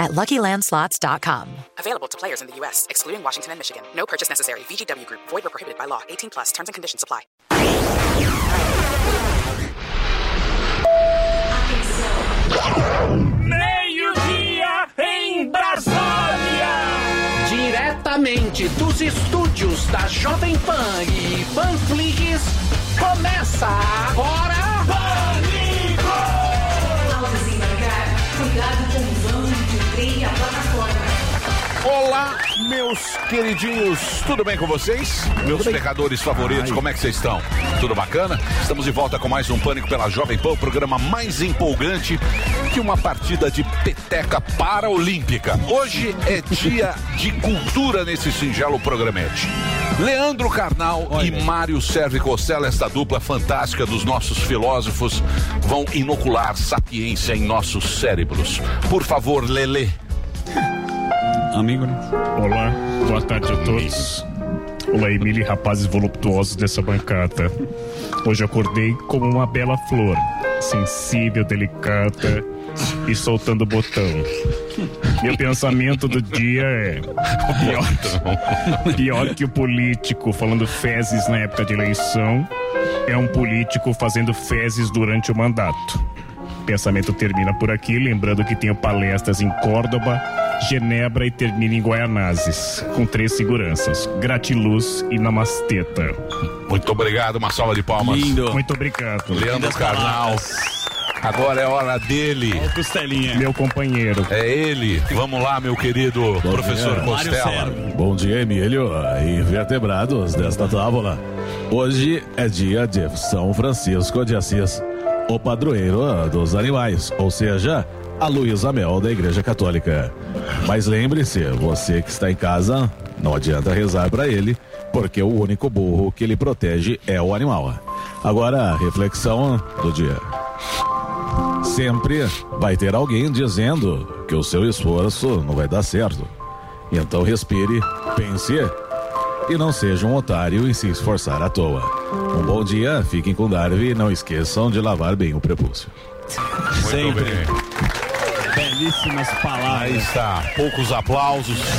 at LuckyLandSlots.com. Available to players in the U.S., excluding Washington and Michigan. No purchase necessary. VGW Group. Void or prohibited by law. 18 plus. Terms and conditions apply. Meio-dia em Brasília! Diretamente dos estúdios da Jovem Pan e Panflix, começa agora... Pânico! Ao desembarcar, cuidado com o Olá, meus queridinhos, tudo bem com vocês? Meus pecadores favoritos, como é que vocês estão? Tudo bacana? Estamos de volta com mais um Pânico pela Jovem Pan, o programa mais empolgante que uma partida de peteca paraolímpica. Hoje é dia de cultura nesse singelo programete. Leandro Carnal e Mário Serve Costela, esta dupla fantástica dos nossos filósofos, vão inocular sapiência em nossos cérebros. Por favor, Lele. Amigo, né? Olá, boa tarde a todos. Olá, Emília e rapazes voluptuosos dessa bancada. Hoje acordei como uma bela flor, sensível, delicada e soltando o botão. Meu pensamento do dia é pior, pior que o político falando fezes na época de eleição é um político fazendo fezes durante o mandato. Pensamento termina por aqui, lembrando que tenho palestras em Córdoba, Genebra e termina em Guaianazes, com três seguranças: Gratiluz e Namasteta. Muito obrigado, uma salva de palmas. Lindo. Muito obrigado. Leandro Carnal. Agora é hora dele. Costelinha. Meu companheiro. É ele. Vamos lá, meu querido professor dia. Costela. Bom dia, Emílio e vertebrados desta tábua. Hoje é dia de São Francisco de Assis, o padroeiro dos animais, ou seja, a Luísa Mel da Igreja Católica. Mas lembre-se, você que está em casa, não adianta rezar para ele, porque o único burro que ele protege é o animal. Agora, reflexão do dia. Sempre vai ter alguém dizendo que o seu esforço não vai dar certo. Então respire, pense e não seja um otário em se esforçar à toa. Um bom dia, fiquem com Darby e não esqueçam de lavar bem o prepúcio. Muito Sempre. bem. Belíssimas Aí palavras. está. Poucos aplausos.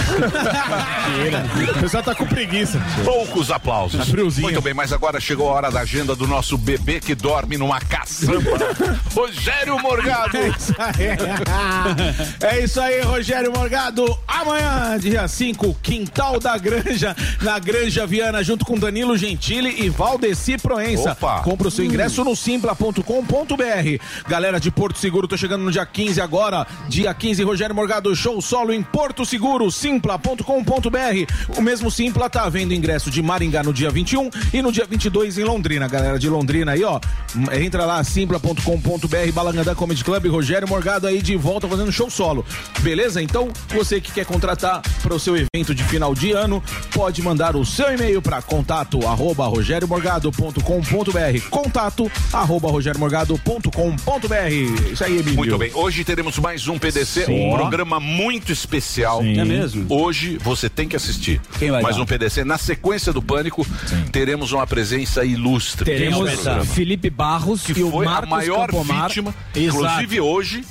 O pessoal tá com preguiça. Poucos aplausos. Tá friozinho. Muito bem, mas agora chegou a hora da agenda do nosso bebê que dorme numa caçamba. Rogério Morgado. É isso aí, Rogério Morgado. Amanhã, dia 5, Quintal da Granja, na Granja Viana, junto com Danilo Gentili e Valdeci Proença. Opa. Compra o seu ingresso no simpla.com.br. Galera de Porto Seguro, tô chegando no dia 15 agora. Dia 15, Rogério Morgado, show solo em Porto Seguro, simpla.com.br. O mesmo Simpla tá vendo ingresso de Maringá no dia 21 e no dia 22 em Londrina. Galera de Londrina aí, ó. Entra lá, simpla.com.br, Balangandã Comedy Club, Rogério Morgado aí de volta fazendo show solo. Beleza? Então, você que quer contratar para o seu evento de final de ano, pode mandar o seu e-mail para contato arroba rogeriomorgado.com.br contato arroba rogeriomorgado.com.br Isso aí, Emílio. Muito bem, hoje teremos mais um PDC, Sim. um programa muito especial. É mesmo? Hoje você tem que assistir. Quem vai mais dar? um PDC. Na sequência do Pânico, teremos uma presença ilustre. Teremos. Felipe Barros que e o foi Marcos a maior Campomar. vítima, Exato. inclusive hoje,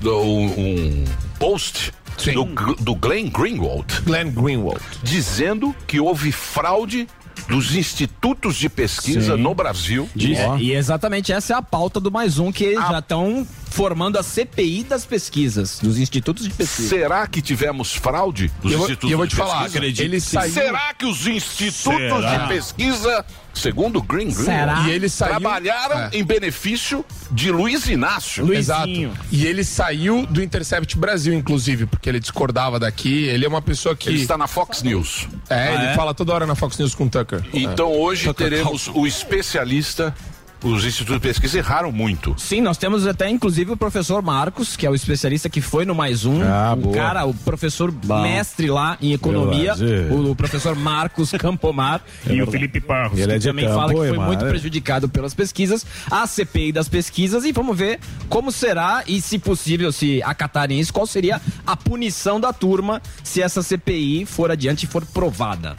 do, um post do, Gl- do Glenn Greenwald Glenn Greenwald. dizendo que houve fraude dos institutos de pesquisa no Brasil. É, e exatamente essa é a pauta do mais um, que eles já estão formando a CPI das pesquisas, dos institutos de pesquisa. Será que tivemos fraude dos E eu vou- institutos eu vou de te falar, pesquisa? acredito Ele saiu- Será que os institutos Será? de pesquisa, segundo Green Green, Será? E ele saiu- trabalharam É. em benefício de Luiz Inácio? Exato. E ele saiu do Intercept Brasil, inclusive, porque ele discordava daqui. Ele é uma pessoa que. Ele está na Fox News. É, Ah, ele é? fala toda hora na Fox News com o Tucker. Então hoje Tucker teremos o especialista os institutos de pesquisa erraram muito. Sim, nós temos até inclusive o professor Marcos, que é o especialista que foi no mais um. Ah, um boa. cara, o professor mestre lá em economia, o, o professor Marcos Campomar. E o Felipe Parros. Ele que é também campo, fala que foi mano? muito prejudicado pelas pesquisas, a CPI das pesquisas, e vamos ver como será e, se possível, se acatarem isso, qual seria a punição da turma se essa CPI for adiante e for provada.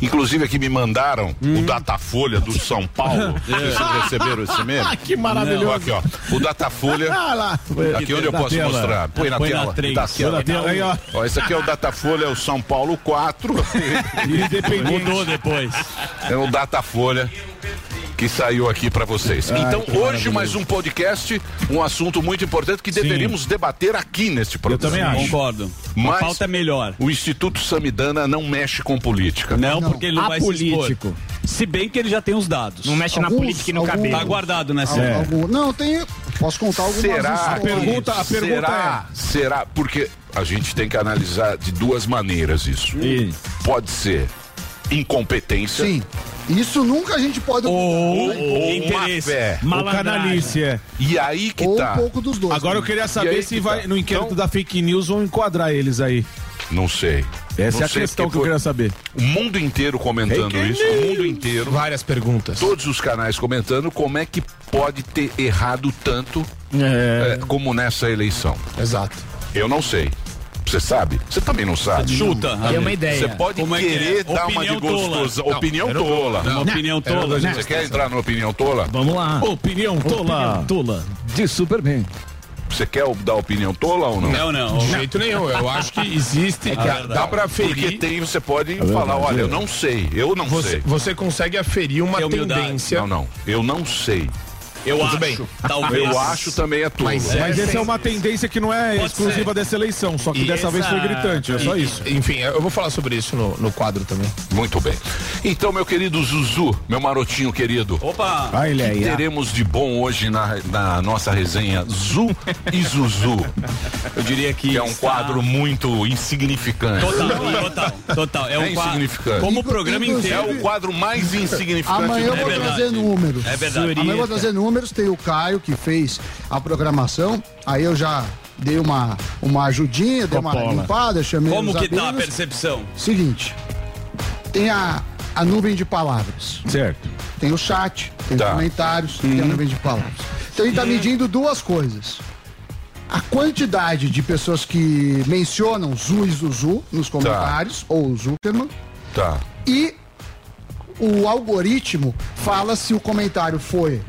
Inclusive aqui me mandaram Hum. o Datafolha do São Paulo. Vocês receberam esse meme? Que maravilhoso. Aqui, ó. O Datafolha. Ah. Aqui onde eu Na posso tela. mostrar. Põe na Põe na tela. três. Aqui, Põe na tela aí, ó. Ó, Esse aqui é o Datafolha, é o São Paulo 4. Independente. Mudou depois. É o Datafolha que saiu aqui pra vocês. Ai, então, hoje mais um podcast, um assunto muito importante que deveríamos debater aqui neste programa. também acho. Concordo. Mas pauta é melhor. o Instituto Samidana não mexe com política. Não, porque ele não vai se Apolítico. expor. Se bem que ele já tem os dados. Não mexe na Alguns- política e no cabelo. Tá guardado, né, Al- Cê? algum- Não, tem. Posso contar algumas Será? histórias. A pergunta- a pergunta será, será? Porque a gente tem que analisar de duas maneiras isso. Pode ser incompetência Sim. Isso nunca a gente pode. ou, né? ou interesse. fé. O canalice, é. E aí que Ou um tá. pouco dos dois. Agora eu né? queria E saber se que vai, tá. no inquérito Então- da fake news vão enquadrar eles aí. Não sei. Essa Não é a sei, questão que eu queria saber. O mundo inteiro comentando Fake isso, o mundo inteiro. Várias perguntas. Todos os canais comentando como é que pode ter errado tanto é, como nessa eleição. Exato. Eu não sei. Você sabe? Você também não sabe. Chuta. Tem uma ideia. Você pode Como é que querer é? dar uma de Opinião tola. gostosa. Não, opinião não tola. Uma opinião tola. Você quer entrar na opinião tola? Vamos lá. Opinião tola. Tula. De Superman. Você quer dar opinião tola ou não? Não, não. De jeito nenhum. Eu acho que existe. que Não, dá pra Porque aferir. tem, você pode falar, olha, eu não sei, eu não Você, sei. você consegue aferir uma É tendência. Não, não, eu não sei. Eu Tudo acho. bem. Talvez. Eu acho também é tola. Mas Mas É, essa sim. é uma tendência que não é Pode exclusiva dessa eleição, só que E dessa vez foi essa- gritante, é só E- isso. Enfim, eu vou falar sobre isso no, no quadro também. Muito bem. Então, meu querido Zuzu, meu marotinho querido. Opa! Vai, que teremos de bom hoje na, na nossa resenha Zu e Zuzu, Eu diria que. que é um está- quadro muito insignificante. Total, total, total. É um É quadro. insignificante. Como o programa Inclusive- É inteiro. o quadro mais insignificante Amanhã eu vou trazer números. É verdade. Amanhã eu vou trazer números. Tem o Caio que fez a programação. Aí eu já dei uma, uma ajudinha, dei uma limpada, chamei Como que tá a percepção? Seguinte, tem a, a nuvem de palavras. Certo. Tem o chat, tem Tá. os comentários, tem a nuvem de palavras. Então ele está medindo duas coisas. A quantidade de pessoas que mencionam Zu e Zuzu nos comentários, ou Zuckerman, Tá. e o algoritmo fala se o comentário foi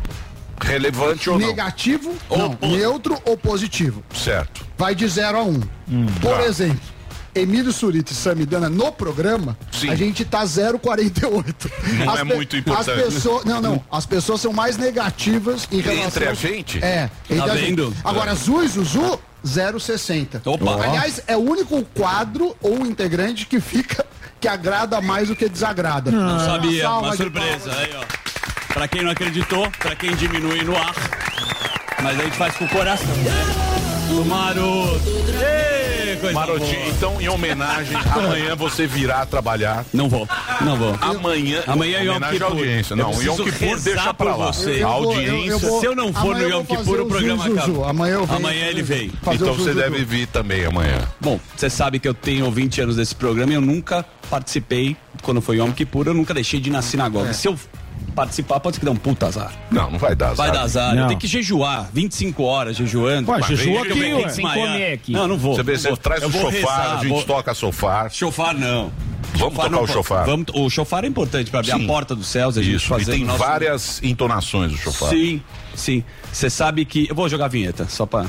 Relevante ou não? negativo, Ou não, neutro ou positivo. Certo. Vai de 0 a 1. Um. Por Tá. exemplo, Emílio Surita e Samidana no programa, Sim. a gente tá 0,48. Não As é muito importante. As pessoas, não, não. As pessoas são mais negativas em relação. Entre a gente? É. Entre a gente. vendo? Agora, Zu e Zuzu, 0,60. Opa. Aliás, é o único quadro ou integrante que fica. que agrada mais do que desagrada. Não sabia, salva uma surpresa. Aí, ó. Pra quem não acreditou, pra quem diminui no ar. Mas a gente faz com o coração. Do maroto. Marotinho, boa. então, em homenagem, amanhã você virá trabalhar. Não vou, não vou. Amanhã, Amanhã é Yom homenagem à Kippur. audiência. Eu Não, preciso Yom Kippur deixa pra lá. você. A Eu vou- audiência. eu- eu vou- Se eu não for no Yom vou Kippur, fazer o programa Zuzu. acaba. Amanhã eu venho. Amanhã ele vem. Fazer Então o você Zuzu. deve vir também amanhã. Bom, você sabe que eu tenho 20 anos desse programa e eu nunca participei, quando foi Yom Kippur, eu nunca deixei de ir na É. sinagoga. Se eu participar, pode ser que dê um puta azar. Não, não vai dar azar. Vai dar azar. Não. Eu tenho que jejuar 25 horas jejuando. Ué, jejua aqui, ué. Sem comer aqui. Não, não vou. Você, vê, você vou. traz Eu o chofar, rezar, a gente vou- toca chofar. Chofar não. Vamos tocar não o chofar. Vamos, o chofar é importante para abrir Sim. a porta dos céus, a gente Isso, e fazer tem o nosso... várias entonações do chofar. Sim, sim. Você sabe que... Eu vou jogar a vinheta, só pra...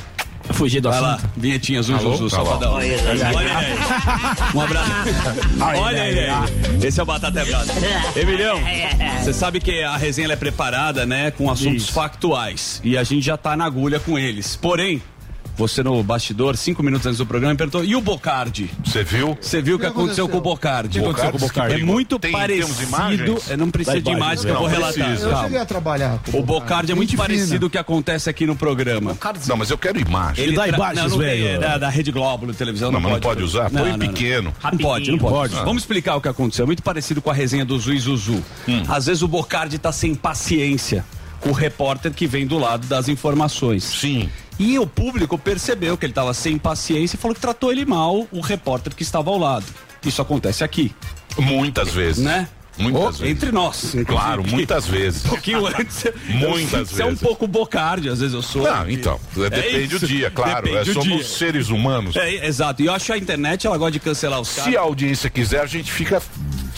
Fugir do Vai lá, assunto. vinhetinha azul, Alô? Zuzu, Tá lá. Salvadão. Olha aí. Um abraço. Olha ele aí. Esse é o Batata Brasa. Emilhão, você sabe que a resenha ela é preparada, né, com assuntos factuais. E a gente já tá na agulha com eles. Porém, você no bastidor, cinco minutos antes do programa, me perguntou, e o Bocardi? Você viu? Você viu o que aconteceu aconteceu? com o Bocardi? O que aconteceu com o Bocardi? É muito Tem- parecido. temos imagens? Eu não precisa de imagens que eu Não, vou relatar. precisa. Eu cheguei a trabalhar com O Bocardi é muito parecido o que acontece aqui no programa. Não, mas eu quero imagem. Ele dá imagens, não, não tem, velho. é da, da Rede Globo, na televisão. Não, Não, mas não pode, pode usar? Põe pequeno. Não pode, não pode. Pode. Vamos explicar o que aconteceu. É muito parecido com a resenha do Zu e Zuzu. Hum. Às vezes o Bocardi tá sem paciência o repórter que vem do lado das informações. Sim. E o público percebeu que ele estava sem paciência e falou que tratou ele mal, o repórter que estava ao lado. Isso acontece aqui. Muitas vezes. Né? Muitas Oh, vezes. Entre nós. Claro, muitas vezes. Um pouquinho antes. Muitas Você é um vezes. pouco bocarde, às vezes eu sou. Não, então, É depende do dia, claro. Depende É, somos dia. seres humanos. É, exato. E eu acho que a internet, ela gosta de cancelar os Se caras. a audiência quiser, a gente fica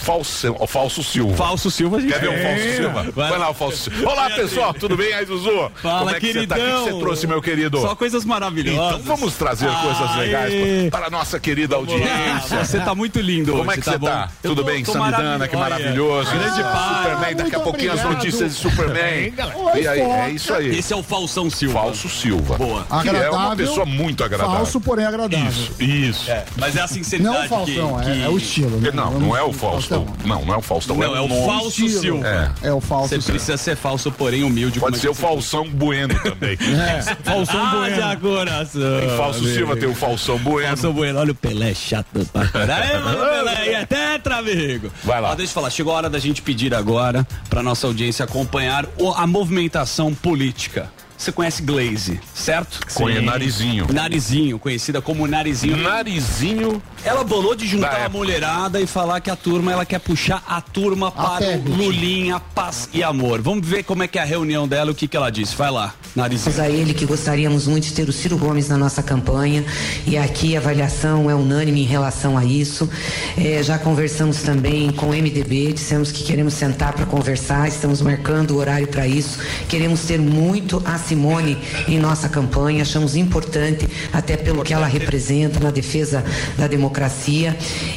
falso, ó, falso Silva. Falso Silva, gente Quer ver o É. falso Silva? Vai. Vai, lá o falso Silva. Olá, pessoal, tudo bem aí, Zuzu? Fala, Como é que queridão. você tá? O que você trouxe, meu querido? Só coisas maravilhosas. Então vamos trazer coisas legais para a nossa querida audiência. Você tá muito lindo Como hoje, é que tá você bom? tá? Eu Tudo tô- bem, tô Samidana, que maravilhoso. Grande Ah, pai. Superman, daqui a pouquinho as obrigado. notícias de Superman. Oi, E aí, é isso aí. Esse é o Falsão Silva. Falso Silva. Boa. Que é uma Agradável, pessoa muito agradável. Falso, porém agradável. Isso, isso. Mas é a Não sinceridade o Faustão, que, é, que- é o estilo. Né? Não, não é o Faustão. Não, não é o Faustão. Não, é o nome. falso estilo. Silva. É. É o falso. Você precisa ser falso, porém humilde. Pode é ser o Falsão Bueno também. É. Falsão ah, Bueno. de coração. Tem Falso Silva, tem o Falsão Bueno. Falsão Bueno, olha o Pelé chato pra caralho. Pelé, e é tetra, amigo. Vai lá. Ó, deixa eu falar, chegou a hora da gente pedir agora pra nossa audiência acompanhar a movimentação política. Você conhece Glaze, certo? Conhe- Narizinho. Narizinho, conhecida como Narizinho. Narizinho. Ela bolou de juntar a mulherada e falar que a turma, ela quer puxar a turma para o. Lulinha, paz e amor. Vamos ver como é que é a reunião dela, o que que ela disse. Vai lá, Narizinho. a ele que gostaríamos muito de ter o Ciro Gomes na nossa campanha e aqui a avaliação é unânime em relação a isso. Eh, já conversamos também com o MDB, dissemos que queremos sentar para conversar, estamos marcando o horário para isso. Queremos ter muito a Simone em nossa campanha, achamos importante, até pelo que ela representa na defesa da democracia.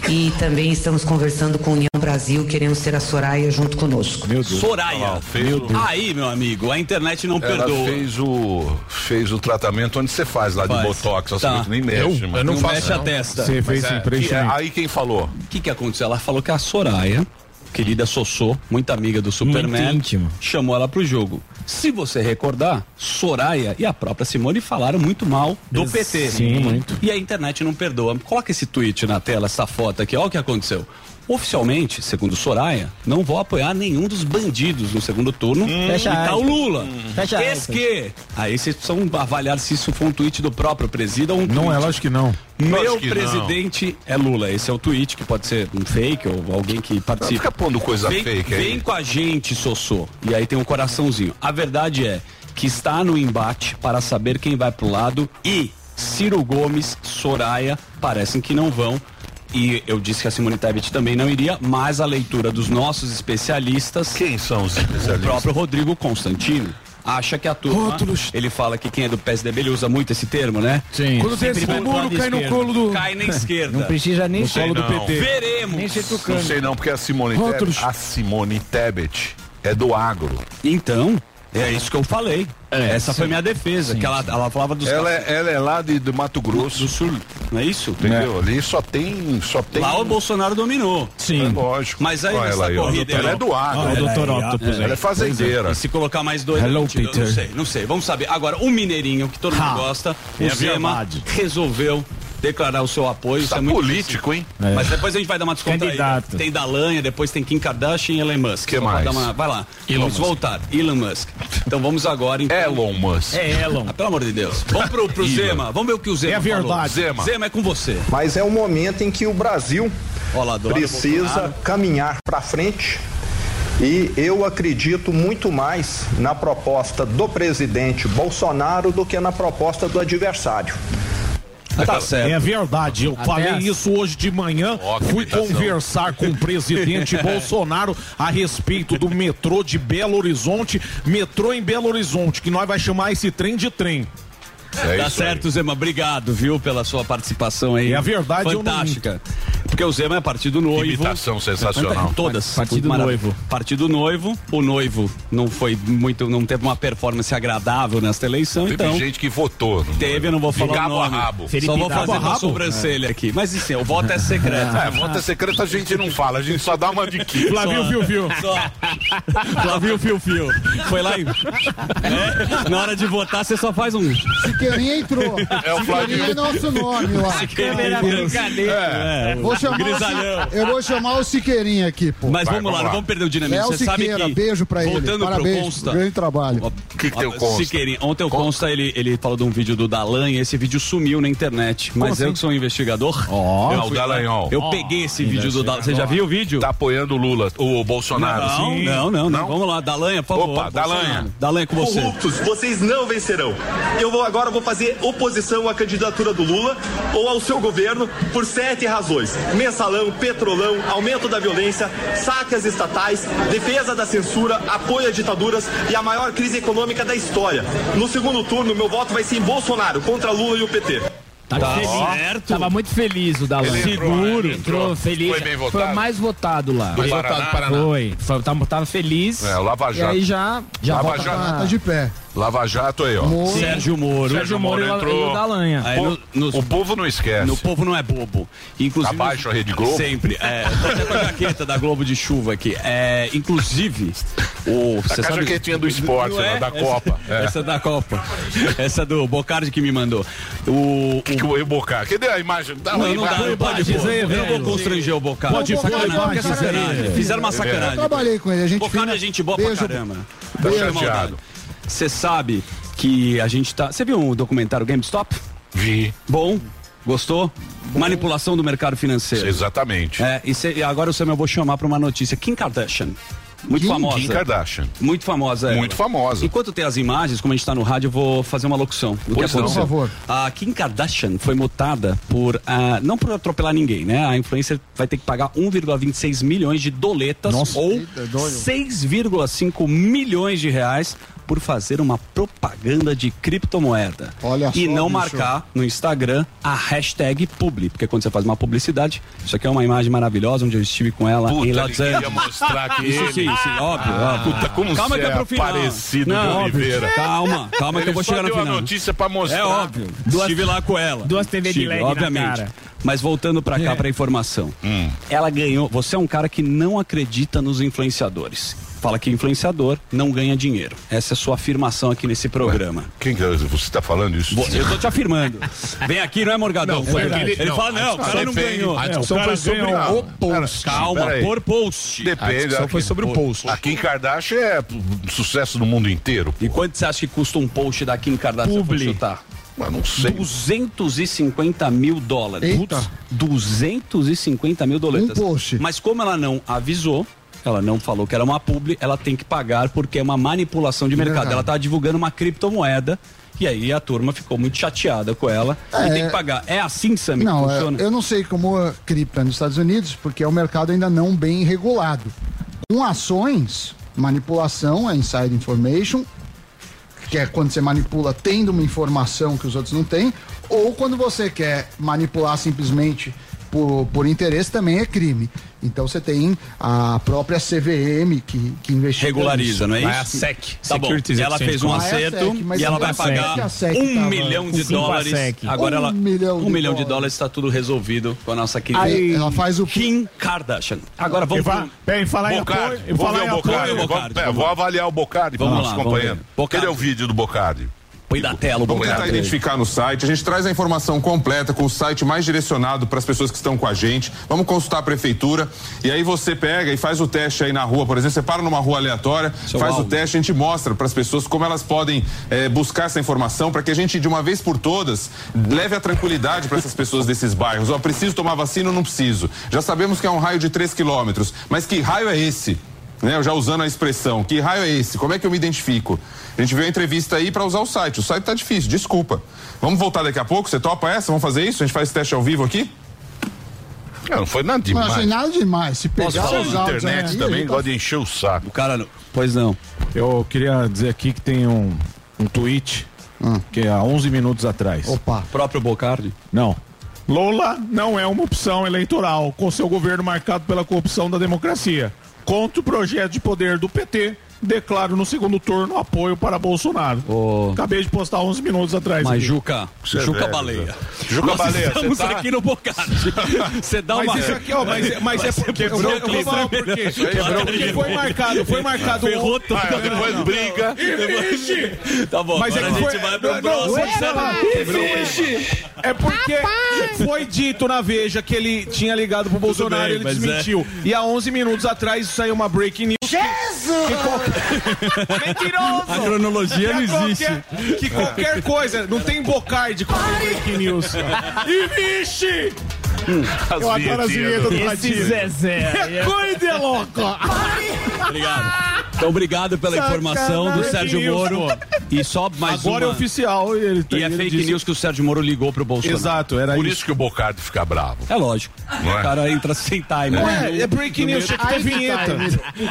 E também estamos conversando com a União Brasil, queremos ter a Soraya junto conosco. Soraya. fez o- Aí, meu amigo, a internet não Ela perdoa. fez o, fez o tratamento onde você faz lá de Faz. Botox, assim, Tá. que nem mexe, Eu? mano. Eu não Não faço, mexe a não. testa. Você Mas fez é, sem que aí quem falou? O que que aconteceu? Ela falou que a Soraya, querida Sossô, muito amiga do Superman, chamou ela pro jogo. Se você recordar, Soraya e a própria Simone falaram muito mal do PT. Sim, muito. E a internet não perdoa. Coloca esse tweet na tela, essa foto aqui, olha o que aconteceu. Oficialmente, segundo Soraya, não vou apoiar nenhum dos bandidos no segundo turno. Fecha e tá o Lula. Fecha Eis aspas. que. Aí vocês precisam avaliar se isso foi um tweet do próprio presidente ou um Não tweet. é, lógico que não. Meu que não. presidente é Lula. Esse é o tweet que pode ser um fake ou alguém que Não participa. fica pondo coisa vem, fake aí. vem com a gente, Sossô. E aí tem um coraçãozinho. A verdade é que está no embate para saber quem vai pro lado e Ciro Gomes, Soraya, parecem que não vão. E eu disse que a Simone Tebet também não iria, mas a leitura dos nossos especialistas, Quem são os o especialistas? próprio Rodrigo Constantino, acha que a turma. Ele fala que quem é do PSDB, ele usa muito esse termo, né? Sim. Quando tem esse muro, cai no colo do. Cai na esquerda. Não precisa nem No ser. colo do não. PT. Veremos. Nem ser Não sei não, porque a Simone Rótulos. Tebet, a Simone Tebet é do agro. Então, é isso que eu falei. Essa foi minha defesa, que ela, ela falava dos Ela é, ela é lá de, do Mato Grosso, do sul, não é isso? entendeu? Ali só tem, só tem... Lá o Bolsonaro dominou. É lógico. Mas aí Olha nessa ela corrida Ela é do agro. Ah, o doutor Octopus Ela é fazendeira. E se colocar mais dois, Hello, Peter. não sei, não sei. Vamos saber. Agora, o Mineirinho, que todo mundo Ha. gosta, É o Zema, resolveu declarar o seu apoio. Tá isso é muito político, hein? É. Mas depois a gente vai dar uma descontraída. Tem Dalanha, depois tem Kim Kardashian e Elon Musk. Que Só mais? uma- Vai lá. Elon vamos Musk. voltar. Elon Musk. Então vamos agora. Então... Elon Musk. É Elon. Ah, pelo amor de Deus. Vamos pro, pro Zema. Vamos ver o que o Zema É a verdade. falou. Zema. Zema é com você. Mas é um momento em que o Brasil Olha lá, adoro precisa Bolsonaro. caminhar para frente e eu acredito muito mais na proposta do presidente Bolsonaro do que na proposta do adversário. Tá certo. É verdade, eu falei as- isso hoje de manhã. Ó, Fui imitação. conversar com o presidente Bolsonaro a respeito do metrô de Belo Horizonte. Metrô em Belo Horizonte, que nós vai chamar esse trem de trem. É Tá certo, Zema. Obrigado, viu, pela sua participação aí. É a verdade, eu não Fantástica. Porque o Zema é partido noivo. Imitação sensacional. Todas. Partido noivo. Partido noivo. O noivo não foi muito, não teve uma performance agradável nesta eleição, Teve então. gente que votou. Teve, eu não vou De falar cabo o a nome. rabo. Só vou fazer a uma rabo? sobrancelha aqui. Mas assim, o voto é secreto. É, voto é secreto a gente não fala, a gente só dá uma diquinha. Flavio Fio Fio. Só. Flavio Fio Fio. Foi lá e. É, na hora de votar, você só faz um. Siqueirinha entrou. É o Siqueirinha é nosso nome lá. Câmera brincadeira. É. Você chamar, Grisalhão. Eu vou chamar o Siqueirinha aqui, pô. Mas vamos lá, não vamos perder o dinamismo. Léo Você sabe Siqueira, que, beijo pra ele. voltando pro Parabéns, Consta. grande trabalho. O que, que tem o Consta? Siqueirinha, ontem o Consta, ele, ele falou de um vídeo do Dalan e esse vídeo sumiu na internet. Mas eu que sou um investigador. Ó, eu o lá, Dallagnol. Eu peguei esse vídeo do Dalan. Você já viu o vídeo? Tá apoiando o Lula, o Bolsonaro. Não, não, não, não. Vamos lá, Dalanha, por favor. Opa, Dalanha. Dalanha com você. Corruptos, vocês não vencerão. Eu vou agora vou fazer oposição à candidatura do Lula ou ao seu governo por sete razões: mensalão, petrolão, aumento da violência, sacas estatais, defesa da censura, apoio a ditaduras e a maior crise econômica da história. No segundo turno, meu voto vai ser em Bolsonaro contra Lula e o PT. Tá feliz. Tava muito feliz o Dalan. Seguro, né? entrou, Entrou. feliz. Foi bem Foi votado? o mais votado lá. Do Paraná? Paraná. Foi. Foi tava, tava feliz. É, o Lava E Jato. aí já, já Lava volta Jato. pra- Tá de pé. Lava Jato aí, ó. Moro. Sérgio Moro. Sérgio Moro e o- e o Dallagnha. Aí no- nos- O povo não esquece. No povo não é bobo. Inclusive, Abaixo a Rede Globo? Sempre. É, tô até com a jaqueta da Globo de chuva aqui. É, inclusive, o. Tá a jaquetinha do esporte, Não né, da Copa. Essa, É. essa é da Copa. Essa é do Bocardi que me mandou. O. Que que o Bocardi? Cadê a imagem? Dá Não, não dá, não pode pôr. Eu não vou constranger o Bocardi. Pode sacanagem, é sacanagem. Fizeram uma Eu sacanagem. trabalhei com ele, a gente Bocardi é gente boa Beijo. pra caramba. Tá Sem chateado. Você sabe que a gente tá. Você viu o documentário GameStop? Vi. Bom? Gostou? Manipulação do mercado financeiro. Exatamente. É, e, cê- agora o Sam eu vou chamar pra uma notícia. Kim Kardashian. Muito Kim- famosa. Kim Kardashian. Muito famosa. ela. Muito famosa. Enquanto tem as imagens, como a gente tá no rádio, eu vou fazer uma locução. do Pois que não. Por favor. A Kim Kardashian foi multada por. ah, não por atropelar ninguém, né? A influencer vai ter que pagar 1,26 milhões de doletas Nossa. ou Eita, doido. 6,5 milhões de reais por fazer uma propaganda de criptomoeda. Olha e só, não bicho. marcar no Instagram a hashtag publi, porque quando você faz uma publicidade, isso aqui é uma imagem maravilhosa onde eu estive com ela Puta, em Los queria Angeles. mostrar que Isso ele- sim, sim, óbvio, Ah, óbvio. puta, como calma você que é é pro final. parecido não, de Oliveira. Calma, calma que Ele eu vou chegar no deu a final. notícia pra mostrar. É óbvio. Duas- Estive lá com ela. Duas TV de Estive, LED na obviamente. cara. Mas voltando pra cá, É. pra informação. Hum. Ela ganhou. Você é um cara que não acredita nos influenciadores. Fala que influenciador não ganha dinheiro. Essa é a sua afirmação aqui nesse programa. Quem que é? você tá falando isso? Eu tô te afirmando. Vem aqui, não é Morgadão? Não, foi ele, não, fala, não, o cara não discussão ganhou. a É, discussão foi sobre o post. Calma, por post. Depende. A discussão foi sobre o post. A Kim Kardashian é um sucesso no mundo inteiro. E quanto você acha que custa um post da Kim Kardashian? Publi. Chutar? Mas não sei. 250 mil dólares. Eita. Putz, 250 mil dólares. Um post. Mas como ela não avisou, ela não falou que era uma publi, ela tem que pagar porque é uma manipulação de mercado. Verdade. Ela tá divulgando uma criptomoeda. E aí a turma ficou muito chateada com ela É. e tem que pagar. É assim, Sammy, Não, que é, funciona? eu não sei como a cripto é nos Estados Unidos, porque é um mercado ainda não bem regulado. Com ações, manipulação, é inside information, que é quando você manipula tendo uma informação que os outros não têm, ou quando você quer manipular simplesmente por, por interesse, também é crime. Então você tem a própria CVM que, que investiga. Regulariza, não é isso? Vai a SEC, Tá bom. Securities Ela fez um acerto é SEC, e ela vai é pagar um tava milhão de dólares. Agora Um ela. milhão um de milhão de dólares. está tudo resolvido com a nossa querida Aí ela faz o Kim Kardashian. Agora vamos pro... Peraí, falar em Bocardi, apoio. falar em o Bocardi. Vamos- é, vou avaliar o Bocardi para Vamos nosso lá, companheiro. Bocardi. Cadê o vídeo do Bocardi? Põe da tela o Vamos tentar identificar no site. A gente traz a informação completa com o site mais direcionado para as pessoas que estão com a gente. Vamos consultar a prefeitura. E aí você pega e faz o teste aí na rua, por exemplo. Você para numa rua aleatória, Seu faz o alvo. teste, a gente mostra para as pessoas como elas podem eh, buscar essa informação para que a gente, de uma vez por todas, leve a tranquilidade para essas pessoas desses bairros. Ó, preciso tomar vacina ou não preciso? Já sabemos que é um raio de 3 quilômetros, mas que raio é esse? Né? Eu já usando a expressão, que raio é esse? Como é que eu me identifico? A gente viu a entrevista aí para usar o site. O site tá difícil, desculpa. Vamos voltar daqui a pouco? Você topa essa? Vamos fazer isso? A gente faz esse teste ao vivo aqui? Não, não foi nada Não demais. achei nada demais. Se pegar Posso falar na internet aí, também, aí tá- de encher o saco. O cara, não- pois não. Eu queria dizer aqui que tem um, um tweet que é há 11 minutos atrás. Opa. Próprio Bocardi. Não. Lula não é uma opção eleitoral, com seu governo marcado pela corrupção da democracia. Contra o projeto de poder do PT, declaro no segundo turno apoio para Bolsonaro. Ô, Acabei de postar 11 minutos atrás. Mas aqui. Juca, é Juca velho, Baleia. Juca Nós Baleia, estamos você tá- aqui no Bocardi. Você dá Mas uma... isso aqui, ó, mas, mas Vai é porque. Eu quebrou vou, eu falar por quê. Porque foi marcado, foi marcado. Ferrou tudo. Ah, depois briga. Tá bom, Mas é agora que a foi- gente vai pro não, próximo. não. É porque foi dito na Veja que ele tinha ligado pro Bolsonaro bem, e ele mas desmentiu. E há 11 minutos atrás saiu uma breaking news. Jesus! Que qualquer... Mentiroso! A cronologia Que não existe. qualquer- que qualquer coisa, não tem bocarde com breaking news. E vixe! Eu adoro as vinhetas do Esse Ratinho. Zezé. Que coisa louca! Obrigado. Então, obrigado pela informação do. Sérgio Moro. E só mais Agora é uma... oficial. Ele, E é ele fake disse- news que o Sérgio Moro ligou pro Bolsonaro. Exato, era Por isso. isso que o Bocardo fica bravo. É lógico. Não é? O cara entra sem time. É, é breaking news, tinha que ter Aí que vinheta.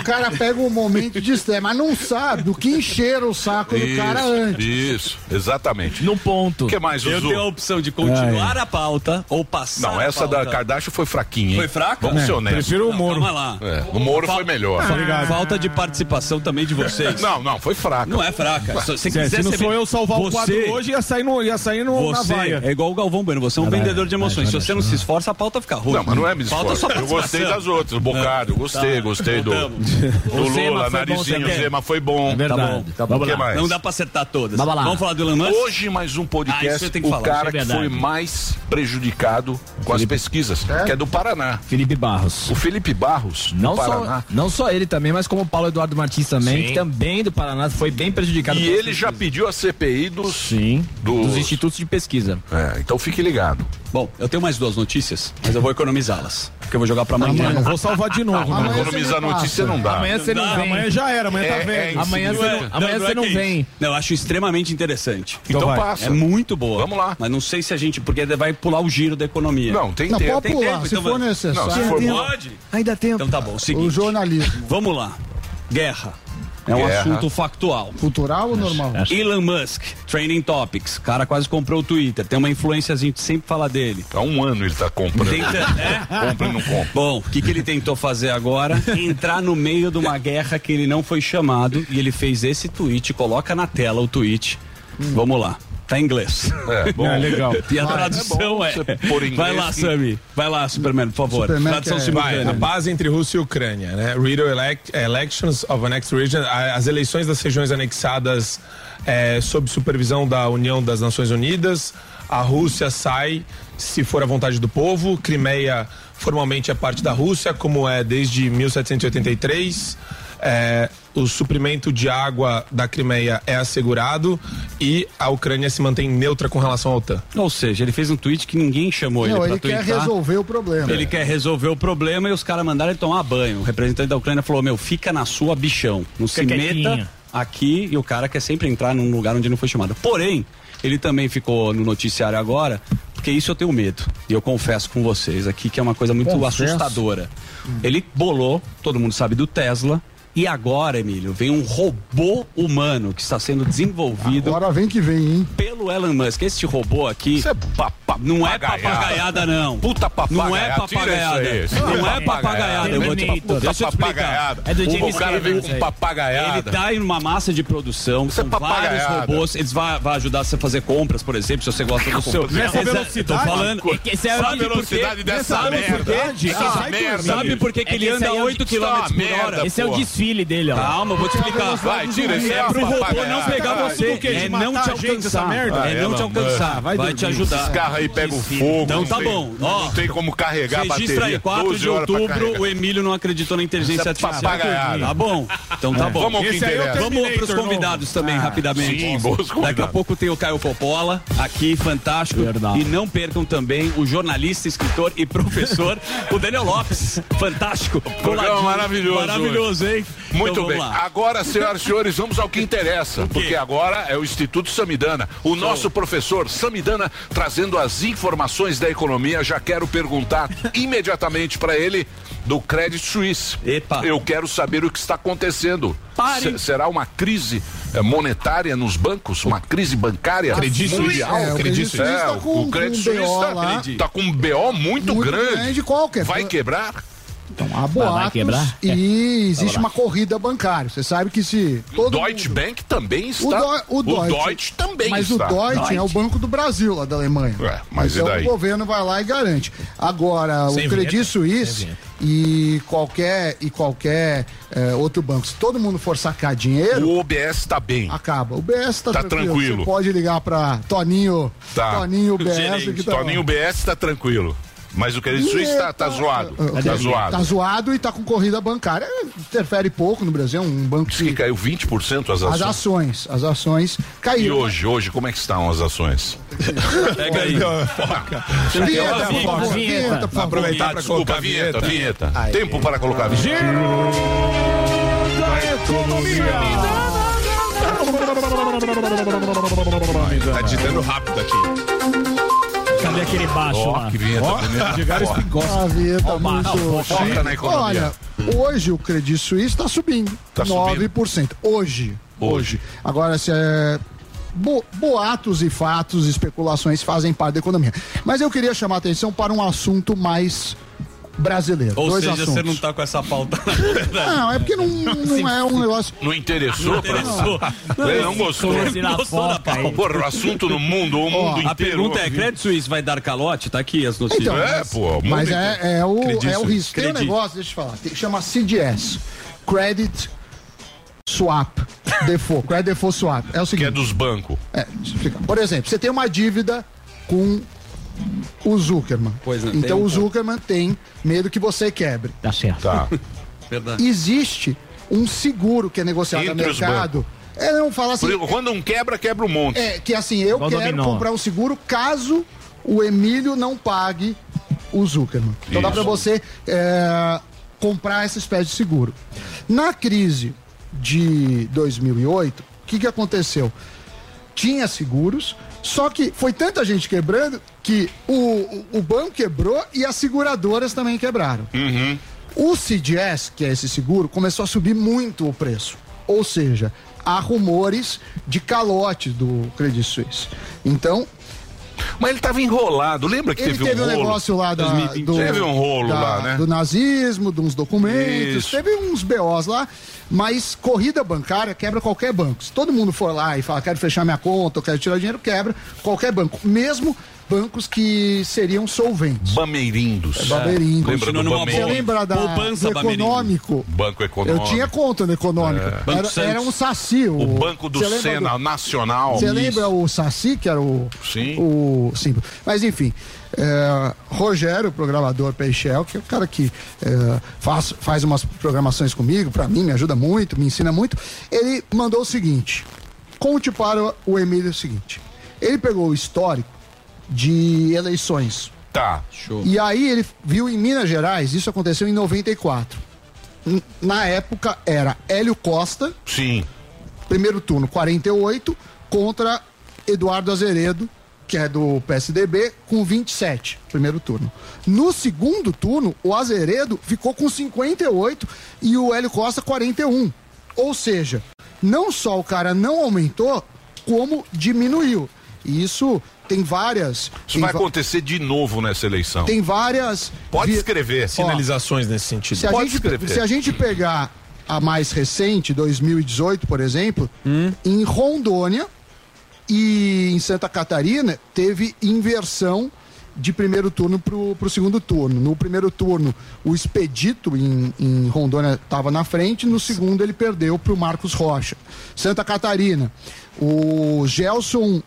O cara pega um momento de estresse, mas não sabe o que encheram o saco do cara antes. Isso, exatamente. No ponto. O que mais, Eu Zuzu? tenho a opção de continuar a pauta ou passar Não, a essa da. Kardashian foi fraquinha, hein? Foi fraca? Vamos ser É, honestos. prefiro o Não, Moro. Calma lá. É, o Moro foi melhor. Fa- Falta de participação também de vocês. Não, não, foi fraca. Não é fraca. Se, você Se, quiser se não ser sou eu salvar o você, quadro hoje, ia sair, no, ia sair no, na Você vaia. é igual o Galvão Bueno, você é um vendedor de emoções. Se você não se esforça, a pauta fica ruim. Não, mas não é me esforço. só Eu gostei participação. das outras. O Bocardo, gostei, Tá, gostei do, do O Lula, narizinho, o? Zema foi bom. É verdade. Tá bom. Tá bom. O que mais? Não dá pra acertar todas. Vamos lá. Vamos falar do Elon Musk? Hoje, mais um Ah, podcast, que o cara é que foi mais prejudicado com as pesquisas, que é do Paraná. Felipe Barros. O Felipe Barros, Não do Paraná. só, não só ele também, mas como o Paulo Eduardo Martins também, Sim. que também do Paraná foi bem prejudicado. E ele já pediu a CPI dos... Sim, dos... dos institutos de pesquisa. É, então fique ligado. Bom, eu tenho mais duas notícias, mas eu vou economizá-las. Porque eu vou jogar pra amanhã. Não vou salvar de novo. Não, não. Amanhã economizar notícia não dá. Amanhã você não Não, vem. Amanhã já era, amanhã tá É, velho. é, Amanhã Não você é- não, amanhã é você não que é vem. Não, eu acho extremamente interessante. Então vai. passa. É muito boa. Vamos lá. Mas não sei se a gente. Porque vai pular o giro da economia. Não, tem Não, tempo. pode Tem pular, tempo, se então for vai. necessário. Não, se for. Pode? Ainda tem Então tá bom. O Seguinte. jornalismo. Vamos lá. Guerra. É um Guerra. assunto factual. Cultural ou normal? Elon Musk, Training Topics. O cara quase comprou o Twitter. Tem uma influência, a gente sempre fala dele. Há um ano ele tá comprando. Tenta, é? Compra e não compra. Bom, o que, que ele tentou fazer agora? Entrar no meio de uma guerra que ele não foi chamado e ele fez esse tweet. Coloca na tela o tweet. Vamos lá. Tá em inglês. É, bom. É, legal. E a Vai, tradução é bom é. em Vai lá, que- Sami. Vai lá, Superman, por favor. Superman Tradução é- Vai, a simultânea. paz entre Rússia e Ucrânia, né? Riddle elect, elections of annexed region, as eleições das regiões anexadas é, sob supervisão da União das Nações Unidas. A Rússia sai se for a vontade do povo. Crimeia formalmente é parte da Rússia, como é desde 1783. É, o suprimento de água da Crimeia é assegurado e a Ucrânia se mantém neutra com relação à OTAN. Ou seja, ele fez um tweet que ninguém chamou Não, ele ele pra quer twittar. resolver o problema. Ele quer resolver o problema e os caras mandaram ele tomar banho. O representante da Ucrânia falou: Meu, fica na sua bichão. Não se Fica meta quietinho. aqui. E o cara quer sempre entrar num lugar onde não foi chamado. Porém, ele também ficou no noticiário agora, porque isso eu tenho medo. E eu confesso com vocês aqui que é uma coisa muito Confesso. assustadora. Ele bolou, todo mundo sabe do Tesla. E agora, Emílio, vem um robô humano que está sendo desenvolvido Agora vem que vem, hein? pelo Elon Musk. Esse robô aqui Isso é papa- não é papagaiada. não. Puta papagaiada. Não é isso papagaiada. isso Não é é papagaiada. Eu vou te. Puta Deixa eu te explicar. É do o James cara Cameron, vem com papagaiada. Ele tá em uma massa de produção, Isso é são vários papagaiada. robôs, eles vão, vão ajudar você a fazer compras, por exemplo, se você gosta do seu. Nessa Exa- velocidade? Tô falando. É é o- sabe velocidade dessa Sabe merda. por quê? Sabe por que, É ele anda aí é o 8 Isso é km por hora? Esse é o porra. Desfile dele, ó. Calma, eu vou te explicar. Vai, tira esse É pro robô não pegar você? De é não te gente, essa alcançar. merda? É não te alcançar, vai, te ajudar. Esses carros aí pegam fogo. Então não tá tem- bom. Ó, Não tem como carregar a bateria. Registra aí, 4 12 de outubro, o Emílio não acreditou na inteligência Isso é artificial. Tá bom. Então tá bom. Vamos ao que Esse aí é o interessa. Vamos pros Terminator convidados também, rapidamente. sim, bons Daqui a convidados. pouco tem o Caio Coppola, aqui, fantástico. Verdade. E não percam também o jornalista, escritor e professor, o Daniel Lopes. Fantástico. Coladinho. maravilhoso Maravilhoso, hein? Muito Então, bem. lá. Agora, senhoras e senhores, vamos ao que interessa. Porque agora é o Instituto Samidana. O nosso professor Samidana trazendo as informações da economia. Já quero perguntar imediatamente para ele do Credit Suisse. Epa. Eu quero saber o que está acontecendo. Pare. Se- será uma crise eh, monetária nos bancos? Uma crise bancária Credit mundial? É, o Credit Suisse. Tá o- com- o Credit com um Suisse BO tá, tá com um BO muito, Muito grande. grande, qualquer. Vai quebrar? Então, há boatos quebrar? e existe uma corrida bancária. Você sabe que se O todo Deutsche mundo- Bank também O, está. Deu- o Deutsche, Deutsche também mas está. o Deutsche é o Banco do Brasil, lá da Alemanha. É, mas e então daí? o governo vai lá e garante. Agora, Sem o Credit? Suisse, e qualquer e qualquer eh, outro banco, se todo mundo for sacar dinheiro, O OBS tá bem. acaba. O BS tá, Tá tranquilo. Você pode ligar para Toninho, Tá. Toninho BS tá Toninho BS tá tranquilo. Mas o Credit Suisse tá, tá zoado. Tá zoado. Tá zoado e tá com corrida bancária. Interfere pouco no Brasil, é um banco Diz que caiu 20% as As ações. ações, as ações E caíram. hoje, hoje, como é que estão as ações? Pega aí. Foca. Vinheta, por favor, vinheta, por favor. Aproveitar pra Desculpa, colocar vinheta, vinheta. vinheta. Tempo para colocar a vinheta. Tá digitando rápido aqui. Cadê aquele baixo Ó, lá? que vinheta bonita. Edgar Espingosta. A vinheta Ó, o baixo. muito Foca na economia. Olha, hoje o Credit Suisse está subindo. Tá 9%. Hoje. Hoje. Agora, se é. bo- boatos e fatos, especulações fazem parte da economia. Mas eu queria chamar a atenção para um assunto mais brasileiro. Ou Dois seja, assuntos. você não tá com essa pauta. Não, é porque não, não é um negócio. Não interessou? Não interessou. Pra... Ele não gostou. Na Gostou da pauta. Porra, o assunto no mundo, o mundo inteiro. A pergunta é: Credit Suisse vai dar calote? Tá aqui as notícias. Então, É, pô. Mas é, é o, é o risco. Tem um negócio, deixa eu falar, tem, chama CDS Credit Swap Default. Credit Default Swap. É o Que seguinte. é dos bancos. É, deixa eu explicar. Por exemplo, você tem uma dívida com o Zuckerman. Pois não, tem então um o Zuckerman tem medo que você quebre. Tá certo. Tá. Verdade. Existe um seguro que é negociado no Entre os mercado. É, não fala assim. Isso, Quando um quebra, quebra um monte. É, que assim, eu Igual quero comprar um seguro caso o Emílio não pague o Zuckerman. Então dá Isso. pra você é, comprar essa espécie de seguro. Na crise de 2008, o que, que aconteceu? Tinha seguros, só que foi tanta gente quebrando que o, o, banco quebrou e as seguradoras também quebraram. O CDS, que é esse seguro, começou a subir muito o preço. Ou seja, há rumores de calote do Credit Suisse. Então, Mas ele tava enrolado. Lembra que ele teve, teve um um negócio lá da, 2020. do, Teve um rolo da- lá, né? do nazismo, de uns documentos, Isso. teve uns BOs lá, mas corrida bancária quebra qualquer banco. Se todo mundo for lá e falar, quero fechar minha conta, eu quero tirar dinheiro, quebra qualquer banco. Mesmo bancos que seriam solventes. Bameirindos. Baberinho. Lembra do Continua numa Você Bameirindos? lembra da, Poupança do econômico? Banco Eu Econômico. tinha conta no econômico. É. Banco Era, era um saci. O, O Banco do lembra Sena Nacional. Você lembra o Saci, que era o. Sim. O símbolo. Mas enfim. é, Rogério, o programador Peixel, que é o cara que é, faz, faz umas programações comigo, pra mim, me ajuda muito, me ensina muito. Ele mandou o seguinte: conte para o Emílio o seguinte. Ele pegou o histórico de eleições. Tá. Show. E aí ele viu em Minas Gerais, isso aconteceu em 94. N- Na época era Hélio Costa, Sim. primeiro turno 48 contra Eduardo Azeredo, que é do PSDB, com 27, primeiro turno. No segundo turno, o Azeredo ficou com 58 e o Hélio Costa 41. Ou seja, não só o cara não aumentou, como diminuiu. E isso tem várias. Isso tem vai va- acontecer de novo nessa eleição. Tem várias. Pode escrever. Sinalizações nesse sentido. se a, Pode gente, escrever. se a gente pegar a mais recente, 2018, por exemplo, em Rondônia e em Santa Catarina, teve inversão de primeiro turno para o segundo turno. No primeiro turno, o Expedito em, em Rondônia estava na frente, no segundo ele perdeu para o Marcos Rocha. Santa Catarina, o Gelson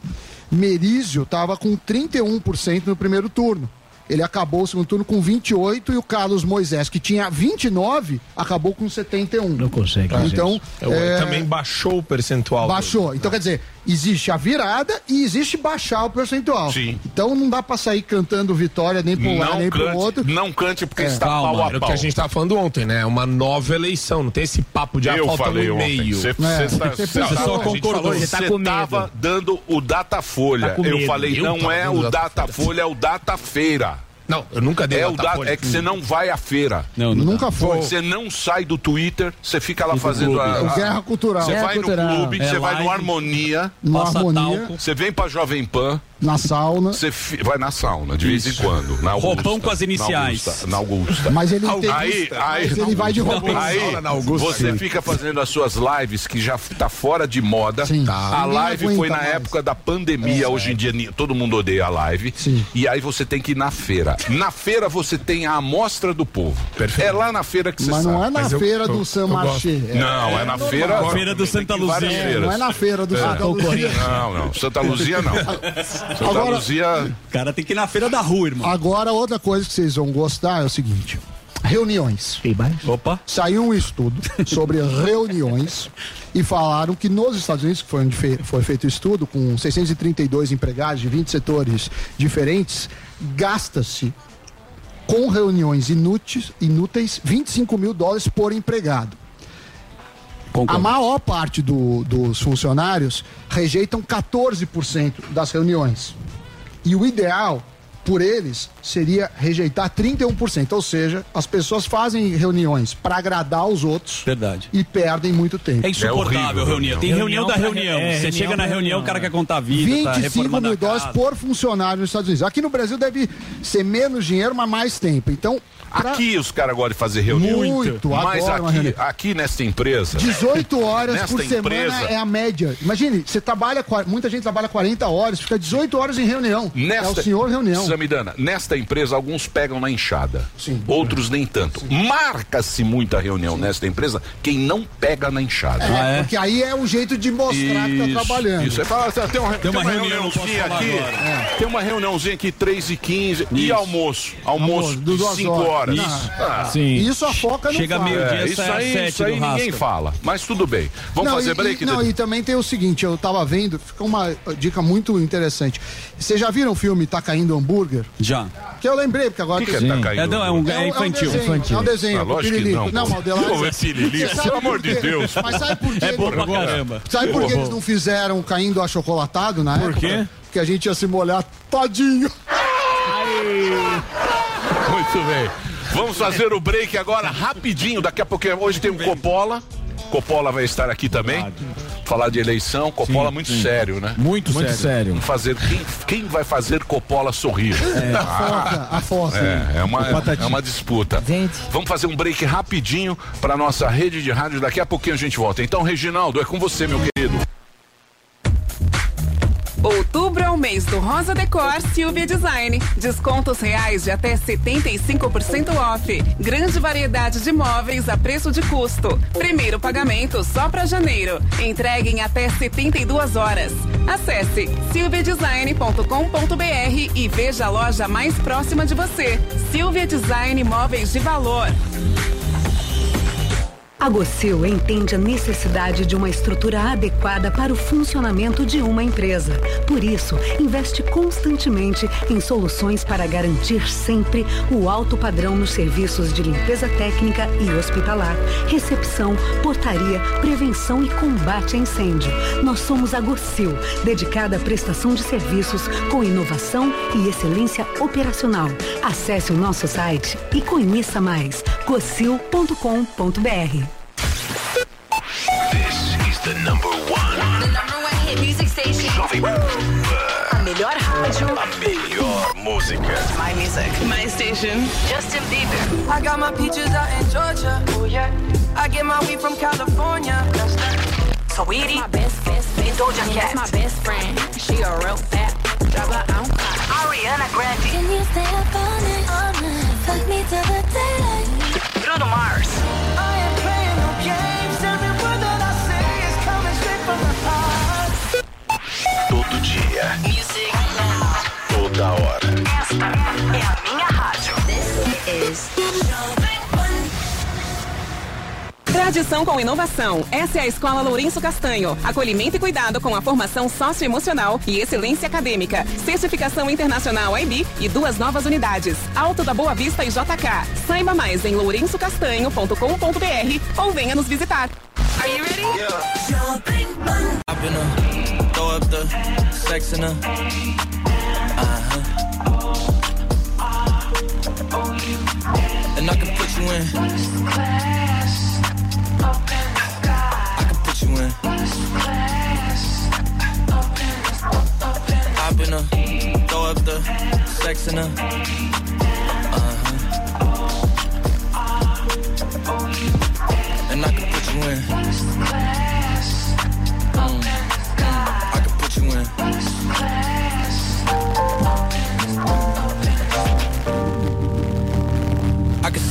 Merizio estava com 31% no primeiro turno. Ele acabou o segundo turno com 28 e o Carlos Moisés, que tinha 29, acabou com 71. Não consegue. Então, isso. é, Também baixou o percentual. baixou. Então, quer dizer, existe a virada e existe baixar o percentual. Sim. Então não dá pra sair cantando vitória nem um lado Não nem pro cante, outro. não cante porque É. está Calma, pau a era o pau. que a gente tava falando ontem, né? Uma nova eleição. Não tem esse papo de ah, Eu falta falei um e-mail. Você É. tá- Você cê só concordou, você tá com medo. tava dando o Datafolha. Tá eu falei, Eu não é dando o o Datafolha, é o Datafeira. Não, eu nunca dei É, o Datafolha. da, é que você não vai à feira. Não, não Nunca foi. Você não sai do Twitter, você fica lá fazendo a, É a- guerra cultural. Você vai cultural. no clube, É você vai no. Harmonia, No harmonia. você vem pra Jovem Pan, na sauna. Você fi- vai na sauna de vez em quando. Na Augusta, Roupão com as iniciais. Na Augusta. Na Augusta. Mas ele tem- aí, aí, mas ele vai de roupão. Aí, na Augusta. você Sim. fica fazendo as suas lives que já tá fora de moda. A Ninguém live foi na mais. É, época da pandemia. Hoje em dia todo mundo odeia a live. E aí você tem que ir na feira. Na feira você tem a amostra do povo. É lá na feira que você Mas sabe. não é na feira do San Marché. Não, é, na feira. A feira do Santa Luzia. Não é na feira do É. Santa Luzia. Não, não. Santa Luzia não. Santa Agora- Luzia. O cara tem que ir na feira da rua, irmão. Agora, outra coisa que vocês vão gostar é o seguinte: reuniões. Opa. Saiu um estudo sobre reuniões e falaram que nos Estados Unidos, que foi onde fe- foi feito o estudo, com 632 empregados de 20 setores diferentes, gasta-se com reuniões inúteis, inúteis 25 mil dólares por empregado. A maior parte do- dos funcionários rejeitam 14% das reuniões. E o ideal, por eles, seria rejeitar 31%. Ou seja, as pessoas fazem reuniões para agradar os outros Verdade. e perdem muito tempo. É insuportável reunião. Tem reunião, da reunião. Você chega na reunião, o cara quer contar a vida, tá 25 reformando mil dólares por funcionário nos Estados Unidos. Aqui no Brasil deve ser menos dinheiro, mas mais tempo. Então, Aqui os caras gostam de fazer reunião. Muito, Mas aqui, aqui nesta empresa. 18 horas por semana empresa, é a média. Imagine, você trabalha, muita gente trabalha 40 horas, fica 18 horas em reunião. Nesta, é o senhor reunião. Samidana, nesta empresa, alguns pegam na enxada. Outros nem tanto. Marca-se muita reunião nesta empresa quem não pega na enxada. É, porque aí é um jeito de mostrar que tá trabalhando. Isso, é falar, tem uma, tem uma uma, reuniãozinha aqui. É. Tem uma reuniãozinha aqui, 3 e 15 e almoço. Almoço, Almoço, de duas 5 horas. Horas. Isso. Ah, Isso a foca não Chega fala. meio-dia, É, isso aí, sete isso aí do ninguém fala. Mas tudo bem. Vamos Não, fazer e, break? e, não, Dedê? e também tem o seguinte, eu tava vendo, fica uma dica muito interessante. Vocês já viram o filme Tá Caindo Hambúrguer? Já. Que eu lembrei, porque agora O que que tem- é Tá Caindo É, não, é um- é um- infantil. desenho, Infantil. É um desenho, Ah, lógico que não, pô. o Delari- Pô, é pirilico, pelo por amor de? Deus. Mas sabe por quê? É bom pra caramba. Sabe por que eles não fizeram caindo achocolatado na época? quê? Porque a gente ia se molhar todinho. Muito bem. Vamos fazer o break agora rapidinho. Daqui a pouquinho. Hoje tem o Coppola. Coppola vai estar aqui também. Falar de eleição. Coppola muito sério, né? Muito, sério. Vamos Fazer, quem, quem vai fazer Coppola sorrir? A foca, a foca. É, é uma, é uma disputa. Vamos fazer um break rapidinho para nossa rede de rádio. Daqui a pouquinho a gente volta. Então, Reginaldo, é com você, meu querido. Mês do Rosa Decor Silvia Design. Descontos reais de até 75% off. Grande variedade de móveis a preço de custo. Primeiro pagamento só para janeiro. Entregue em até 72 horas. Acesse silviadesign.com.br e veja a loja mais próxima de você. Silvia Design Móveis de Valor. A Gocil entende a necessidade de uma estrutura adequada para o funcionamento de uma empresa. Por isso, investe constantemente em soluções para garantir sempre o alto padrão nos serviços de limpeza técnica e hospitalar, recepção, portaria, prevenção e combate a incêndio. Nós somos a Gocil, dedicada à prestação de serviços com inovação e excelência operacional. Acesse o nosso site e conheça mais gocil.com.br. station. Jovem Pan. A melhor rádio. A melhor música. My music. My station. Justin Bieber. I got my peaches out in Georgia. Oh yeah. I get my weed from California. That's that. Saweetie. My best, best, best. Doja Cat. That's my best friend. She a real fat. Drive her own car. Ariana Grande. Can you stay up all night? All night. Fuck me till the daylight. Bruno Mars. Dia. Music. Toda hora. Esta é a minha rádio. This is Tradição com inovação. Essa é a Escola Lourenço Castanho. Acolhimento e cuidado com a formação socioemocional e excelência acadêmica. Certificação internacional IB e duas novas unidades. Alto da Boa Vista e JK. Saiba mais em lourençocastanho.com.br ou venha nos visitar. Are you ready? Hop Hop in her, sex in her. Uh-huh. And I can put you in.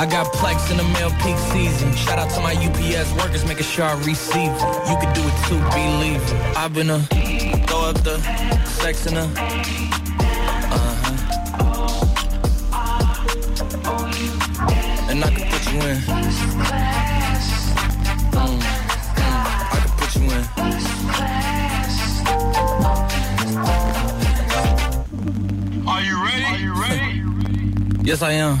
I got plex in the mail peak season. Shout out to my UPS workers, making sure I receive it. You can do it too, believe it. I've been a throw up the sex in her. Uh-huh. And I can put you in. Mm, I can put you in. Are you ready? Are you ready? Yes, I am.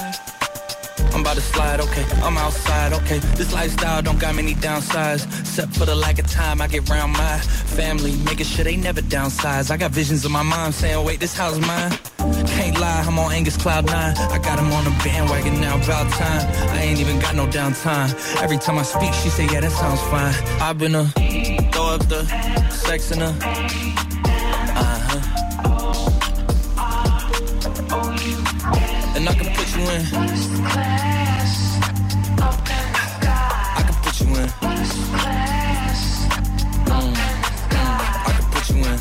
I'm about to slide, okay. I'm outside, okay. This lifestyle don't got many downsides. Except for the lack of time I get around my family, making sure they never downsize. I got visions of my mom saying, wait, this house mine. Can't lie, I'm on Angus Cloud 9. I got him on the bandwagon now, about time. I ain't even got no downtime. Every time I speak, she say, yeah, that sounds fine. I've been a throw up the sex in her. And I can put you in. I can put you in. Mm. I can put you in.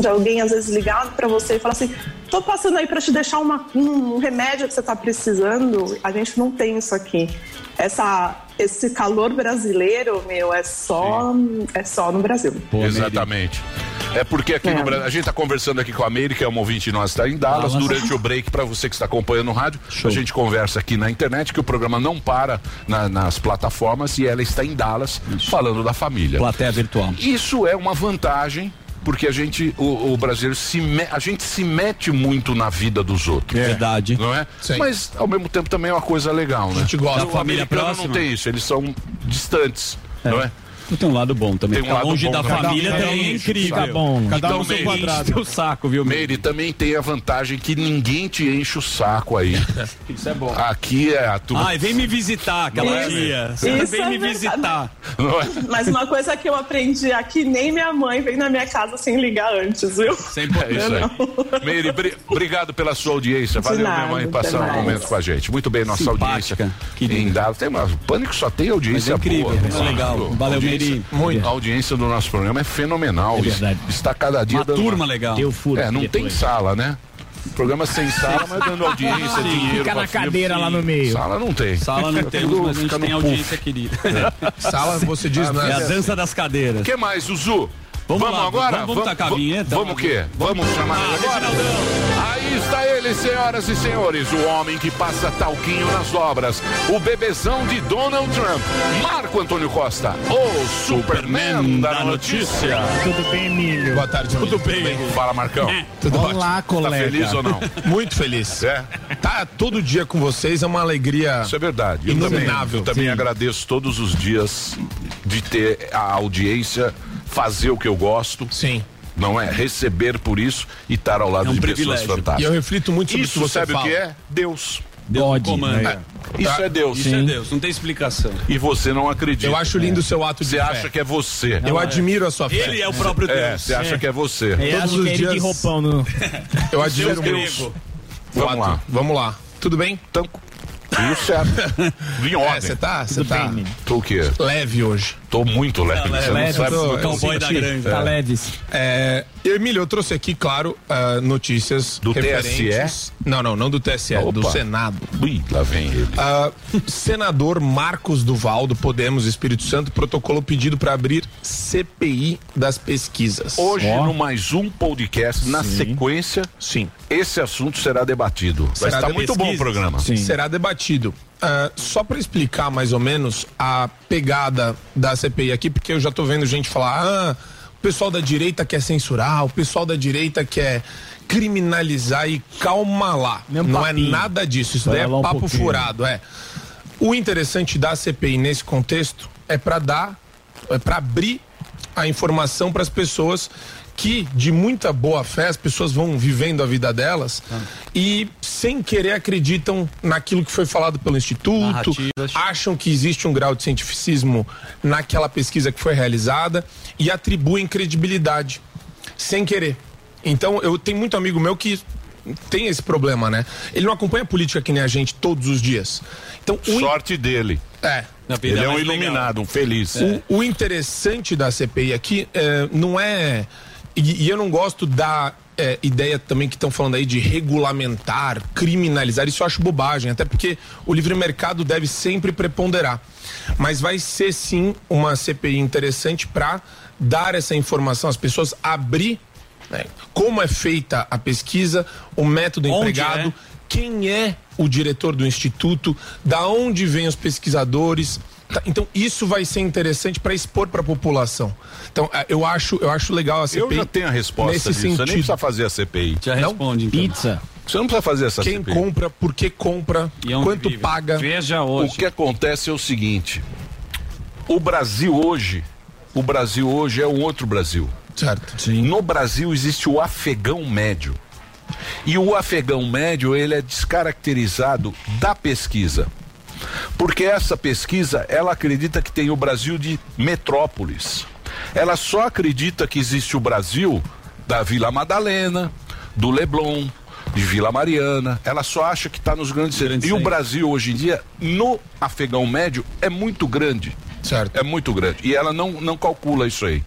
de alguém às vezes ligado para você e falar assim: tô passando aí para te deixar uma, um remédio que você tá precisando. A gente não tem isso aqui. Essa, esse calor brasileiro, meu, é só, é só no Brasil. Exatamente. É porque aqui É. no Brasil, a gente está conversando aqui com a que é uma ouvinte nossa, está em Dallas. Dallas. Durante o break, para você que está acompanhando o rádio, a gente conversa aqui na internet, que o programa não para na- nas plataformas e ela está em Dallas falando da família. Plateia virtual. Isso é uma vantagem. Porque a gente, o, o brasileiro se me- a gente se mete muito na vida dos outros. Verdade. Não é? Sim. Mas ao mesmo tempo também é uma coisa legal, né? A gente gosta. O Da família próxima. não tem isso, eles são distantes, não é? Tem um lado bom também. Tem um longe bom da também. família Cada um também é o incrível. Fica bom. Cada Então, um seu Meire, quadrado. enche teu saco, viu, Meire? Meire também tem a vantagem que ninguém te enche o saco aí. Isso é bom. Aqui é a. Ai, vem me visitar, aquela é, tia. Meire? Você Isso vem é me verdade. visitar. É? Mas uma coisa que eu aprendi aqui, nem minha mãe vem na minha casa sem ligar antes, viu? Sem É isso aí. Meire, bri- obrigado pela sua audiência. Valeu, nada, minha mãe, passar um momento com a gente. Muito bem, nossa Simpática, audiência. Em Dallas. Tem uma, o Pânico só tem audiência Mas é incrível, boa. é legal. Valeu, audiência. Muito. A audiência do nosso programa é fenomenal. É verdade. Está cada dia Uma dando turma legal. Deu furo. É, não tem sala, né? Programa sem sala, mas dando audiência, Sim, dinheiro. fica na filho. cadeira lá no meio. Sala não tem. Sala não É tudo- mas a gente tem audiência querida. Sala, você diz, né? É a dança das cadeiras. O que mais, Zuzu? Vamos lá, agora? vamos- vamos tacar a vinheta? Vamos o quê? Vamos chamar Ah, agora? Aí está ele, senhoras e senhores, o homem que passa talquinho nas obras, o bebezão de Donald Trump, Marco Antônio Costa, o Superman da notícia. Tudo bem, Emílio? Boa tarde, Tudo bem? Fala, Marcão. Tudo Olá, ótimo. colega. Tá feliz ou não? Muito feliz. É? Tá todo dia com vocês, é uma alegria. Isso é verdade. Eu também, Inominável. eu também agradeço todos os dias de ter a audiência, fazer o que eu gosto. Sim. Não é? Receber por isso e estar ao lado É um de pessoas privilégio. fantásticas. E eu reflito muito sobre Isso você sabe fala. o que é? Deus. Deus comanda. É. Isso é Deus. Isso é Deus, não tem explicação. E você não acredita. Eu acho lindo o seu ato de Você fé. acha que é você. Eu admiro a sua fé. Ele é o próprio É, Deus. você acha que é você. Todos os dias. no. Eu admiro Deus o Vamos lá. Vamos lá. Tudo bem? Então, Tudo certo. Em ordem. Você tá, você tá bem. Tô o quê? leve hoje. Tô muito leve. Tá você não sabe. tô- Eu eu senti. senti. Tá É. leves. É, Emílio, eu trouxe aqui, claro, ah, notícias Do referentes- Não, não, não do TSE, do Opa. Senado. Ui, lá vem ele. Ah, senador Marcos Duval, do Podemos Espírito Santo, protocolou pedido para abrir CPI das pesquisas. Hoje, no mais um podcast, na sequência, sim. esse assunto será debatido. Vai estar de muito bom o programa. Será debatido. Ah, só para explicar mais ou menos a pegada da CPI aqui, porque eu já tô vendo gente falar: ah, o pessoal da direita quer censurar, o pessoal da direita quer criminalizar e calma lá. Não é papinho. nada disso, isso daí é um papo pouquinho. furado, é. O interessante da CPI nesse contexto é para dar, é para abrir a informação para as pessoas que de muita boa fé as pessoas vão vivendo a vida delas e sem querer acreditam naquilo que foi falado pelo instituto, Narrativas. acham que existe um grau de cientificismo naquela pesquisa que foi realizada e atribuem credibilidade sem querer. Então, eu tenho muito amigo meu que tem esse problema, né? Ele não acompanha a política que nem a gente todos os dias. Então, o in- Sorte dele. é. Ele é um iluminado, um feliz. O, o interessante da CPI aqui é, não é. E, e eu não gosto da é, ideia também que estão falando aí de regulamentar, criminalizar. Isso eu acho bobagem, até porque o livre mercado deve sempre preponderar. Mas vai ser sim uma CPI interessante para dar essa informação às pessoas, abrir né, como é feita a pesquisa, o método Onde empregado, é? quem é o diretor do instituto, da onde vêm os pesquisadores. Tá, Então isso vai ser interessante para expor para a população. Então eh, eu acho, eu acho legal a CPI. Eu já tenho a resposta nesse disso. Você nem sentido. precisa fazer a CPI. Já Não? responde, então. Pizza. Você não precisa fazer essa Quem CPI. compra, por que compra, E onde quanto vive? paga. Veja O hoje. que acontece é o seguinte: o Brasil hoje, o Brasil hoje é um outro Brasil. Certo. No Brasil existe o afegão médio. E o afegão médio, ele é descaracterizado da pesquisa. Porque essa pesquisa, ela acredita que tem o Brasil de metrópoles. Ela só acredita que existe o Brasil da Vila Madalena, do Leblon, de Vila Mariana. Ela só acha que está nos grandes centros. E o Brasil hoje em dia, no afegão médio, é muito grande. Certo. É muito grande. E ela não, não calcula isso aí.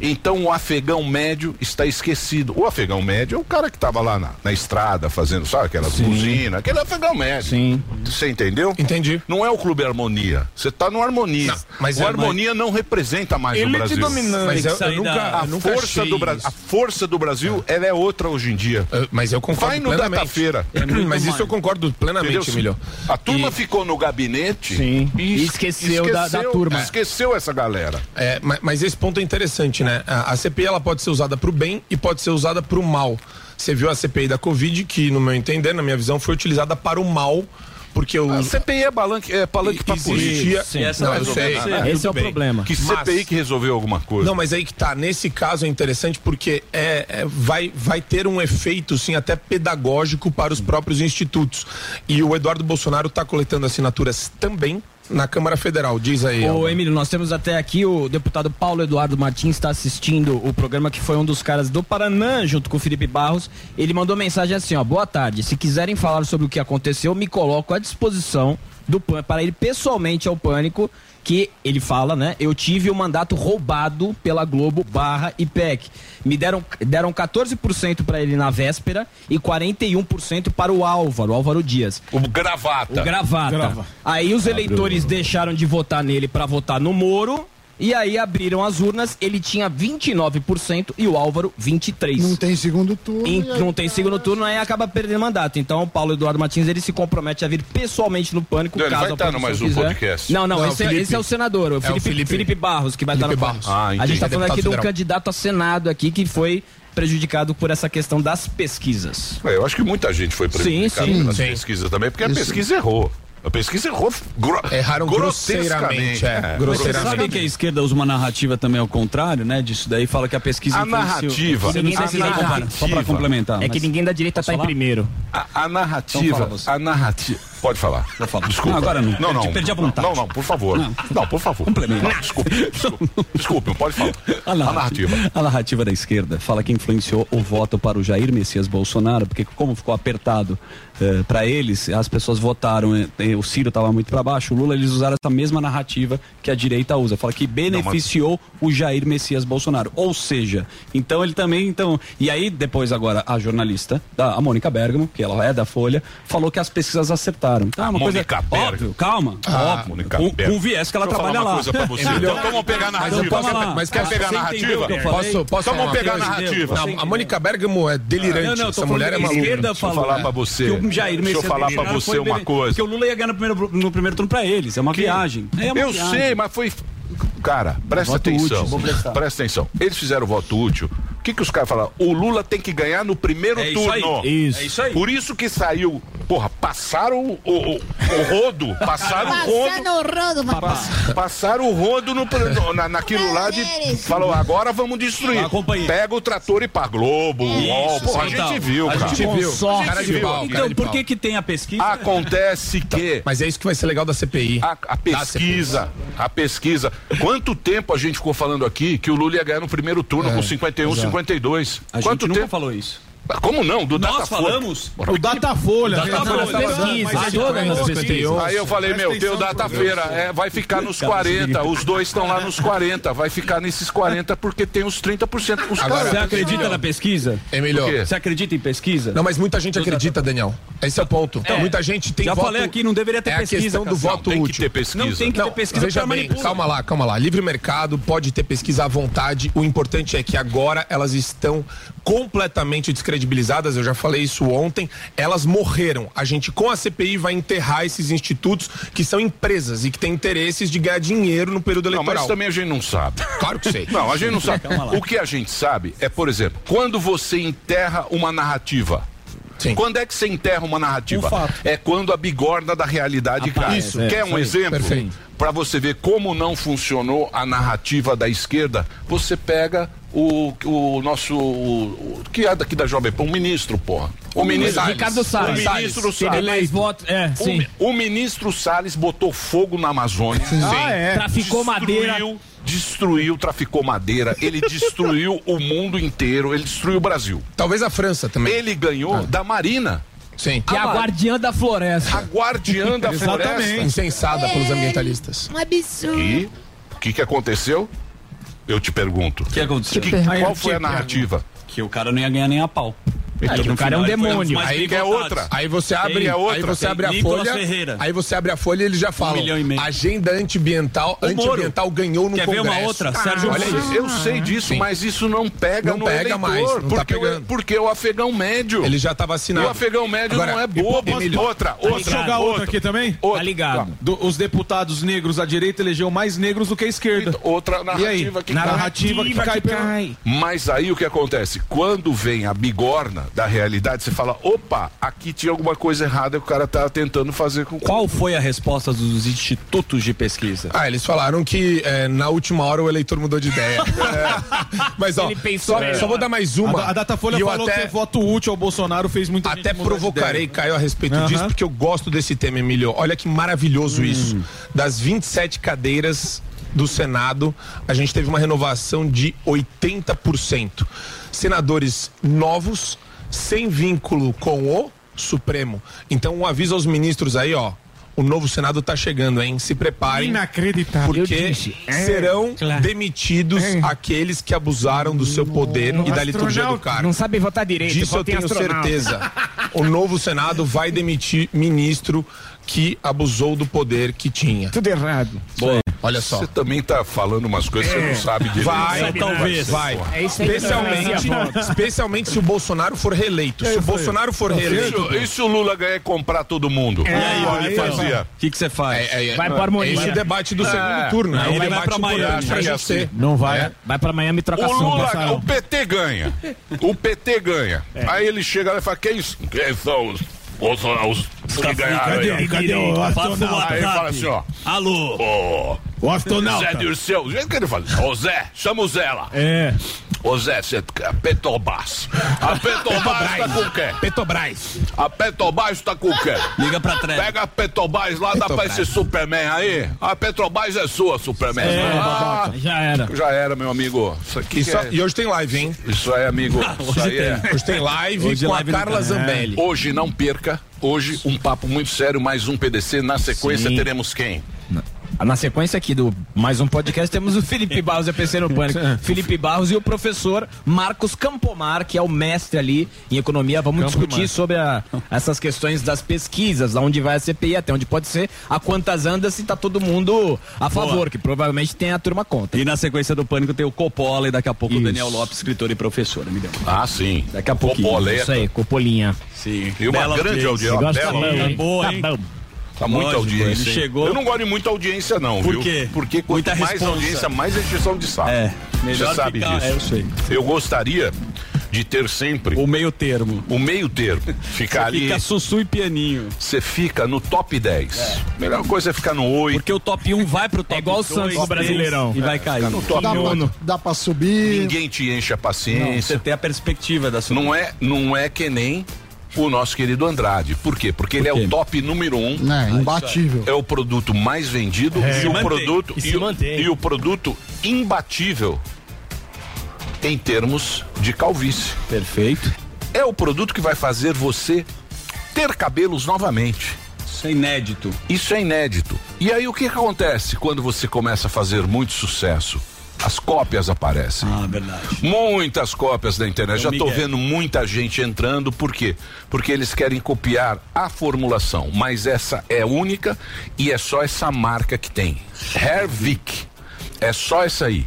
Então o afegão médio está esquecido. O afegão médio é o cara que estava lá na, na estrada fazendo, sabe, aquelas buzinas, aquele afegão médio. Sim. Você entendeu? Entendi. Não é o Clube Harmonia. Você está no Harmonia. Não, mas o é- Harmonia não representa mais o Ele te Brasil. dominando. Mas eu, eu nunca, A eu nunca força, do Bra... a força do Brasil, ela é outra hoje em dia. Eu- Mas eu concordo Vai no plenamente. data-feira. Mas isso eu concordo plenamente? Emílio. A turma E- ficou no gabinete Sim. e E esqueceu da- da turma. Esqueceu essa galera. É, ma- mas, esse ponto é interessante, né? A, a CPI ela pode ser usada para o bem e pode ser usada para o mal. Você viu a CPI da Covid, que, no meu entender, na minha visão, foi utilizada para o mal, porque o. A CPI é palanque, é palanque pra política. Existia. E essa Não, eu sei. nada. Esse é o Tudo bem. problema. Que Mas- CPI que resolveu alguma coisa. Não, mas aí que tá. Nesse caso é interessante porque é, é- vai, vai ter um efeito, sim, até pedagógico para os próprios institutos. E o Eduardo Bolsonaro está coletando assinaturas também na Câmara Federal. Diz aí. Ô, Alba. Emílio, nós temos até aqui o deputado Paulo Eduardo Martins está assistindo o programa que foi um dos caras do Paranã, junto com o Felipe Barros. Ele mandou mensagem assim, ó, boa tarde. Se quiserem falar sobre o que aconteceu, me coloco à disposição do PAN para ir pessoalmente ao Pânico, que ele fala, né? Eu tive o mandato roubado pela Globo barra IPEC. Me deram, deram 14% para ele na véspera e 41% para o Álvaro, Álvaro Dias. O gravata. O gravata. Aí os eleitores deixaram de votar nele pra votar no Moro. E aí abriram as urnas, ele tinha 29% e o Álvaro 23%. Não tem segundo turno. Em- e aí não tem segundo turno, aí acaba perdendo mandato. Então o Paulo Eduardo Martins ele se compromete a vir pessoalmente no pânico. Não, ele caso vai a estar no mais um quiser. podcast. Não, não, Não, esse, é, Felipe. esse é o senador, o Felipe, Felipe. Felipe Barros, que vai estar no Felipe pânico. Barros. Ah, a gente tá É falando aqui de um candidato a Senado aqui que foi prejudicado por essa questão das pesquisas. É, eu acho que muita gente foi prejudicada sim. pelas Sim. pesquisas também, porque a Isso. pesquisa errou. A pesquisa errou gro Erraram grosseiramente, é. É, Mas você grosseiramente. sabe que a esquerda usa uma narrativa também ao contrário, né? Disso daí fala que a pesquisa A narrativa. Você não sei se comparar, Só para complementar. É que ninguém da direita tá em primeiro. A, a Então narrativa, você. a narrativa, Pode falar. Desculpa. Não, agora não. Não, não. Perdi- perdi a vontade. Não, não, por favor. Não, por favor. Complemento. Não, desculpe, desculpe. Desculpe, pode falar. A narrativa. A narrativa da esquerda fala que influenciou o voto para o Jair Messias Bolsonaro, porque como ficou apertado para eles, as pessoas votaram, eh, eh, o Ciro estava muito para baixo, o Lula, eles usaram essa mesma narrativa que a direita usa, fala que beneficiou o Jair Messias Bolsonaro. Ou seja, então ele também, então, e aí depois agora a jornalista, da, a Mônica Bergamo, que ela é da Folha, falou que as pesquisas acertaram. Então, é uma coisa Mônica óbvio, calma, Ah, óbvio, Mônica com, Bergamo. com o viés que ela trabalha uma lá. coisa pra você. Então vamos pegar a narrativa. falar. mas quer Você pegar a narrativa? Posso, posso Então vamos pegar a narrativa. Não, a Mônica Bergamo é delirante. Não, não, Essa mulher é maluca. esquerda Deixa eu falar pra você. Que o Jair Deixa eu falar pra você uma coisa. Que o Lula ia ganhar no primeiro, no primeiro turno pra eles. É uma viagem. É eu viagem. sei, mas foi. Cara, presta Voto atenção. útil. Presta atenção. Eles fizeram voto útil. O que, que os caras falaram? O Lula tem que ganhar no primeiro É isso turno. aí. Isso. É isso aí. Por isso que saiu. Porra, passaram o, o, o rodo. Passaram o rodo. Passando o rodo, papai. Passaram o rodo no, no- na, naquilo lá de. Falou, agora vamos destruir. Pega o trator e pra Globo, UOL. Porra, a gente viu, A cara. gente viu. A gente Cara de viu. pau, Então, de por pau. que que tem a pesquisa? Acontece que. Mas é isso que vai ser legal da CPI. A, a pesquisa, a pesquisa. Quanto tempo a gente ficou falando aqui que o Lula ia ganhar no primeiro turno com 51, exato. 52? A Quanto gente nunca tempo? falou isso. Como não? Do Nós Datafolha. falamos. O Datafolha. Datafolha. pesquisas. Aí eu falei, meu, teu atenção, data-feira é, vai ficar nos 40. Os dois estão lá nos 40. Vai ficar nesses 40 porque tem os 30%. Os Agora, caras- Você acredita na pesquisa? O quê? Você acredita em pesquisa? Não, mas muita gente acredita, Daniel. Esse é o ponto. É. Muita gente tem Já voto... falei aqui, não deveria ter é pesquisa, a questão do voto Tem que ter pesquisa. Não tem que ter pesquisa veja bem, calma lá, calma lá. Livre mercado pode ter pesquisa à vontade. O importante é que agora elas estão completamente descredibilizadas. Eu já falei isso ontem. Elas morreram. A gente, com a CPI, vai enterrar esses institutos que são empresas e que têm interesses de ganhar dinheiro no período Não, eleitoral. mas também a gente não sabe. Claro que sei. Não, a gente não sabe. O que a gente sabe é, por exemplo, quando você enterra uma narrativa. Sim. Quando é que você enterra uma narrativa? Um. É quando a bigorna da realidade cai. Aparece, Isso. é, Quer um exemplo? Para você ver como não funcionou a narrativa da esquerda, você pega o, o nosso. O, o- que é daqui da Jovem Pan, o ministro, porra. O ministro Ricardo Salles. O ministro Salles. votos. É, O, sim. o ministro Salles botou fogo na Amazônia. Ah, é. Traficou madeira. Destruiu, traficou madeira. Ele destruiu o mundo inteiro. Ele destruiu o Brasil. Talvez a França também. Ele ganhou da Marina. Sim. Que é a guardiã da floresta. A guardiã da floresta. Insensada pelos ambientalistas. Um absurdo. E o que, que aconteceu? Eu te pergunto. O que aconteceu? Que- qual foi a narrativa? Que o cara não ia ganhar nem a pau. Aí, o cara é um demônio. Aí é outra. Aí você abre, Tem outra. aí você abre a folha. Aí você abre a folha e eles já e meio. Agenda antiambiental, antiambiental ganhou no Quer ver Congresso. uma outra? Sérgio olha isso. Eu sei disso, mas isso não pega Não no pega eleitor, mais, tá porque, o, pegando. porque o afegão médio. Ele já tá vacinado. O afegão médio não é bobo. Outra, outra, Posso jogar outra aqui também? outra. Tá ligado. Do- os deputados negros à direita elegeu mais negros do que a esquerda. Outra E aí? narrativa que narrativa que cai. Mas aí o que acontece? Quando vem a bigorna da realidade, você fala, opa, aqui tinha alguma coisa errada que o cara tá tentando fazer com Qual foi a resposta dos institutos de pesquisa? Ah, eles falaram que é, na última hora o eleitor mudou de ideia. É. Mas ó, Ele pensou só, melhor. só vou dar mais uma. A, a Datafolha eu falou até, que voto útil ao Bolsonaro fez muita até provocarei ideia. Caio a respeito disso, porque eu gosto desse tema, Emílio. Olha que maravilhoso isso. Das 27 cadeiras do Senado, a gente teve uma renovação de 80%. Senadores novos, sem vínculo com o Supremo. Então, um aviso aos ministros aí, ó. O novo Senado tá chegando, hein? Se preparem. Inacreditável. Porque é, serão claro. demitidos aqueles que abusaram do seu poder e da liturgia do cargo. Não sabe votar direito. Disso eu tenho astronauta. certeza. O novo Senado vai demitir ministro que abusou do poder que tinha. Tudo errado. Bom, olha só. Você também tá falando umas coisas que você não sabe direito. Vai, Sabe talvez, nada. vai. É isso aí que Especialmente, influencia voto. especialmente se o Bolsonaro for reeleito. Se o Bolsonaro for reeleito. e se o Lula ganhar e comprar todo mundo? E aí, Como ele fazia? O que você faz? É, é, Vai pro Harmonia. Esse é o debate do É. segundo turno. É Aí um ele vai debate pra Miami. assim. Não vai. É. Vai pra Miami e troca O Lula, o PT ganha. O PT ganha. Aí ele chega lá e fala: quem, quem são os, os, os que ganharam aí? ó?" Cadê o o astronauta? Aí fala assim: ó. Alô? Ô, O astronauta. Zé Dirceu, do jeito que ele fala, ô Zé, chama o Zé lá. É. Ô Zé, você a Petrobras. A Petrobras tá com o quê? Petrobras. A Petrobras tá com o quê? Liga pra trás. Pega a Petrobras lá, dá pra Petrobras. esse Superman aí. A Petrobras é sua, Superman. É, Ah, já era. Já era, meu amigo. Isso aqui E, só- é- e hoje tem live, hein? Isso aí, amigo. Isso aí é. Hoje tem live Hoje com live a Carla canal. Zambelli. Hoje não perca. Hoje um papo muito sério, mais um PDC. Na sequência Sim. teremos quem? Na sequência aqui do mais um podcast, temos o Felipe Barros e a PC no Pânico. Felipe Barros e o professor Marcos Campomar, que é o mestre ali em economia. Vamos Campomar. discutir sobre a- essas questões das pesquisas, aonde vai a CPI, até onde pode ser, a quantas anda, se tá todo mundo a favor, Boa. que provavelmente tem a turma contra. E na sequência do Pânico tem o Coppola e daqui a pouco Isso. o Daniel Lopes, escritor e professor, Emilhão. Ah, sim. Daqui a pouquinho. Copoleta. Isso aí, Copolinha. Sim. E uma Bela grande audiência. Gosta Bela- bom, hein? boa, hein? Tá bom. Tá muita Lógico, audiência. ele hein? chegou- Eu não gosto de muita audiência, não, Por viu? quê? Porque quanto Muita mais responsa. audiência, mais encheção de saco. É, melhor Você sabe ficar- disso. é, eu sei. Eu gostaria de ter sempre O meio termo. o meio termo. Ficar ali. Fica sussu e pianinho. Você fica no top 10. Melhor coisa é ficar no 8. Porque o top 1 vai pro top É igual o 2, Santos no Brasileirão. E vai cair. no top Dá 1. pra, dá pra subir. Ninguém te enche a Não, paciência. você tem a perspectiva da sua. Não é, não é que nem o nosso querido Andrade. Por quê? Porque ele é o top número um. Né, imbatível. É o produto mais vendido É. e o mantém. produto E se e, o- mantém. e o produto imbatível em termos de calvície. Perfeito. É o produto que vai fazer você ter cabelos novamente. Isso é inédito. Isso é inédito. E aí o que, que acontece quando você começa a fazer muito sucesso? As cópias aparecem. Ah, verdade. Muitas cópias da internet. É o Já tô Miguel. vendo muita gente entrando, por quê? Porque eles querem copiar a formulação, mas essa é única e é só essa marca que tem. Hervik. É só essa aí.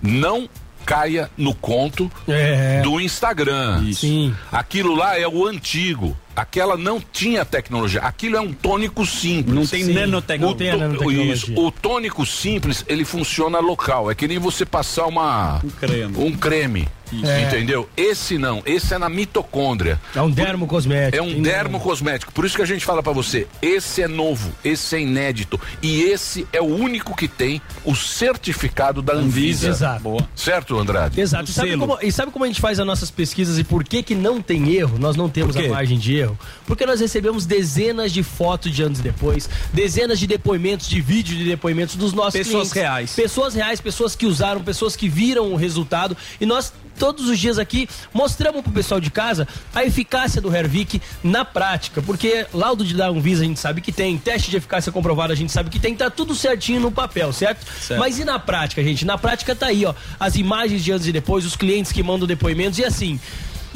Não caia no conto É. do Instagram. Sim. Aquilo lá é o antigo. Aquela não tinha tecnologia. Aquilo é um tônico simples. Não tem Sim. nanotecnologia. Não tem a nanotecnologia. Isso. O tônico simples, ele funciona local. É que nem você passar uma Um creme. um creme. É. Entendeu? Esse não, esse é na mitocôndria. É um dermo cosmético. É um dermo cosmético. Por isso que a gente fala pra você, esse é novo, esse é inédito e esse é o único que tem o certificado da Anvisa. Exato. Boa. Certo, Andrade? Exato. E sabe, como, e sabe como a gente faz as nossas pesquisas e por que que não tem erro? Nós não temos a margem de erro. Porque nós recebemos dezenas de fotos de anos depois, dezenas de depoimentos, de vídeo de depoimentos dos nossos Pessoas clientes. reais. Pessoas reais, pessoas que usaram, pessoas que viram o resultado. E nós, todos os dias aqui, mostramos pro pessoal de casa a eficácia do Hervik na prática. Porque laudo de dar um visa a gente sabe que tem, teste de eficácia comprovado a gente sabe que tem, tá tudo certinho no papel, certo? Certo. Mas e na prática, gente? Na prática tá aí, ó, as imagens de antes e depois, os clientes que mandam depoimentos e assim.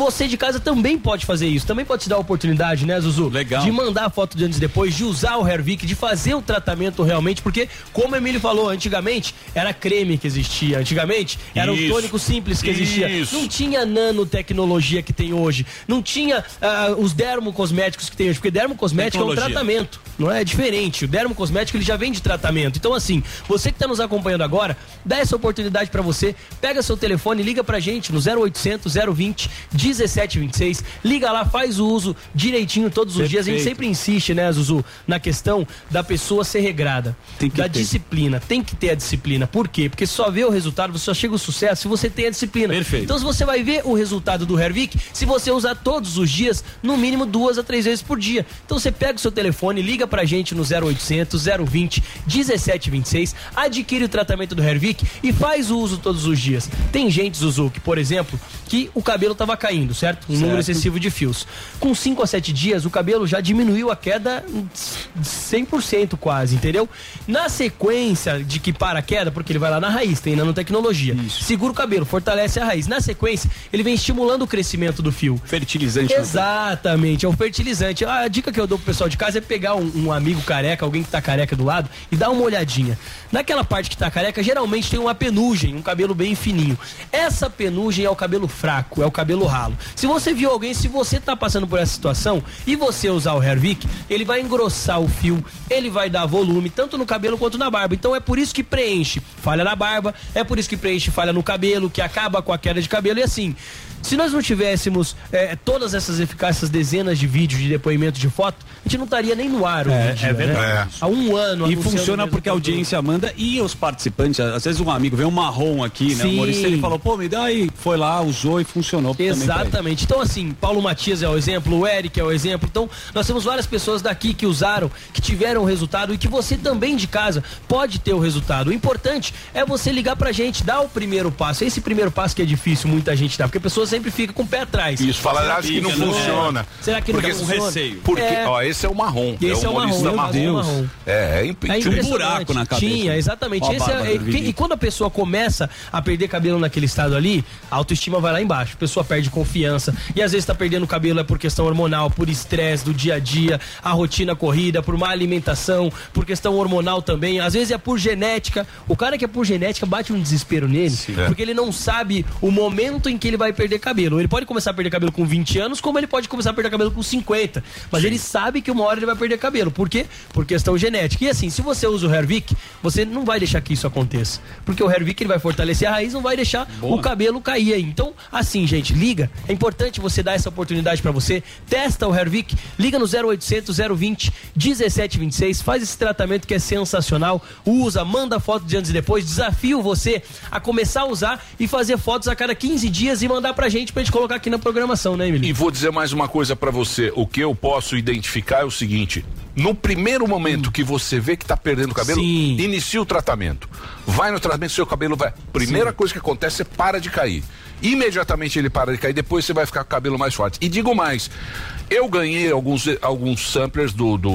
Você de casa também pode fazer isso, também pode te dar a oportunidade, né, Zuzu? Legal. De mandar a foto de antes e depois, de usar o Hervik, de fazer o tratamento realmente, porque, como o Emílio falou, antigamente era creme que existia, antigamente era Isso. o tônico simples que existia. Isso. Não tinha nanotecnologia que tem hoje, não tinha ah, os dermocosméticos que tem hoje, porque dermocosmético é um tratamento, não é? É diferente. O dermocosmético ele já vem de tratamento. Então, assim, você que está nos acompanhando agora, dá essa oportunidade para você, pega seu telefone, liga pra gente no 0800 020 1726, liga lá, faz o uso direitinho todos os dias. A gente Perfeito. sempre insiste, né, Zuzu, na questão da pessoa ser regrada, Tem que da ter. disciplina. Tem que ter a disciplina. Por quê? Porque só vê o resultado, você só chega o sucesso se você tem a disciplina. Perfeito. Então, se você vai ver o resultado do Hervik, se você usar todos os dias, no mínimo duas a três vezes por dia. Então, você pega o seu telefone, liga pra gente no 0800 020 1726, adquire o tratamento do Hervik e faz o uso todos os dias. Tem gente, Zuzu, que, por exemplo, que o cabelo tava caindo, certo? Um número Certo. excessivo de fios. Com 5 a 7 dias, o cabelo já diminuiu a queda 100% quase, entendeu? Na sequência de que para a queda, porque ele vai lá na raiz, tem nanotecnologia. Segura o cabelo, fortalece a raiz. Na sequência, ele vem estimulando o crescimento do fio. Fertilizante. né? Exatamente, é um fertilizante. A dica que eu dou pro pessoal de casa é pegar um, um amigo careca, alguém que tá careca do lado, e dar uma olhadinha. Naquela parte que tá careca, geralmente tem uma penugem, um cabelo bem fininho. Essa penugem é o cabelo fraco, é o cabelo ralo. Se você viu alguém, se você tá passando por essa situação e você usar o Hervik, ele vai engrossar o fio, ele vai dar volume, tanto no cabelo quanto na barba. Então é por isso que preenche falha na barba, é por isso que preenche falha no cabelo, que acaba com a queda de cabelo e assim. Se nós não tivéssemos é, todas essas eficácias dezenas de vídeos, de depoimento, de foto, a gente não estaria nem no ar hoje É, dia, é verdade. né? Há um ano. E funciona o porque a audiência manda e os participantes. Às vezes um amigo vê um marrom aqui, né? O Sim. humorista ele falou, pô, me dá aí. Foi lá, usou e funcionou. Exatamente. Então, assim, Paulo Matias é o exemplo, o Eric é o exemplo. Então, nós temos várias pessoas daqui que usaram, que tiveram o resultado e que você também de casa pode ter o resultado. O importante é você ligar pra gente, dar o primeiro passo. Esse primeiro passo que é difícil muita gente dá, porque a pessoa sempre fica com o pé atrás. Isso, fala, acho que não é? funciona. Será que porque não funciona? Porque, É. ó, esse é o marrom. Esse é o humorista marrom, marrom. marrom. É, é, É tinha um buraco na cabeça. Tinha, exatamente. Ó a Esse é- é- e quando a pessoa começa a perder cabelo naquele estado ali, a autoestima vai lá embaixo. A pessoa perde confiança. E às vezes tá perdendo cabelo é por questão hormonal, por estresse do dia a dia, a rotina corrida, por má alimentação, por questão hormonal também. Às vezes é por genética. O cara que é por genética bate um desespero nele, É. porque ele não sabe o momento em que ele vai perder cabelo. Ele pode começar a perder cabelo com 20 anos, como ele pode começar a perder cabelo com 50. Mas ele sabe que uma hora ele vai perder cabelo. Por quê? Por questão genética. E assim, se você usa o Hervik, você não vai deixar que isso aconteça. Porque o Hervik ele vai fortalecer a raiz, não vai deixar Boa. o cabelo cair aí. Então, assim, gente, liga. É importante você dar essa oportunidade pra você. Testa o Hervik, liga no 0800 020 1726, faz esse tratamento que é sensacional. Usa, manda foto de antes e depois. Desafio você a começar a usar e fazer fotos a cada 15 dias e mandar pra gente pra gente colocar aqui na programação, né, Emílio? E vou dizer mais uma coisa pra você. O que eu posso identificar é o seguinte: no primeiro momento que você vê que tá perdendo o cabelo, inicia o tratamento. Vai no tratamento, seu cabelo vai. Primeira coisa que acontece é para de cair. Imediatamente ele para de cair, depois você vai ficar com o cabelo mais forte. E digo mais, eu ganhei alguns, alguns samplers do, do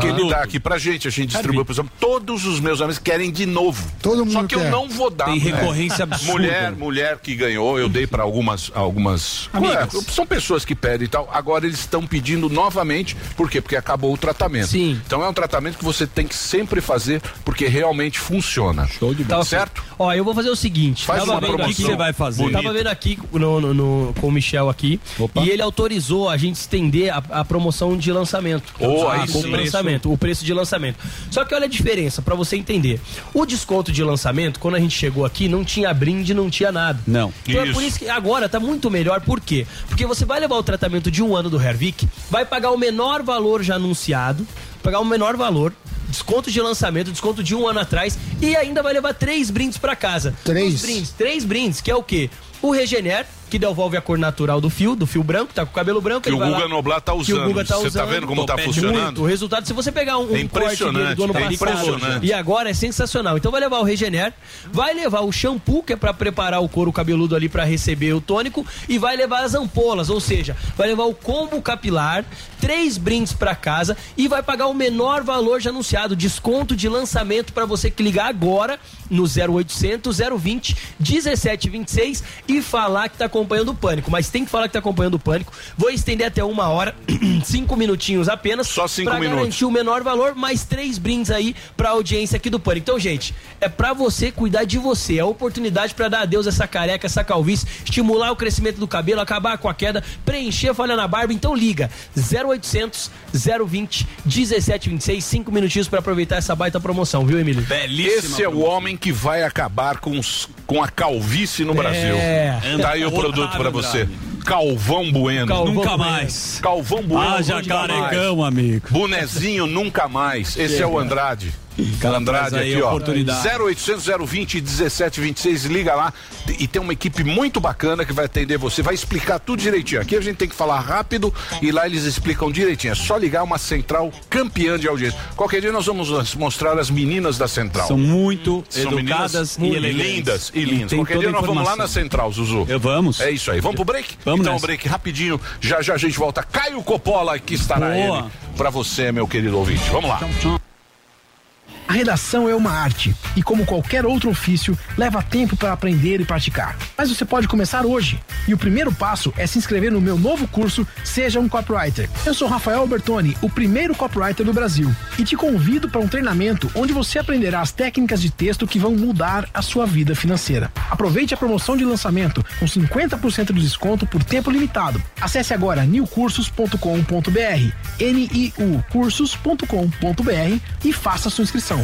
que ele dá aqui pra gente, a gente distribui pro exemplo. Todos os meus amigos querem de novo. Todo mundo Só que eu quer. não vou dar. Tem recorrência absurda. Mulher, mulher que ganhou, eu dei pra algumas algumas Amigas. Ué, são pessoas que pedem e tal. Agora eles estão pedindo novamente, por quê? Porque acabou o tratamento. Sim. Então é um tratamento que você tem que sempre fazer porque realmente funciona. Show de Tá certo? Ó, eu vou fazer o seguinte. Faz tava uma vendo promoção aqui- que você vai fazer. Tava bonita. vendo aqui no, no- no- com o Michel aqui. E ele autorizou a gente estender a, a promoção de lançamento. Oh, o lançamento, o preço de lançamento. Só que olha a diferença, pra você entender. O desconto de lançamento, quando a gente chegou aqui, não tinha brinde, não tinha nada. Não. Então é por isso que agora tá muito melhor, por quê? Porque você vai levar o tratamento de um ano do Hervik, vai pagar o menor valor já anunciado, pagar o menor valor, desconto de lançamento, desconto de um ano atrás, e ainda vai levar três brindes pra casa. Três? Os brindes, três brindes, que é o quê? O Regener, que devolve a cor natural do fio, do fio branco, tá com o cabelo branco. Que ele o vai Guga lá- Noblar tá que o usando. Guga tá Você tá usando. vendo como tá Muito. funcionando? O resultado, se você pegar um, um É corte dele do ano impressionante, é passado impressionante. e agora é sensacional. Então vai levar o Regener, vai levar o shampoo, que é pra preparar o couro cabeludo ali pra receber o tônico, e vai levar as ampolas, ou seja, vai levar o combo capilar, três brindes pra casa e vai pagar o menor valor já anunciado, desconto de lançamento pra você que ligar agora no 0800 020 1726 e falar que tá acompanhando o pânico. Mas tem que falar que tá acompanhando o pânico. Vou estender até uma hora, cinco minutinhos apenas. Só cinco pra minutos. garantir o menor valor, mais três brindes aí pra audiência aqui do Pânico. Então, gente, é pra você cuidar de você. É a oportunidade pra dar adeus a essa careca, essa calvície, estimular o crescimento do cabelo, acabar com a queda, preencher a falha na barba. Então, liga 0800 020 1726, cinco minutinhos pra aproveitar essa baita promoção, viu, Emílio? Esse é o homem que vai acabar com, os- com a calvície no É. Brasil. Tá aí o produto pra você. Andrade. Calvão Bueno. Calvão Nunca mais. Calvão Bueno. Haja nunca mais. carecão, amigo. Bonezinho nunca mais. Esse é o Andrade. Andrade traz aí aqui, a ó. oportunidade. 0800 020 1726, liga lá e tem uma equipe muito bacana que vai atender você, vai explicar tudo direitinho. Aqui a gente tem que falar rápido e lá eles explicam direitinho. É só ligar uma central campeã de audiência. Qualquer dia nós vamos mostrar as meninas da central. São muito São educadas e elegantes. lindas e E lindas. tem Qualquer dia nós vamos lá na central, Zuzu. Eu vamos. É isso aí. Vamos pro break? Vamos então, nessa. break rapidinho. Já já a gente volta. Caio Coppola, aqui estará Boa. ele pra você, meu querido ouvinte. Vamos lá. A redação é uma arte e, como qualquer outro ofício, leva tempo para aprender e praticar. Mas você pode começar hoje. E o primeiro passo é se inscrever no meu novo curso Seja um Copywriter. Eu sou Rafael Bertoni, o primeiro copywriter do Brasil, e te convido para um treinamento onde você aprenderá as técnicas de texto que vão mudar a sua vida financeira. Aproveite a promoção de lançamento com 50% de desconto por tempo limitado. Acesse agora newcursos.com.br, N-I-U cursos.com.br e faça sua inscrição.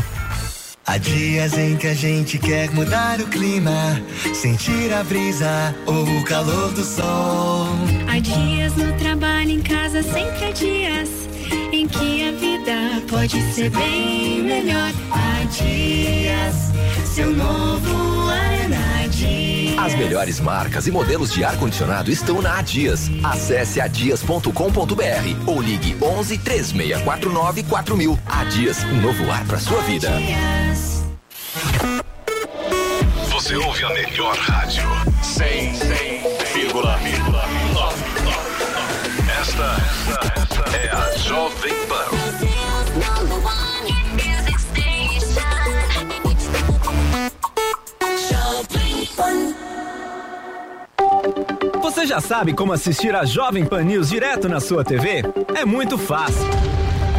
Há dias em que a gente quer mudar o clima, sentir a brisa ou o calor do sol. Há dias no trabalho, em casa, sempre há dias em que a vida pode ser bem melhor. Há dias, seu novo ar é na Dias. As melhores marcas e modelos de ar-condicionado estão na Adias. Acesse adias.com.br ou ligue 11 3649 4000. Adias, um novo ar para sua vida. Você ouve a melhor rádio. 100,9. Jovem Pan. Você já sabe como assistir a Jovem Pan News direto na sua TV? É muito fácil.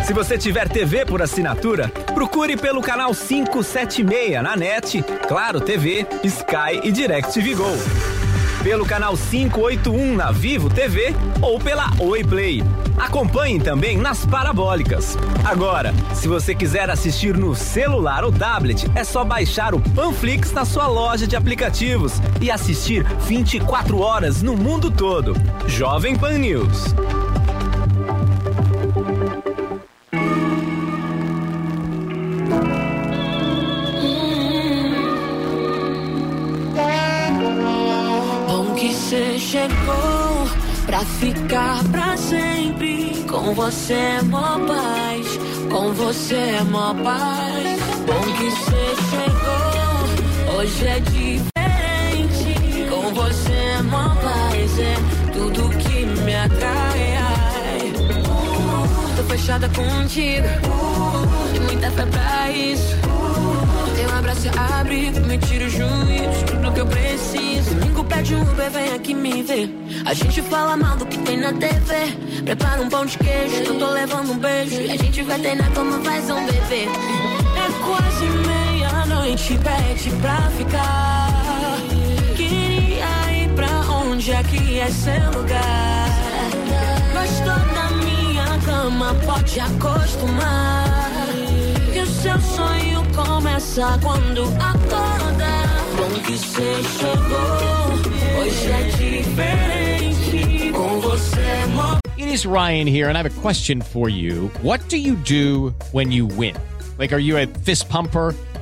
Se você tiver TV por assinatura, procure pelo canal 576 na NET, Claro TV, Sky e DirecTV Go. Pelo canal 581 na Vivo TV ou pela Oi Play. Acompanhe também nas parabólicas. Agora, se você quiser assistir no celular ou tablet, é só baixar o Panflix na sua loja de aplicativos e assistir 24 horas no mundo todo. Jovem Pan News. Você chegou pra ficar pra sempre. Com você é mó paz, com você é mó paz. Bom que você chegou, hoje é diferente. Com você é mó paz, é tudo que me atrai. Ai. Uh, tô fechada contigo, uh, muita fé pra isso. Teu abraço abre, me tira o juízo, tudo que eu preciso. Domingo pede um Uber, vem aqui me ver. A gente fala mal do que tem na TV. Prepara um pão de queijo, eu tô levando um beijo. E a gente vai ter na cama, faz um bebê. É quase meia-noite, pede pra ficar. Queria ir pra onde aqui é seu lugar. Gostou da minha cama, pode acostumar. Que o seu sonho começa quando acorda. Bom que você chegou, hoje é diferente. Com você It is Ryan here, and I have a question for you. What do you do when you win? Like, are you a fist pumper?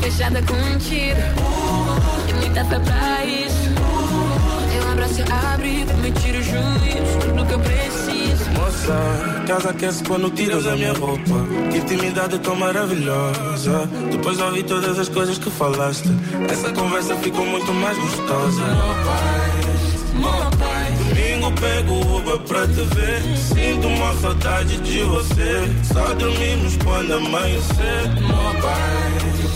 Fechada contigo, e muita fé pra isso. Teu abraço abre, me tira o juízo, tudo que eu preciso. Moça, casa aquece quando tiras a minha roupa. Que intimidade tão maravilhosa. Depois de ouvir todas as coisas que falaste, essa conversa ficou muito mais gostosa. Meu pai. Domingo pego o Uber pra te ver. Sinto uma saudade de você. Só dormimos quando amanhecer. Meu pai,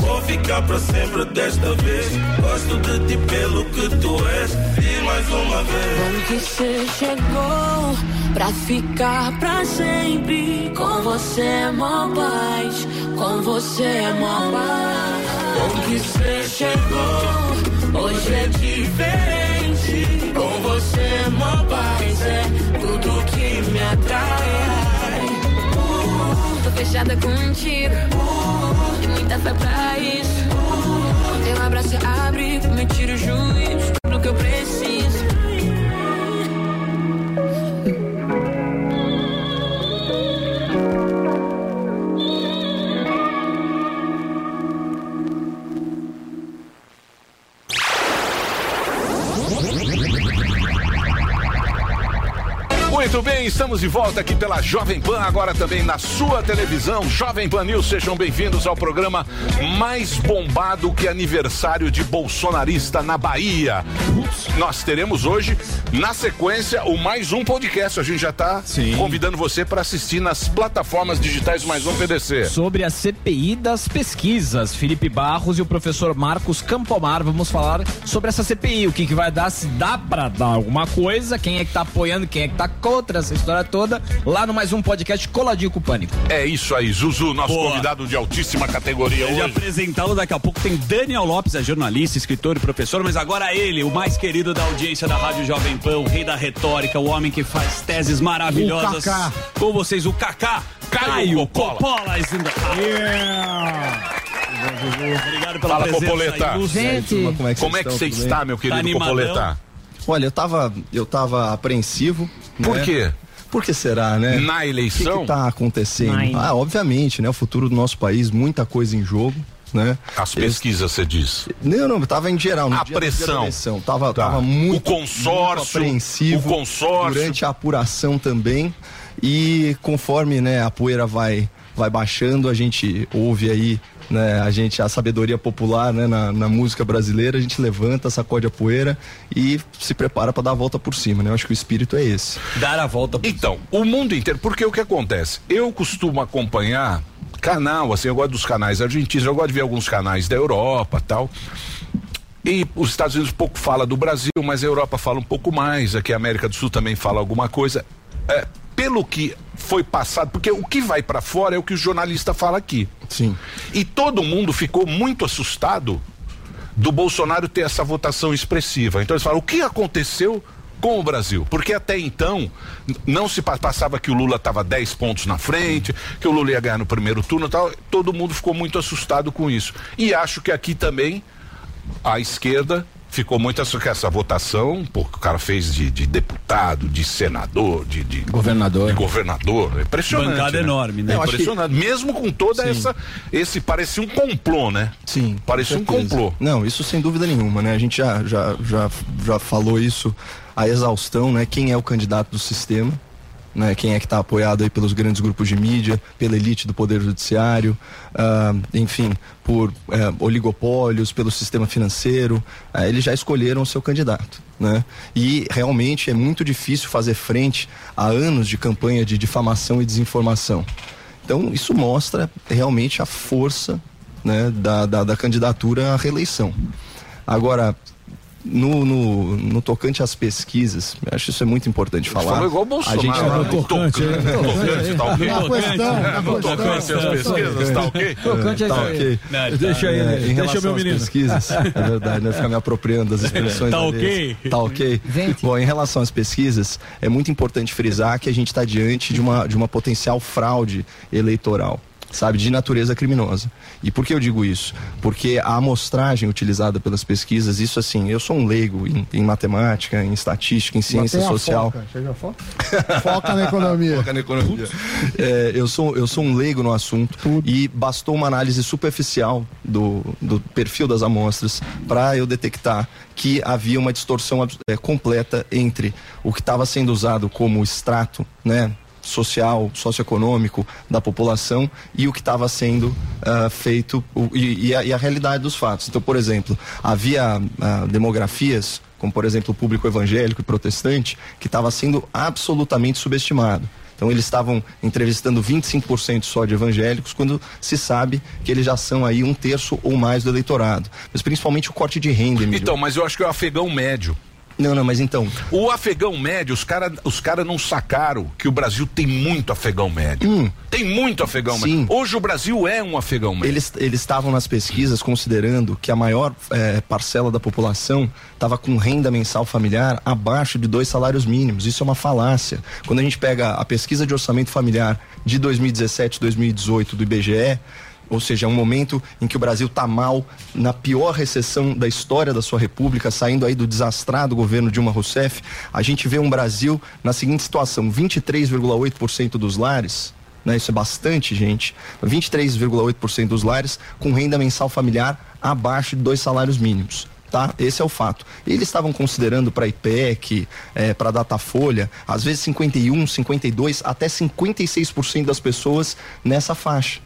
Vou ficar pra sempre desta vez. Gosto de ti pelo que tu és. E mais uma vez. Bom que você chegou pra ficar pra sempre. Com você é mó paz, com você é mó paz. Bom que você chegou, hoje é diferente. Com você é mó paz, é tudo que me atrai. Uh, fechada contigo, uh, e muita fé pra isso. Teu abraço abre, me tira o juízo, tudo que eu preciso. Muito bem, estamos de volta aqui pela Jovem Pan, agora também na sua televisão, Jovem Pan News. Sejam bem-vindos ao programa mais bombado que aniversário de bolsonarista na Bahia. Nós teremos hoje, na sequência, o mais um podcast. A gente já está convidando você para assistir nas plataformas digitais mais um PDC. Sobre a CPI das pesquisas, Felipe Barros e o professor Marcos Campomar vamos falar sobre essa CPI, o que, que vai dar, se dá pra dar alguma coisa, quem é que tá apoiando, quem é que tá contra essa história toda, lá no mais um podcast Coladinho com o Pânico. É isso aí, Zuzu, nosso Boa. convidado de altíssima categoria De hoje. apresentá-lo daqui a pouco tem Daniel Lopes, é jornalista, escritor e professor, mas agora ele, o mais querido da audiência da Rádio Jovem Pan, o rei da retórica, o homem que faz teses maravilhosas. Com vocês, o Kaká. Caio Coppola. Coppola. is in the house. Obrigado pela Fala, presença Copoleta. aí, Lúcio. Como é que, você Tudo bem? está, meu querido Tá animadão? Copoleta? Olha, eu tava, eu tava apreensivo. Por né? quê? Por que será, né? Na eleição? O que, que tá acontecendo? Ah, obviamente, né? O futuro do nosso país, muita coisa em jogo, né? As pesquisas, você diz. Não, não, tava em geral. No A pressão. eleição. Tava, Tá. tava muito, O consórcio, muito apreensivo. o consórcio. Durante a apuração também. E conforme né, a poeira vai, vai baixando, a gente ouve aí, né, a gente, a sabedoria popular né, na, na música brasileira, a gente levanta, sacode a poeira e se prepara para dar a volta por cima, né? Eu acho que o espírito é esse. Dar a volta. Então, o mundo inteiro, porque o que acontece? Eu costumo acompanhar canal, assim, eu gosto dos canais argentinos, eu gosto de ver alguns canais da Europa tal. E os Estados Unidos pouco fala do Brasil, mas a Europa fala um pouco mais, aqui a América do Sul também fala alguma coisa. É, pelo que foi passado, porque o que vai para fora é o que o jornalista fala aqui. Sim. E todo mundo ficou muito assustado do Bolsonaro ter essa votação expressiva. Então eles falam: o que aconteceu com o Brasil? Porque até então não se pa- passava que o Lula estava 10 pontos na frente, que o Lula ia ganhar no primeiro turno e tal. Todo mundo ficou muito assustado com isso. E acho que aqui também a esquerda ficou muito com essa votação, porque o cara fez de, de deputado, de senador, de, de governador. De governador. É Impressionante. Bancada né? enorme, né? É Eu acho que- impressionante. Mesmo com toda essa. Esse parecia um complô, né? Sim. Parecia um complô. Não, isso sem dúvida nenhuma, né? A gente já, já, já, já falou isso a exaustão, né? Quem é o candidato do sistema, né? Quem é que está apoiado aí pelos grandes grupos de mídia, pela elite do poder judiciário, ah, enfim, por eh, oligopólios, pelo sistema financeiro, ah, eles já escolheram o seu candidato. Né? E realmente é muito difícil fazer frente a anos de campanha de difamação e desinformação. Então, isso mostra realmente a força né, da, da, da candidatura à reeleição. Agora, no, no, no tocante às pesquisas, eu acho isso é muito importante falar. falou igual o Bolsonaro, A gente né? No tocante, né? No tocante, tá ok? Na questão, na No tocante às pesquisas, tá ok? Tocante tá ok. Não, Deixa aí, tá. em Deixa relação meu às menino. pesquisas, é verdade, né? Ficar me apropriando das expressões. Tá ok? Tá ok? Bom, em relação às pesquisas, é muito importante frisar que a gente está diante de uma, de uma potencial fraude eleitoral. Sabe, de natureza criminosa. E por que eu digo isso? Porque a amostragem utilizada pelas pesquisas, isso assim, eu sou um leigo em, em matemática, em estatística, em ciência social. Foca. Chega a foca. Foca na economia. Foca na economia. É, eu, sou, eu sou um leigo no assunto e bastou uma análise superficial do, do perfil das amostras para eu detectar que havia uma distorção é, completa entre o que estava sendo usado como extrato, né? Social, socioeconômico da população e o que estava sendo ah, feito o- e, e a, e a realidade dos fatos. Então, por exemplo, havia ah, demografias, como por exemplo o público evangélico e protestante, que estava sendo absolutamente subestimado. Então eles estavam entrevistando 25% só de evangélicos, quando se sabe que eles já são aí um terço ou mais do eleitorado. Mas principalmente o corte de renda. Emílio. Então, mas eu acho que é o afegão médio. Não, não, mas então. O afegão médio, os caras os cara não sacaram que o Brasil tem muito afegão médio. Tem muito afegão Hum. Sim. médio. Hoje o Brasil é um afegão médio. Eles eles estavam nas pesquisas considerando que a maior eh, parcela da população estava com renda mensal familiar abaixo de dois salários mínimos. Isso é uma falácia. Quando a gente pega a pesquisa de orçamento familiar de 2017 2018 do IBGE, ou seja, é um momento em que o Brasil está mal, na pior recessão da história da sua república, saindo aí do desastrado governo Dilma Rousseff, a gente vê um Brasil na seguinte situação: 23,8% dos lares né? Isso é bastante, gente. 23,8% dos lares com renda mensal familiar abaixo de dois salários mínimos. Tá? Esse é o fato. Eles estavam considerando para IPEC, é, para Datafolha, às vezes 51, 52, até 56% das pessoas nessa faixa.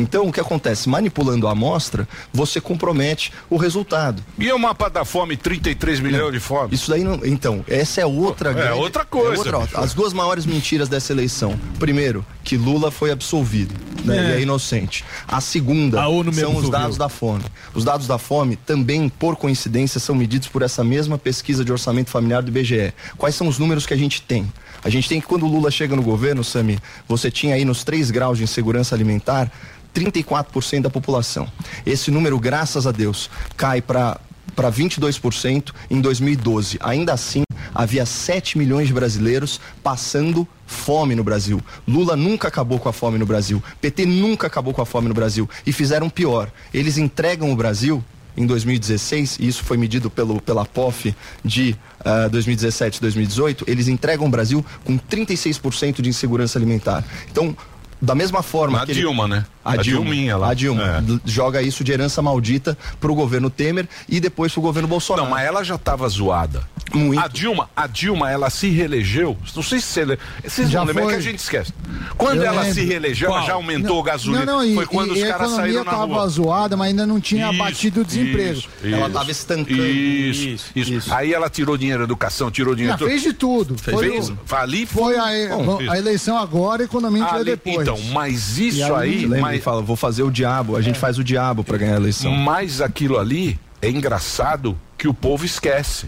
Então, o que acontece? Manipulando a amostra, você compromete o resultado. E o mapa da fome, 33 milhões de fome? Isso daí não. Então, essa é outra É grande- outra coisa, é outra- as duas maiores mentiras dessa eleição. Primeiro, que Lula foi absolvido. Né? É. Ele é inocente. A segunda A ONU mesmo são os dados da fome. Os dados da fome também, por coincidência, são medidos por essa mesma pesquisa de orçamento familiar do IBGE. Quais são os números que a gente tem? A gente tem que quando o Lula chega no governo, Sami, você tinha aí nos três graus de insegurança alimentar 34% da população. Esse número, graças a Deus, cai para para 22% em 2012. Ainda assim, havia 7 milhões de brasileiros passando fome no Brasil. Lula nunca acabou com a fome no Brasil. PT nunca acabou com a fome no Brasil. E fizeram pior. Eles entregam o Brasil em 2016, e isso foi medido pelo, pela POF de ah, 2017 e 2018, eles entregam o Brasil com 36% de insegurança alimentar. Então, da mesma forma A que ele- Dilma, né? A, A Dilma, Dilminha lá. a Dilma É. joga isso de herança maldita pro governo Temer e depois pro governo Bolsonaro. Não, mas ela já estava zoada. Muito. A Dilma, a Dilma, ela se reelegeu. Não sei se você le- vocês Já não lembram, é foi. que a gente esquece. Quando Eu ela lembro. se reelegeu, ela Qual? já aumentou Não, o gasolina. Não, não, e, Foi quando e os a caras economia saíram na tava rua. zoada, mas ainda não tinha Isso, batido o desemprego. isso, isso. Isso, isso, Aí ela tirou dinheiro da educação, tirou dinheiro. Ela fez de tudo. Fez, Foi fez, o- ali Foi a, Bom, a eleição agora, a economia Ali- depois. então, mas isso aí- lembra, mas- ele fala, vou fazer o diabo, a gente faz o diabo pra ganhar a eleição. Mas aquilo ali é engraçado que o povo esquece.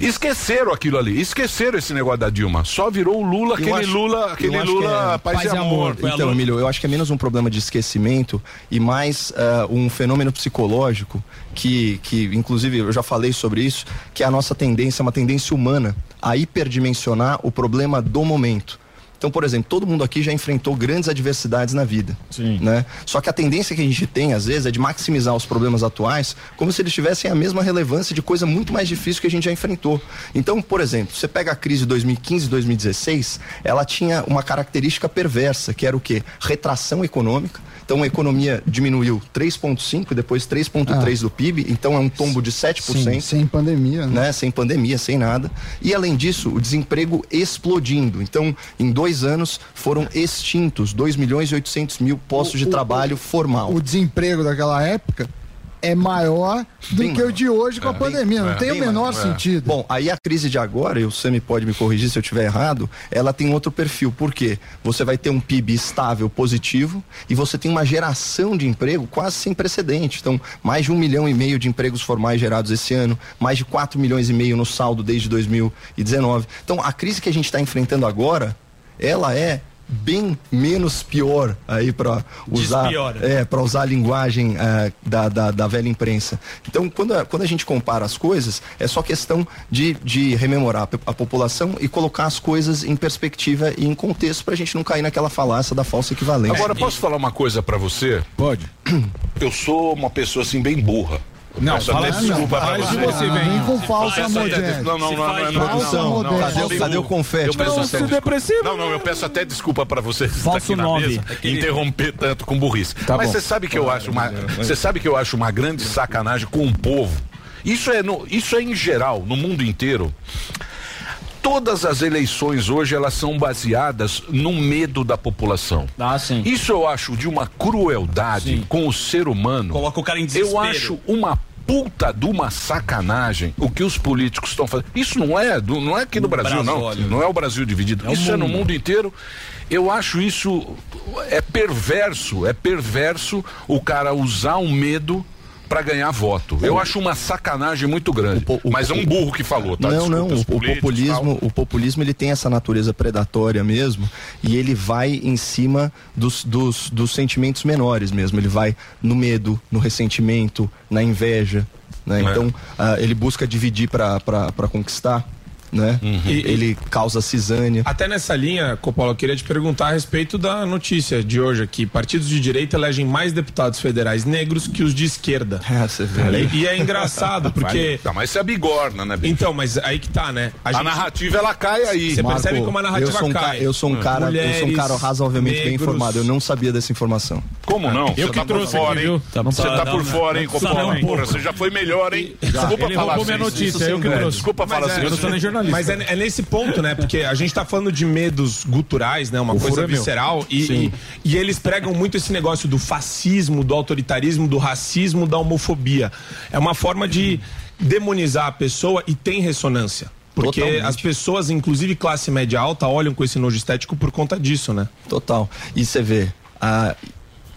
Esqueceram aquilo ali, esqueceram esse negócio da Dilma. Só virou o Lula, Eu aquele acho- Lula, aquele Lula é- paz, e amor. Então, Emílio, eu acho que é menos um problema de esquecimento e mais ah, um fenômeno psicológico que, que, inclusive, eu já falei sobre isso, que é a nossa tendência, uma tendência humana a hiperdimensionar o problema do momento. Então, por exemplo, todo mundo aqui já enfrentou grandes adversidades na vida. Né? Só que a tendência que a gente tem, às vezes, é de maximizar os problemas atuais como se eles tivessem a mesma relevância de coisa muito mais difícil que a gente já enfrentou. Então, por exemplo, você pega a crise de 2015 e 2016, ela tinha uma característica perversa, que era o quê? Retração econômica. Então a economia diminuiu 3,5 e depois 3,3 do PIB, então é um tombo de 7%. Sim, sem pandemia. Né? Sem pandemia, sem nada. E além disso, o desemprego explodindo. Então, em dois anos, foram extintos 2 milhões e 800 mil postos de o- trabalho formal. O desemprego daquela época é maior do Bem que o de hoje com a É, pandemia. Não é, tem o bem menor mais, é. sentido. Bom, aí a crise de agora, e o Sami pode me corrigir se eu estiver errado, ela tem outro perfil. Por quê? Você vai ter um PIB estável, positivo, e você tem uma geração de emprego quase sem precedente. Então, mais de um milhão e meio de empregos formais gerados esse ano, mais de 4 milhões e meio no saldo desde 2019. Então, a crise que a gente está enfrentando agora, ela é bem menos pior aí para usar Despiora. é para usar a linguagem eh, da, da, da velha imprensa então quando a, quando a gente compara as coisas é só questão de, de rememorar a, população e colocar as coisas em perspectiva e em contexto para a gente não cair naquela falácia da falsa equivalência Agora, posso falar uma coisa pra você? Pode. Eu sou uma pessoa assim bem burra. Não, fala desculpa pra de você. você, vem. Vem com falsa modéstia. Não, não, não, não, não, não, Falsa não, não, não, modéstia. cadê, o confete? Eu peço Não, até se desculpa. depressivo. Não, não, eu peço até desculpa pra você que está Falso aqui na mesa interromper tanto com burrice. Tá Mas você sabe que eu acho uma, você sabe que eu acho uma grande sacanagem com o povo. Isso é no, isso é em geral, no mundo inteiro. Todas as eleições hoje elas são baseadas no medo da população. Ah, sim. Isso eu acho de uma crueldade com o ser humano. Coloca o cara em Eu desespero. acho uma puta de uma sacanagem o que os políticos estão fazendo. Isso não é do, não é aqui no, No Brasil, não. Brasólio. Não é o Brasil dividido. o isso é no mundo. mundo inteiro. Eu acho isso é perverso, é perverso o cara usar um medo pra ganhar voto. Eu acho uma sacanagem muito grande. Mas é um burro que falou, tá? Não, Desculpa, não, o, o políticos, populismo, o populismo ele tem essa natureza predatória mesmo e ele vai em cima dos, dos, dos sentimentos menores mesmo. Ele vai no medo, no ressentimento, na inveja. Né? É. Então, ah, ele busca dividir para conquistar. Né? Uhum. E- Ele causa cisânia. Até nessa linha, Coppola, eu queria te perguntar a respeito da notícia de hoje aqui. Partidos de direita elegem mais deputados federais negros que os de esquerda. É, você vê. E, e é engraçado, porque. Tá, mas isso é bigorna, né, bicho? Então, mas aí que tá, né? A narrativa, ela cai aí. Você Marco, percebe como a narrativa eu sou um cai. Ca, eu sou um cara, eu sou um cara Mulheres, razoavelmente bem negros. informado. Eu não sabia dessa informação. Como não? Eu Você que tá trouxe por fora, aqui, hein? viu? Tá, não Você tá- tá não, por fora, hein, Coppola? você já foi melhor, hein? Já. Desculpa Ele falar roubou minha assim. notícia, eu que É, trouxe. Desculpa falar é, assim. eu não sou nem jornalista. Mas é, é nesse ponto, né? Porque a gente tá falando de medos guturais, né? Uma O coisa furo é visceral. E, e, e eles pregam muito esse negócio do fascismo, do autoritarismo, do racismo, da homofobia. É uma forma de demonizar a pessoa e tem ressonância. Porque Totalmente. as pessoas, inclusive classe média alta, olham com esse nojo estético por conta disso, né? Total. E você vê, a-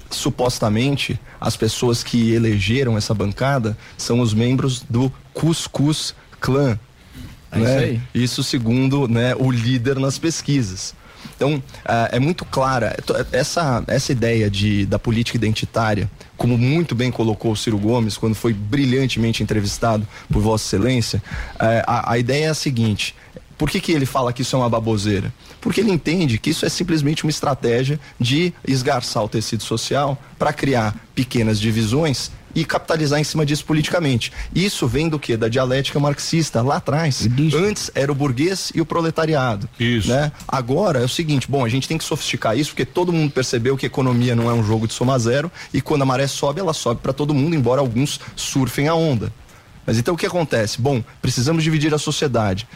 supostamente as pessoas que elegeram essa bancada são os membros do Cuscuz Clã. É né? isso aí. Isso segundo né, o líder nas pesquisas. Então, ah, é muito clara to- essa, essa ideia de, da política identitária, como muito bem colocou o Ciro Gomes quando foi brilhantemente entrevistado por Vossa Excelência, eh, a, a ideia é a seguinte: por que, que ele fala que isso é uma baboseira? Porque ele entende que isso é simplesmente uma estratégia de esgarçar o tecido social para criar pequenas divisões e capitalizar em cima disso politicamente. Isso vem do que? Da dialética marxista lá atrás. Antes era o burguês e o proletariado. Isso. Né? Agora é o seguinte, bom, a gente tem que sofisticar isso porque todo mundo percebeu que economia não é um jogo de soma zero e quando a maré sobe, ela sobe para todo mundo, embora alguns surfem a onda. Mas então o que acontece? Bom, precisamos dividir a sociedade.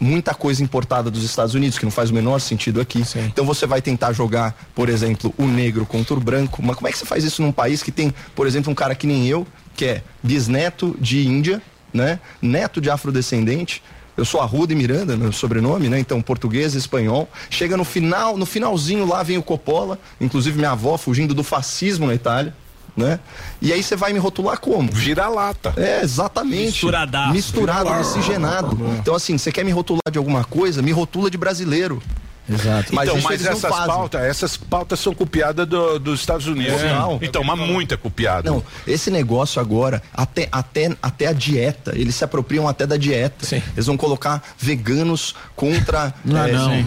Muita coisa importada dos Estados Unidos, que não faz o menor sentido aqui. Então você vai tentar jogar, por exemplo, o negro contra o branco. Mas como é que você faz isso num país que tem, por exemplo, um cara que nem eu, que é bisneto de Índia, né? Neto de afrodescendente. Eu sou Arruda e Miranda, meu sobrenome, né? Então, português, espanhol. Chega no final, no finalzinho lá vem o Coppola, inclusive minha avó fugindo do fascismo na Itália, né? E aí você vai me rotular como? Vira-lata. É, exatamente. Misturadaço. Misturado, miscigenado. Então, assim, você quer me rotular de alguma coisa, me rotula de brasileiro. Exato. Mas então, isso mas eles não essas fazem. pautas, essas pautas são copiadas do- dos Estados Unidos. Total. Então, mas muita copiada. Não, esse negócio agora, até, até, até a dieta, eles se apropriam até da dieta. Eles vão colocar veganos contra. Não, é, não. é,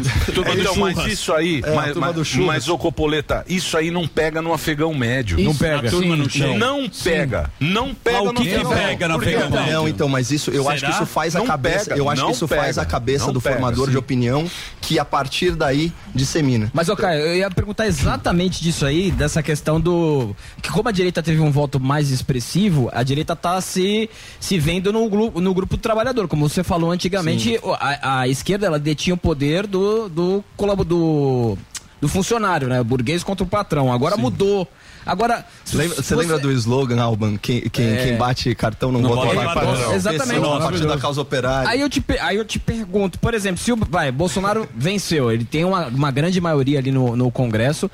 então, mas isso aí, É, mas, mas, mas, ô Copoleta, isso aí não pega no afegão médio. Isso, Não pega. Turma não Sim, não. Não pega. Não pega Mas no que afegão. pega no afegão não? médio? Não, então, mas isso eu acho que Será? isso faz a Não cabeça. pega, eu acho não que isso faz pega, a cabeça não do formador sim. de opinião que a partir daí dissemina. Mas, ô Caio, eu ia perguntar exatamente disso aí, dessa questão do. Que como a direita teve um voto mais expressivo, a direita tá se, se vendo no grupo, no grupo do trabalhador. Como você falou antigamente, a, a esquerda ela detinha o poder do, do, do, do funcionário, né? O burguês contra o patrão. Agora mudou. Agora. Lembra- você lembra do slogan, Alban? Quem, quem, É. quem bate cartão não, vota vota mais em patrão. Exatamente. Partido da causa operária. Aí eu, te, aí eu te pergunto, por exemplo, se o vai, Bolsonaro venceu, ele tem uma, uma grande maioria ali no, no Congresso.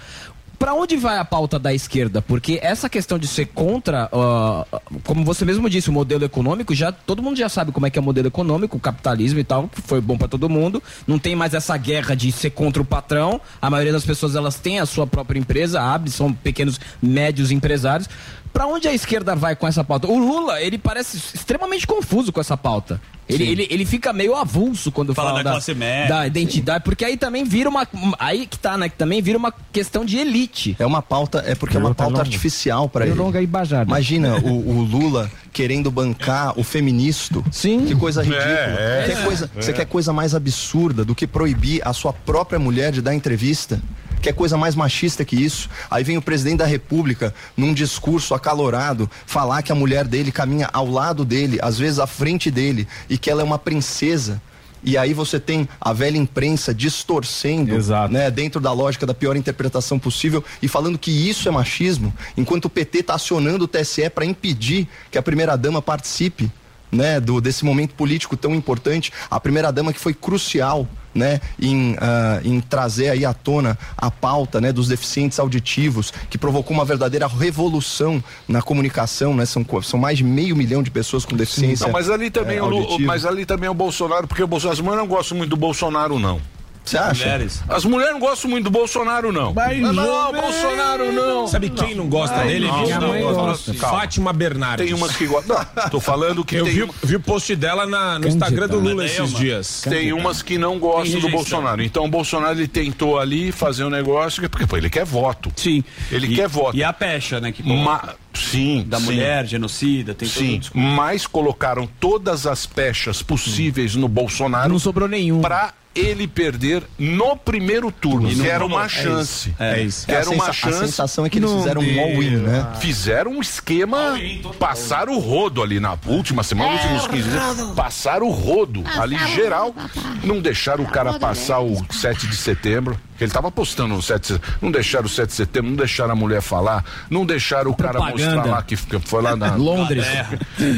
Pra onde vai a pauta da esquerda? Porque essa questão de ser contra, ó, como você mesmo disse, o modelo econômico, já todo mundo já sabe como é que é o modelo econômico, o capitalismo e tal, que foi bom pra todo mundo. Não tem mais essa guerra de ser contra o patrão. A maioria das pessoas elas têm a sua própria empresa, abre, são pequenos, médios empresários. Pra onde a esquerda vai com essa pauta? O Lula, ele parece extremamente confuso com essa pauta. Ele, Sim. ele, ele fica meio avulso quando Fala fala, da classe média. da identidade, porque aí também vira uma. Aí que tá, né? Que também vira uma questão de elite. É uma pauta, é porque é uma pauta artificial para ele. longa e bajada. Imagina o, o Lula querendo bancar o feministo. Sim. Que coisa ridícula. É, é. Quer coisa, É. Você quer coisa mais absurda do que proibir a sua própria mulher de dar entrevista? Quer coisa mais machista que isso? Aí vem o presidente da República, num discurso acalorado, falar que a mulher dele caminha ao lado dele, às vezes à frente dele, e que ela é uma princesa. E aí você tem a velha imprensa distorcendo, né, dentro da lógica da pior interpretação possível e falando que isso é machismo, enquanto o PT está acionando o TSE para impedir que a primeira dama participe, né, do desse momento político tão importante, a primeira dama que foi crucial, né, em, ah, em trazer aí à tona a pauta, né, dos deficientes auditivos, que provocou uma verdadeira revolução na comunicação, né, são, são mais de meio milhão de pessoas com deficiência. Não, mas ali também, é, o mas ali também é o Bolsonaro, porque o Bolsonaro, mas eu não gosto muito do Bolsonaro, não. Você acha? Mulheres. As mulheres não gostam muito do Bolsonaro, não. Mas não, não, Bolsonaro não. Sabe quem não gosta dele? não, Minha não, mãe não, gosta. calma. Fátima Bernardes. Tem umas que gostam. Tô falando que Eu tem vi, uma- vi o post dela na- no Instagram do Lula esses dias. Tem umas que não gostam do Bolsonaro. Então o Bolsonaro ele tentou ali fazer um negócio porque pô, ele quer voto. Sim. Ele E- quer voto. E a pecha, né? Que Ma- sim. da sim. mulher, genocida, tem Sim, todo mas colocaram todas as pechas possíveis no Bolsonaro. Não sobrou nenhum. Pra ele perder no primeiro turno. E era uma É chance. isso. É isso. Que era A uma sensa- a chance. sensação é que eles fizeram um all-in, né? Fizeram um esquema. Passaram o rodo ali na última semana, nos últimos 15 dias. Passaram o rodo ali geral. Não deixaram o cara passar o 7 de setembro. Que Ele tava postando no 7 de setembro. Não deixaram o 7 de setembro, não deixaram a mulher falar, não deixaram o cara Propaganda. mostrar lá que foi lá na Londres.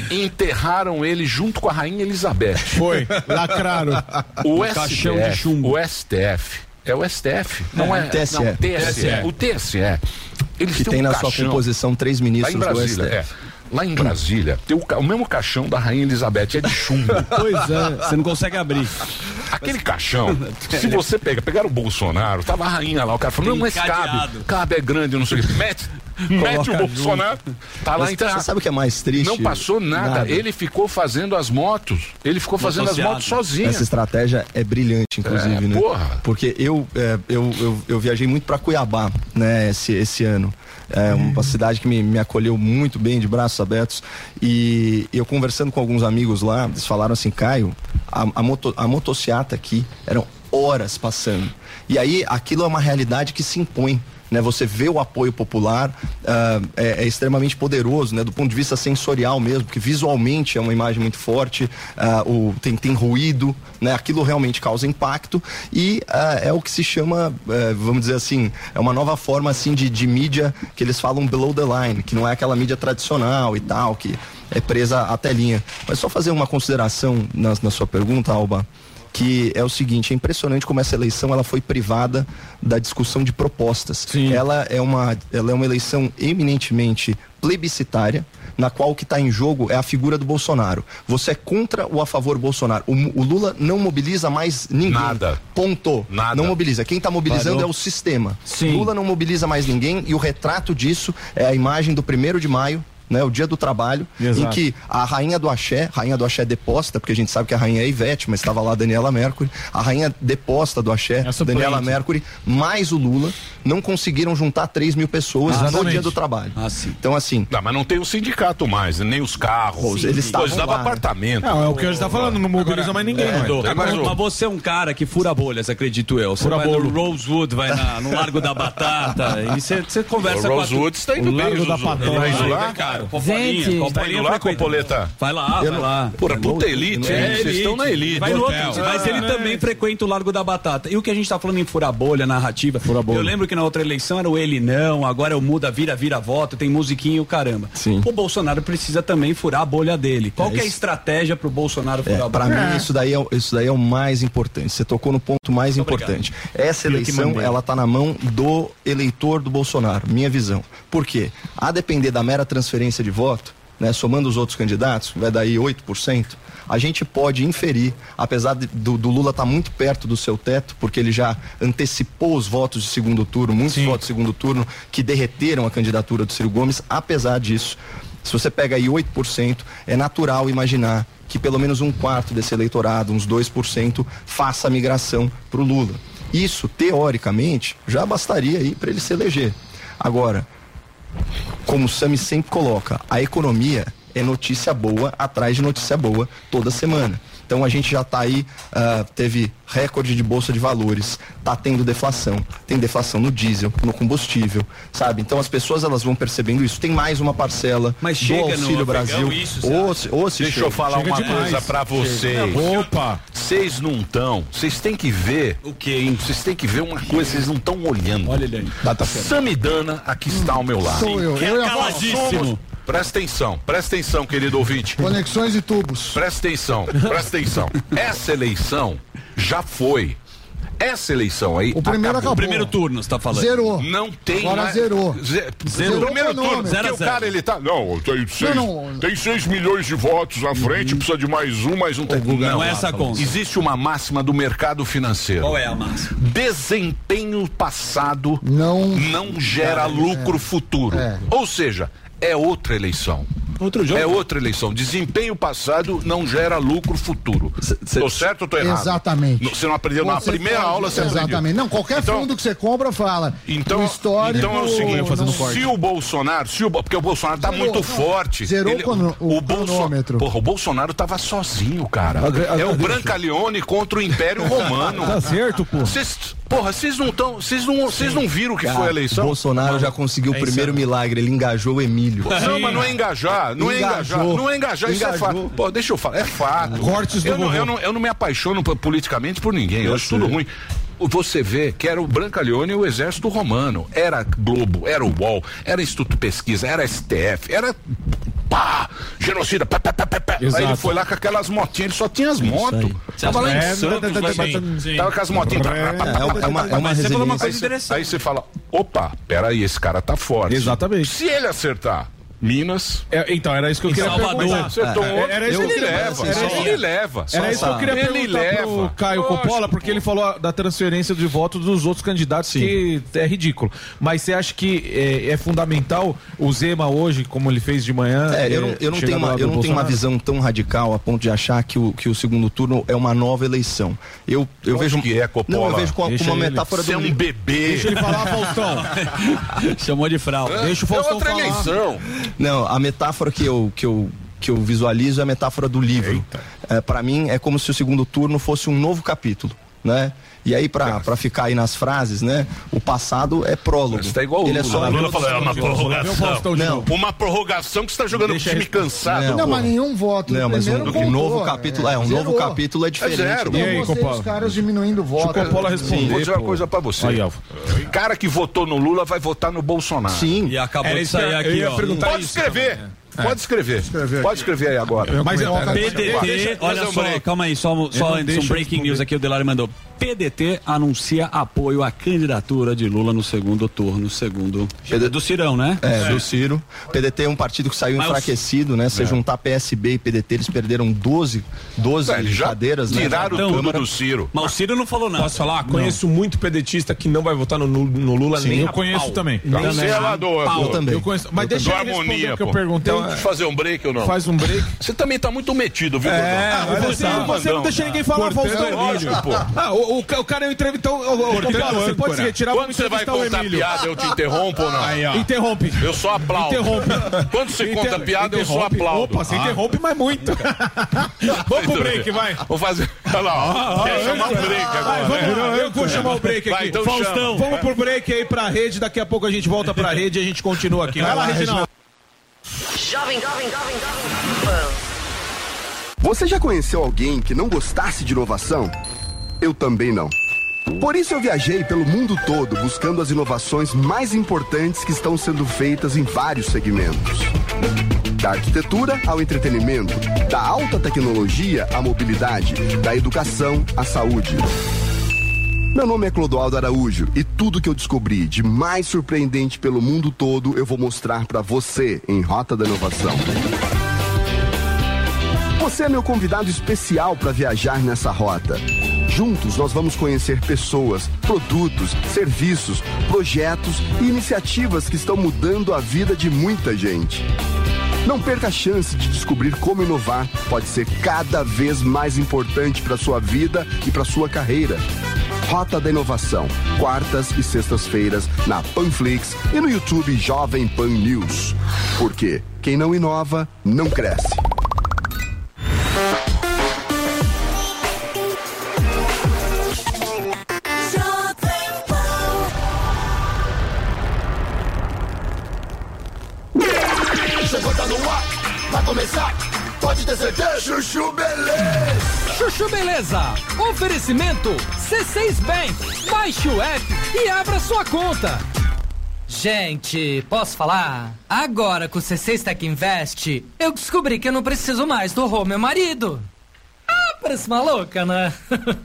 Enterraram ele junto com a rainha Elizabeth. Foi, lacraram. O caixão STF, de chumbo. o STF, é o STF, não é, É, TSE. não, TSE, o TSE. Eles Que têm tem um na sua caixão- composição três ministros do Brasília, é. Lá em Brasília, tem o, o mesmo caixão da Rainha Elizabeth, é de chumbo. Pois é, você não consegue abrir. Aquele caixão, se você pega, pegar o Bolsonaro, tava a rainha lá, o cara falou, não, mas cabe, cabe é grande, não sei o que. Mete, mete o Bolsonaro, tá lá Mas enterrado. Você sabe o que é mais triste? Não passou nada. Ele ficou fazendo as motos. Ele ficou fazendo as motos sozinho. Essa estratégia é brilhante, inclusive, É, né? porra. Porque eu, é, eu, eu, eu viajei muito para Cuiabá, né, esse, esse ano. É uma cidade que me, me acolheu muito bem, de braços abertos. E eu conversando com alguns amigos lá, eles falaram assim, Caio, a, a, moto, a motociata aqui eram horas passando. E aí aquilo é uma realidade que se impõe. Né, você vê o apoio popular ah, é, é extremamente poderoso, né, do ponto de vista sensorial mesmo, porque visualmente é uma imagem muito forte, ah, o, tem, tem ruído, né, aquilo realmente causa impacto e ah, é o que se chama, eh, vamos dizer assim, é uma nova forma assim de, de mídia que eles falam below the line, que não é aquela mídia tradicional e tal, que é presa à telinha. Mas só fazer uma consideração na, na sua pergunta, Alba que é o seguinte, é impressionante como essa eleição ela foi privada da discussão de propostas. Ela é uma ela é uma eleição eminentemente plebiscitária, na qual o que está em jogo é a figura do Bolsonaro. Você é contra ou a favor do Bolsonaro? O, o Lula não mobiliza mais ninguém. Nada. Ponto. Nada. Não mobiliza. Quem está mobilizando Parou. é o sistema. Lula não mobiliza mais ninguém e o retrato disso é a imagem do primeiro de maio. Né, o dia do trabalho, Exato. em que a rainha do axé, rainha do axé deposta, porque a gente sabe que a rainha é Ivete, mas estava lá a Daniela Mercury, a rainha deposta do axé, Daniela Mercury, mais o Lula, não conseguiram juntar 3 mil pessoas no Exatamente. dia do trabalho. Então, assim. Não, mas não tem o sindicato mais, nem os carros. eles estavam davam né? apartamento. Não, é o que a gente tá falando, não mobiliza mais ninguém. É, mais um. mas você é um cara que fura bolhas, acredito eu. Você Fura vai bolo. no Rosewood, vai na- no Largo da Batata, e você, você conversa O com Rosewood está indo o bem, Largo da Zuzu. Patata. Vai indo Vai, lá? cara. Gente, Copolinha, tá indo lá. Copoleta? Vai lá, vai lá. Porra, puta elite, hein? Vocês estão na elite. Vai no outro, mas ele Ah, também frequenta o Largo da Batata. E o que a gente tá falando em furar bolha, narrativa. Eu lembro que na outra eleição era o ele não, agora é o muda, vira, vira voto, tem musiquinha e o caramba. O Bolsonaro precisa também furar a bolha dele. Qual É que é a estratégia pro Bolsonaro furar É, a para bolha? mim isso daí, é, o- isso daí é o mais importante. Você tocou no ponto mais importante. Essa Eu que eleição ela tá na mão do eleitor do Bolsonaro, minha visão. Por quê? A depender da mera transferência de voto, né, somando os outros candidatos, vai dar aí 8%, a gente pode inferir, apesar de- do, do Lula estar muito perto do seu teto, porque ele já antecipou os votos de segundo turno, muitos votos de segundo turno que derreteram a candidatura do Ciro Gomes, apesar disso, se você pega aí 8%, é natural imaginar que pelo menos um quarto desse eleitorado, uns 2%, faça a migração para o Lula. Isso, teoricamente, já bastaria aí para ele se eleger. Agora, como o Sami sempre coloca, a economia é notícia boa atrás de notícia boa toda semana. Então a gente já está aí, ah, teve recorde de bolsa de valores, tá tendo deflação, tem deflação no diesel, no combustível, sabe? Então as pessoas elas vão percebendo isso. Tem mais uma parcela Mas do chega no Auxílio Brasil. isso, se- ô, se Deixa chega. eu falar Chega uma demais. coisa pra vocês. Chega. Opa! Vocês não estão. Vocês têm que ver. O que, hein? Vocês têm que ver uma coisa, vocês não estão olhando. Olha ele aí. Samidana aqui está ao meu lado. Sou eu. Eu ia falar. Somos- Presta atenção, presta atenção, querido ouvinte. Conexões e tubos. Presta atenção, presta atenção. Essa eleição já foi. essa eleição aí. O primeiro acabou. Primeiro turno, você tá falando. Zerou. Não tem Agora mais- zerou. Ze- Zerou No primeiro o turno, cronômetro. porque Zero a o zero. cara ele tá. Não, tem seis, não. tem 6 milhões de votos na frente, precisa de mais um. não é essa a conta. Existe uma máxima do mercado financeiro. Qual é a máxima? Desempenho passado não, não gera lucro futuro. É. Ou seja, é outra eleição. Outro jogo. É outra eleição. Desempenho passado não gera lucro futuro. Tô certo ou tô errado? Exatamente. Você não aprendeu na Você primeira pode- aula, você aprendeu. Exatamente. Não, qualquer Então- fundo que você compra fala. Então, o histórico, então é o seguinte, não- se o Bolsonaro, se o, porque o Bolsonaro tá Zerou, muito não, forte. zerou o crono- o Bolso- cronômetro. porra, o Bolsonaro tava sozinho, cara. Agra- é o. Brancaleone contra o Império Romano. Tá certo, pô. Vocês, porra, vocês não estão, vocês não, vocês não viram o que Cara, foi a eleição? Bolsonaro já conseguiu o primeiro milagre, ele engajou o Emílio. Não, mas não é engajar, não é engajar, Engajou. não é engajar, isso é Engajou. fato. Pô, deixa eu falar, é fato. Cortes do eu não, eu, não, eu não me apaixono po- politicamente por ninguém, eu, Eu acho tudo ruim. Você vê que era o Brancaleone e o Exército Romano. Era Globo, era o UOL, era Instituto de Pesquisa, era STF, era. Pá! Genocida, pá, pá, pá, pá, pá. Aí ele foi lá com aquelas motinhas, ele só tinha as motos. Tava lá em Santos, lá, sim, sim. tava com as motinhas. pá, pá, pá, É, uma- é uma, é uma Mas você falou uma coisa interessante. Aí você fala, opa, peraí, esse cara tá forte. Exatamente. Se ele acertar Minas, É, então, era isso que eu queria Salvador. perguntar. É, outro, era isso ele que eu queria- leva, era isso- ele leva. Era isso que eu queria Ele perguntar leva. pro Caio Lógico, Coppola, porque ele falou da transferência de votos dos outros candidatos, que é ridículo. Mas você acha que é, é fundamental o Zema hoje, como ele fez de manhã? É, eu não, é, eu não tenho, uma, eu não tenho uma visão tão radical a ponto de achar que o, que o segundo turno é uma nova eleição. Eu, eu vejo que é, Coppola. Não, eu vejo com, a- com uma ele. metáfora Você é um bebê. Deixa ele falar, Faustão. Chamou de fralda. Deixa o É Faustão outra falar. eleição. Não, a metáfora que eu, que eu, que eu visualizo é a metáfora do livro. É, para mim, é como se o segundo turno fosse um novo capítulo, né? E aí, pra, pra ficar aí nas frases, né? O passado é prólogo. Você tá igual o Ele é Lula. só O Lula falou, é uma prorrogação. Não. novo. Uma prorrogação que você tá jogando Deixa com time cansado. Não, Não, mas nenhum voto. Não, mas um, um novo voltou, capítulo, é, um novo zerou. capítulo é diferente. zero. né? E aí, Coppola? os caras diminuindo o Deixa o voto. Coppola responder. Vou dizer uma coisa pra você. Aí, Alfa. Cara que votou no Lula vai votar no Bolsonaro. Sim. E acabou de sair aqui, ó. Pode isso escrever. Pode escrever. Pode escrever aí agora. Mas, ó, PDT, olha só, calma aí, só, só um breaking news aqui, o Delari mandou. PDT anuncia apoio à candidatura de Lula no segundo turno, segundo do Cirão, né? É, do Ciro. PDT é um partido que saiu Mas enfraquecido, né? Se juntar PSB e PDT, eles perderam 12, 12 É, eles já cadeiras, né? tiraram na tudo do Ciro. Mas o Ciro não falou nada. Posso falar? Conheço muito pedetista que não vai votar no, no Lula nem eu conheço pau. também. Não, Também. você é Eu também. Eu conheço. Mas do deixa responder harmonia, o que eu perguntei. Então, fazer um break ou não? Faz um break. Você também tá muito metido, viu, É, você, tá você não deixa ninguém falar, Faustão. lógico, pô. Ah, o, o, o cara é um entrevistão. Você âncora. pode se retirar Quando você vai o contar Emílio. piada, eu te interrompo ou não? Aí, ó. Interrompe. Eu só aplaudo. Interrompe. Quando você conta Inter- piada, eu só interrompe. aplaudo. Opa, você Ah. interrompe, mas muito. Vamos pro break, vai. Vou fazer. Olha lá, ó. Quer chamar um break Vai, agora. vamos né? lá, eu vou chamar o break Vai, aqui. então Faustão, chama. vamos pro break aí pra rede. Daqui a pouco a gente volta pra rede e a gente continua aqui. Vai lá, Reginaldo. Jovem, jovem, jovem, jovem. Você já conheceu alguém que não gostasse de inovação? Eu também não. Por isso eu viajei pelo mundo todo buscando as inovações mais importantes que estão sendo feitas em vários segmentos. Da arquitetura ao entretenimento, da alta tecnologia à mobilidade, da educação à saúde. Meu nome é Clodoaldo Araújo e tudo que eu descobri de mais surpreendente pelo mundo todo eu vou mostrar para você em Rota da Inovação. Você é meu convidado especial para viajar nessa rota. Juntos nós vamos conhecer pessoas, produtos, serviços, projetos e iniciativas que estão mudando a vida de muita gente. Não perca a chance de descobrir como inovar pode ser cada vez mais importante para sua vida e para sua carreira. Rota da Inovação, quartas e sextas-feiras na Panflix e no YouTube Jovem Pan News. Porque quem não inova não cresce. Vai começar, pode ter certeza. Chuchu Beleza. Chuchu Beleza. Oferecimento C6 Bank. Baixe o app e abra sua conta. Gente, posso falar? Agora com o C6 Tech Invest, eu descobri que eu não preciso mais do Rô, meu marido. Parece maluca, né?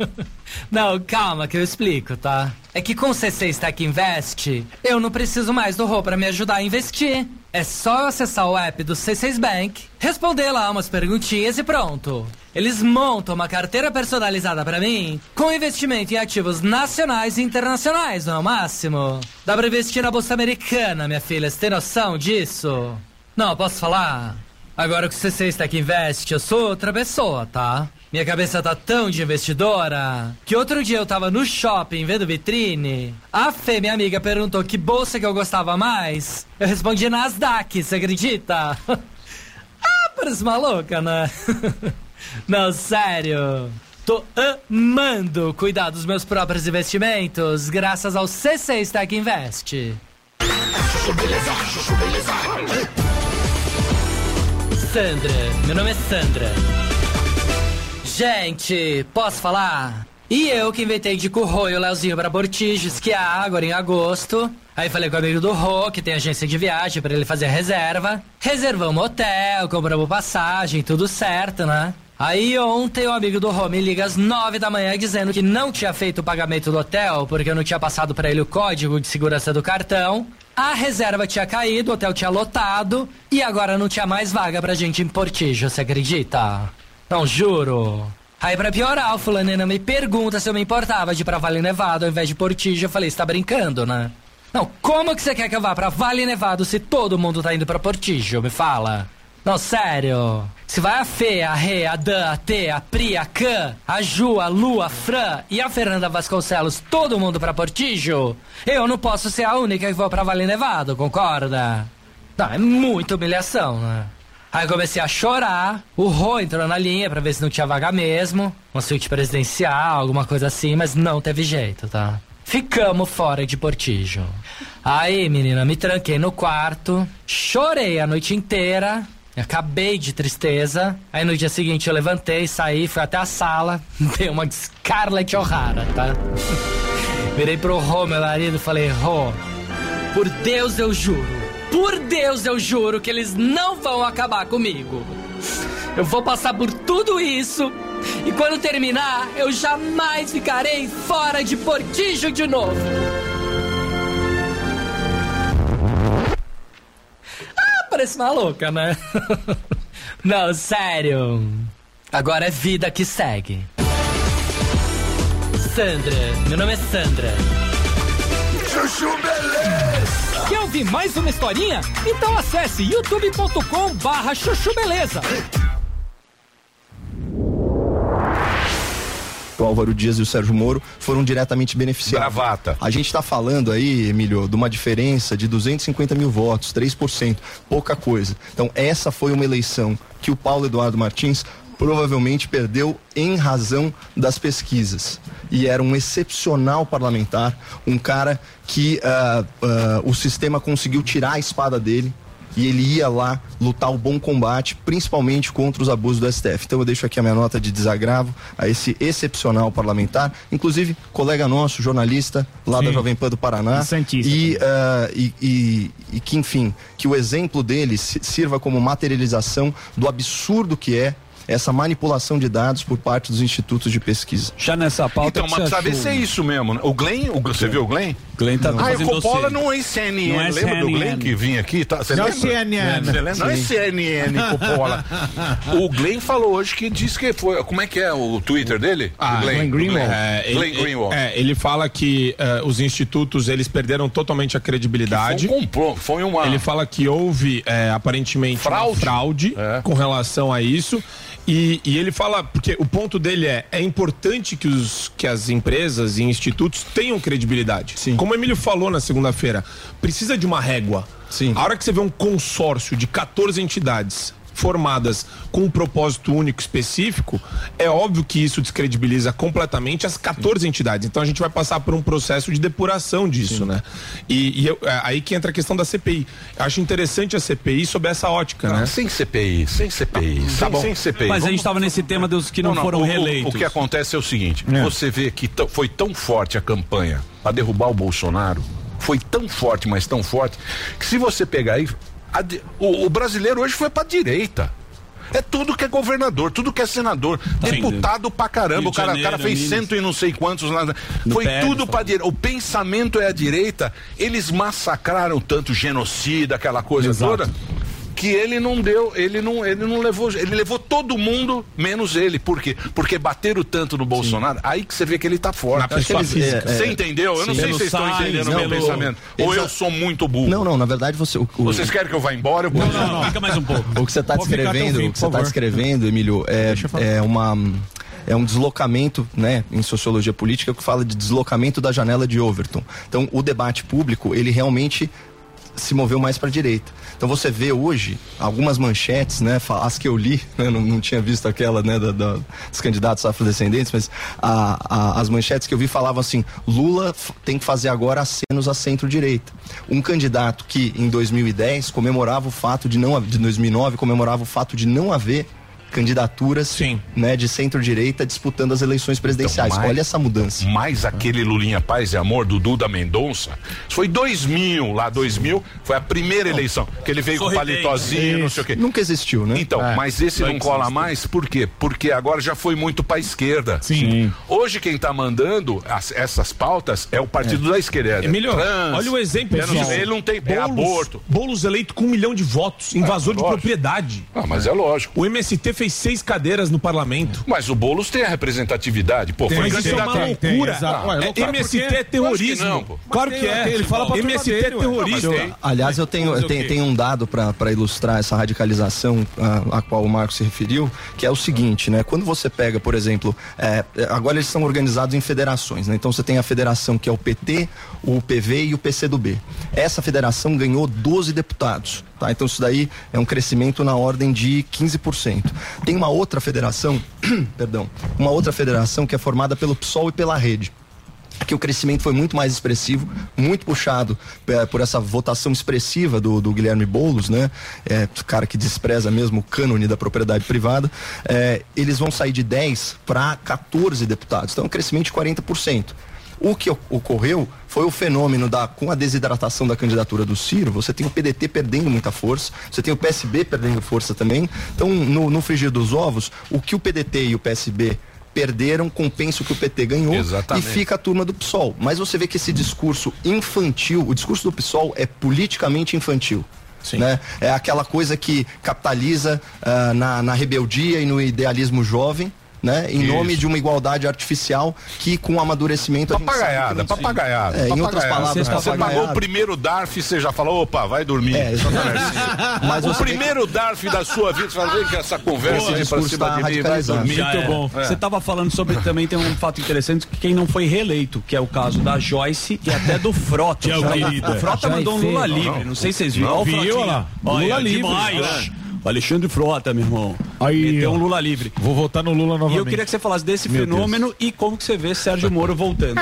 não, calma que eu explico, tá? É que com o C6 Stack Invest, eu não preciso mais do Rô pra me ajudar a investir. É só acessar o app do C6 Bank, responder lá umas perguntinhas e pronto. Eles montam uma carteira personalizada pra mim com investimento em ativos nacionais e internacionais, não é o máximo? Dá pra investir na Bolsa Americana, minha filha, você tem noção disso? Não, posso falar? Agora que o C6 Stack Invest, eu sou outra pessoa, tá? Minha cabeça tá tão de investidora que outro dia eu tava no shopping vendo vitrine. A Fê, minha amiga, perguntou que bolsa que eu gostava mais. Eu respondi Nasdaq, você acredita? ah, parece maluca, né? Não, sério. Tô amando cuidar dos meus próprios investimentos graças ao C6 Stack Invest. Sandra, meu nome é Sandra. Gente, posso falar? E eu que inventei de curro e o Leozinho pra Bortijo esquiar agora em agosto. Aí falei com o amigo do Rô, que tem agência de viagem, pra ele fazer reserva. Reservamos hotel, compramos passagem, tudo certo, né? Aí ontem o amigo do Rô me liga às nove da manhã dizendo que não tinha feito o pagamento do hotel porque eu não tinha passado pra ele o código de segurança do cartão. A reserva tinha caído, o hotel tinha lotado e agora não tinha mais vaga pra gente em Portijo, você acredita? Não, juro. Aí pra piorar, o fulanina me pergunta se eu me importava de ir pra Vale Nevado ao invés de Portijo. Eu falei, você tá brincando, né? Não, como que você quer que eu vá pra Vale Nevado se todo mundo tá indo pra Portijo? Me fala. Não, sério. Se vai a Fê, a Rê, a Dan, a T, a Pri, a Can, a Ju, a Lu, a Fran e a Fernanda Vasconcelos, todo mundo pra Portijo, eu não posso ser a única que vou pra Vale Nevado, concorda? Não, é muita humilhação, né? Aí comecei a chorar, o Rô entrou na linha pra ver se não tinha vaga mesmo, uma suíte presidencial, alguma coisa assim, mas não teve jeito, tá? Ficamos fora de Portijo. Aí, menina, me tranquei no quarto, chorei a noite inteira, acabei de tristeza. Aí no dia seguinte eu levantei, saí, fui até a sala, dei uma de Scarlett O'Hara, tá? Virei pro Rô, meu marido, falei: Rô, por Deus eu juro, por Deus eu juro que eles não vão acabar comigo. Eu vou passar por tudo isso e quando terminar, eu jamais ficarei fora de Portijo de novo. Parece maluca, né? Não, sério. Agora é vida que segue. Sandra, meu nome é Sandra. Chuchu Beleza! Quer ouvir mais uma historinha? Então acesse youtube.com barra chuchu beleza. O Álvaro Dias e o Sérgio Moro foram diretamente beneficiados. Gravata. A gente está falando aí, Emílio, de uma diferença de 250 mil votos, 3%, pouca coisa. Então, essa foi uma eleição que o Paulo Eduardo Martins provavelmente perdeu em razão das pesquisas. E era um excepcional parlamentar, um cara que ah, ah, o sistema conseguiu tirar a espada dele e ele ia lá lutar o bom combate, principalmente contra os abusos do STF. Então eu deixo aqui a minha nota de desagravo a esse excepcional parlamentar, inclusive colega nosso, jornalista lá da Sim. Jovem Pan do Paraná. E, ah, e, e, e que, enfim, que o exemplo dele si- sirva como materialização do absurdo que é essa manipulação de dados por parte dos institutos de pesquisa. Já nessa pauta Então, mas precisa ver se é isso mesmo. né? O Glenn, o, você viu o Glenn? Glenn tá ah, o Coppola não é CNN. Não é lembra do CNN. Glenn que vinha aqui? Tá, você Não é lembra? CNN. Você lembra? Não é. CNN, Coppola. o Glenn falou hoje que disse que foi. Como é que é o Twitter dele? Ah, Do Glenn Greenwald. É, ele, Glenn Greenwald. é, ele fala que eh, os institutos eles perderam totalmente a credibilidade. Que foi um foi uma- Ele fala que houve eh, aparentemente fraude, fraude com relação a isso. E, e ele fala, porque o ponto dele é, é importante que, os, que as empresas e institutos tenham credibilidade. Como o Emílio falou na segunda-feira, precisa de uma régua. Sim. A hora que você vê um consórcio de 14 entidades formadas com um propósito único específico, é óbvio que isso descredibiliza completamente as 14 entidades. Então a gente vai passar por um processo de depuração disso, né? E, e eu- é aí que entra a questão da CPI. Eu acho interessante a CPI sob essa ótica, né? Sem CPI, sem CPI, Tá sem, bom. sem CPI. Mas a Vamos- gente estava nesse tema dos que não, foram o- o- reeleitos. O, que acontece é o seguinte: É. você vê que foi tão forte a campanha para derrubar o Bolsonaro, foi tão forte, mas tão forte, que se você pegar aí. O, o brasileiro hoje foi para direita. É tudo que é governador, tudo que é senador, deputado pra caramba. O cara, o Janeiro, cara fez Minas. cento e não sei quantos lá. No Foi Pérez, tudo pra direita. O pensamento é a direita. Eles massacraram tanto genocida, aquela coisa toda. Que ele não deu, ele não, ele não levou, ele levou todo mundo, menos ele. Por quê? Porque bateram tanto no Bolsonaro, aí que você vê que ele tá forte. Na pessoa física. Você É, é. entendeu? Eu não Sim. sei se vocês estão entendendo o meu não, pensamento. Ou eu sou muito burro. Não, não, na verdade você. O, o- Vocês querem que eu vá embora? Eu Não, posso- não, não. Fica mais um pouco. O que você até o descrevendo, fim, o que você está favor. descrevendo, Emílio, é, é uma é um deslocamento, né, em sociologia política que fala de deslocamento da janela de Overton. Então, o debate público, ele realmente se moveu mais para a direita. Então você vê hoje algumas manchetes, né, as que eu li, né, não, não tinha visto aquela, né, da, da- dos candidatos afrodescendentes, mas a- a- as manchetes que eu vi falavam assim: Lula tem que fazer agora acenos à centro-direita. Um candidato que em 2010 comemorava o fato de não, de 2009 comemorava o fato de não haver candidaturas né, de centro-direita disputando as eleições presidenciais. Então, mais- Olha essa mudança. Mais aquele Lulinha Paz e Amor do Duda Mendonça. Foi 2000, lá 2000, foi a primeira eleição. Que ele veio com palitozinho, não sei o quê. Nunca existiu, né? Então, É. mas esse Não não cola existe. mais, por quê? Porque agora já foi muito pra esquerda. Sim. Hoje quem tá mandando as- essas pautas é o partido da esquerda. Emílio, Trans, olha o exemplo. pessoal. sei, Ele não tem é Boulos, aborto. Boulos eleito com um milhão de votos, invasor de lógico. propriedade. Ah, mas é lógico. O MST fez seis cadeiras no parlamento. Mas o Boulos tem a representatividade. Pô, Tem, foi mas isso é uma candidato- loucura. Ah, É, loucura. MST é terrorismo. Que não. Claro que é. Ele fala pra MST é ué. tem. Aliás, eu tenho, eu tenho, tenho um dado para ilustrar essa radicalização a, a qual o Marcos se referiu, que é o seguinte, né? Quando você pega, por exemplo, é, agora eles são organizados em federações, né? Então você tem a federação que é o PT, o PV e o PCdoB. Essa federação ganhou 12 deputados, tá? Então isso daí é um crescimento na ordem de 15%. Tem uma outra federação, perdão, uma outra federação que é formada pelo PSOL e pela Rede que o crescimento foi muito mais expressivo, muito puxado eh, por essa votação expressiva do, do Guilherme Boulos, né? É, cara que despreza mesmo o cânone da propriedade privada. Eh, eles vão sair de 10 para 14 deputados, então é um crescimento de 40%. O que ocorreu foi o fenômeno da com a desidratação da candidatura do Ciro, você tem o PDT perdendo muita força, você tem o PSB perdendo força também. Então, no, no frigir dos ovos, o que o PDT e o PSB perderam compensa o que o PT ganhou Exatamente. e fica a turma do PSOL. Mas você vê que esse discurso infantil, o discurso do PSOL é politicamente infantil. Né? É aquela coisa que capitaliza ah, na, na rebeldia e no idealismo jovem. Né? Em Isso. nome de uma igualdade artificial que com amadurecimento a gente sabe que Papagaiada, não- papagaiada. É, em outras papagaiada. palavras, você pagou o papagaiada. primeiro DARF, você já falou, opa, vai dormir. É. Mas o primeiro DARF da sua vida, você fala, com essa conversa Pô, pra cima tá de mim, vai radicalizado. dormir. Já é. Você estava falando sobre também tem um fato interessante que quem não foi reeleito, que é o caso da Joyce e até do Frota. Tchau, O Frota- querida. O Frota mandou um Lula Não, livre, não. não sei se vocês viram. Não, Olha o viu, Frotinha. olha lá. Lula livre. Alexandre Frota, meu irmão. Aí, Meteu um Lula livre. Vou votar no Lula E novamente. eu queria que você falasse desse Meu fenômeno e como que você vê Sérgio Moro voltando.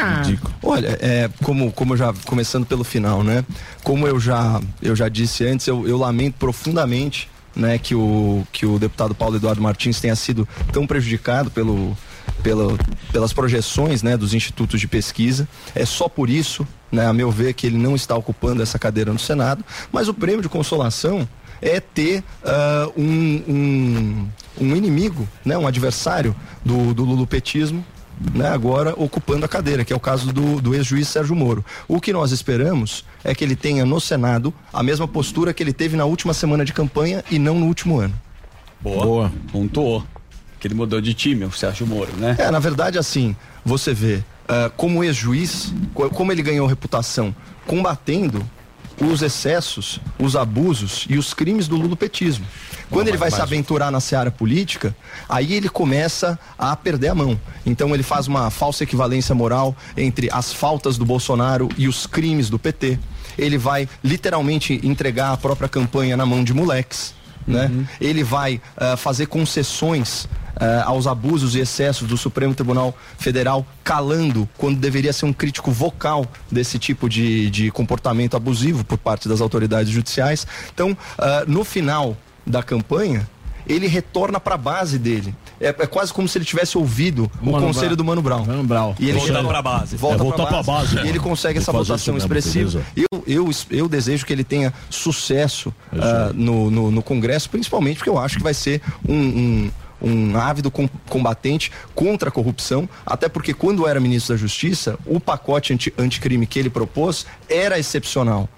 Olha, é, como, como eu já começando pelo final, né? Como eu já, eu já disse antes, eu, eu lamento profundamente né, que, o, que o deputado Paulo Eduardo Martins tenha sido tão prejudicado pelo, pelo, pelas projeções né, dos institutos de pesquisa. É só por isso, né, a meu ver, que ele não está ocupando essa cadeira no Senado. Mas o prêmio de consolação é ter ah, um, um, um inimigo, né, um adversário do, do lulupetismo né, agora ocupando a cadeira, que é o caso do, do ex-juiz Sérgio Moro. O que nós esperamos é que ele tenha no Senado a mesma postura que ele teve na última semana de campanha e não no último ano. Boa. Pontuou. Que ele mudou de time, o Sérgio Moro, né? É, na verdade, assim, você vê ah, como ex-juiz, co- como ele ganhou reputação combatendo os excessos, os abusos e os crimes do lulopetismo. Quando ele vai se aventurar na seara política, aí ele começa a perder a mão. Então ele faz uma falsa equivalência moral entre as faltas do Bolsonaro e os crimes do PT. Ele vai literalmente entregar a própria campanha na mão de moleques. Né? Ele vai ah, fazer concessões aos abusos e excessos do Supremo Tribunal Federal, calando quando deveria ser um crítico vocal desse tipo de, de comportamento abusivo por parte das autoridades judiciais. Então, ah, no final da campanha, ele retorna para a base dele. É, é quase como se ele tivesse ouvido o conselho do Mano Brown. Mano Brown. E ele Voltar chega- pra base. Volta É, pra base. base. E ele consegue essa votação mesmo, expressiva. beleza. Eu, eu, eu desejo que ele tenha sucesso ah, no, no, no Congresso, principalmente porque eu acho que vai ser um. um um ávido com- combatente contra a corrupção, até porque quando era ministro da Justiça, o pacote anti- anticrime que ele propôs era excepcional.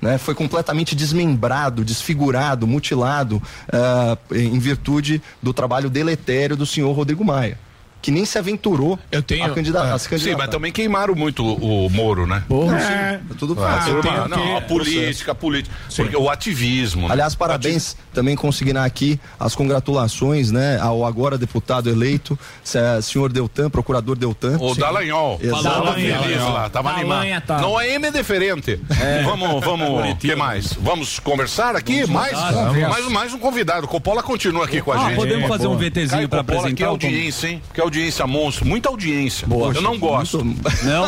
Né? Foi completamente desmembrado, desfigurado, mutilado ah, em virtude do trabalho deletério do senhor Rodrigo Maia, que nem se aventurou a, candidata, a se Sim, candidatar. mas também queimaram muito o, o Moro, né? Porra, É, sim. tudo Ah, fácil. o não, a política, a política. Porque o ativismo. né? Aliás, parabéns também consignar aqui as congratulações, né, ao agora deputado eleito, eh, senhor Deltan, procurador Deltan. O Dallagnol. Exato. Feliz lá, tava animado. Não é M diferente. Vamos, vamos, o que mais? Vamos conversar aqui? Vamos mais, vamos. mais, mais um convidado. Coppola continua aqui com a Ah, gente. podemos fazer um VTzinho Coppola, apresentar Que o- audiência, hein? Que audiência monstro. Muita audiência. Eu não gosto. Não?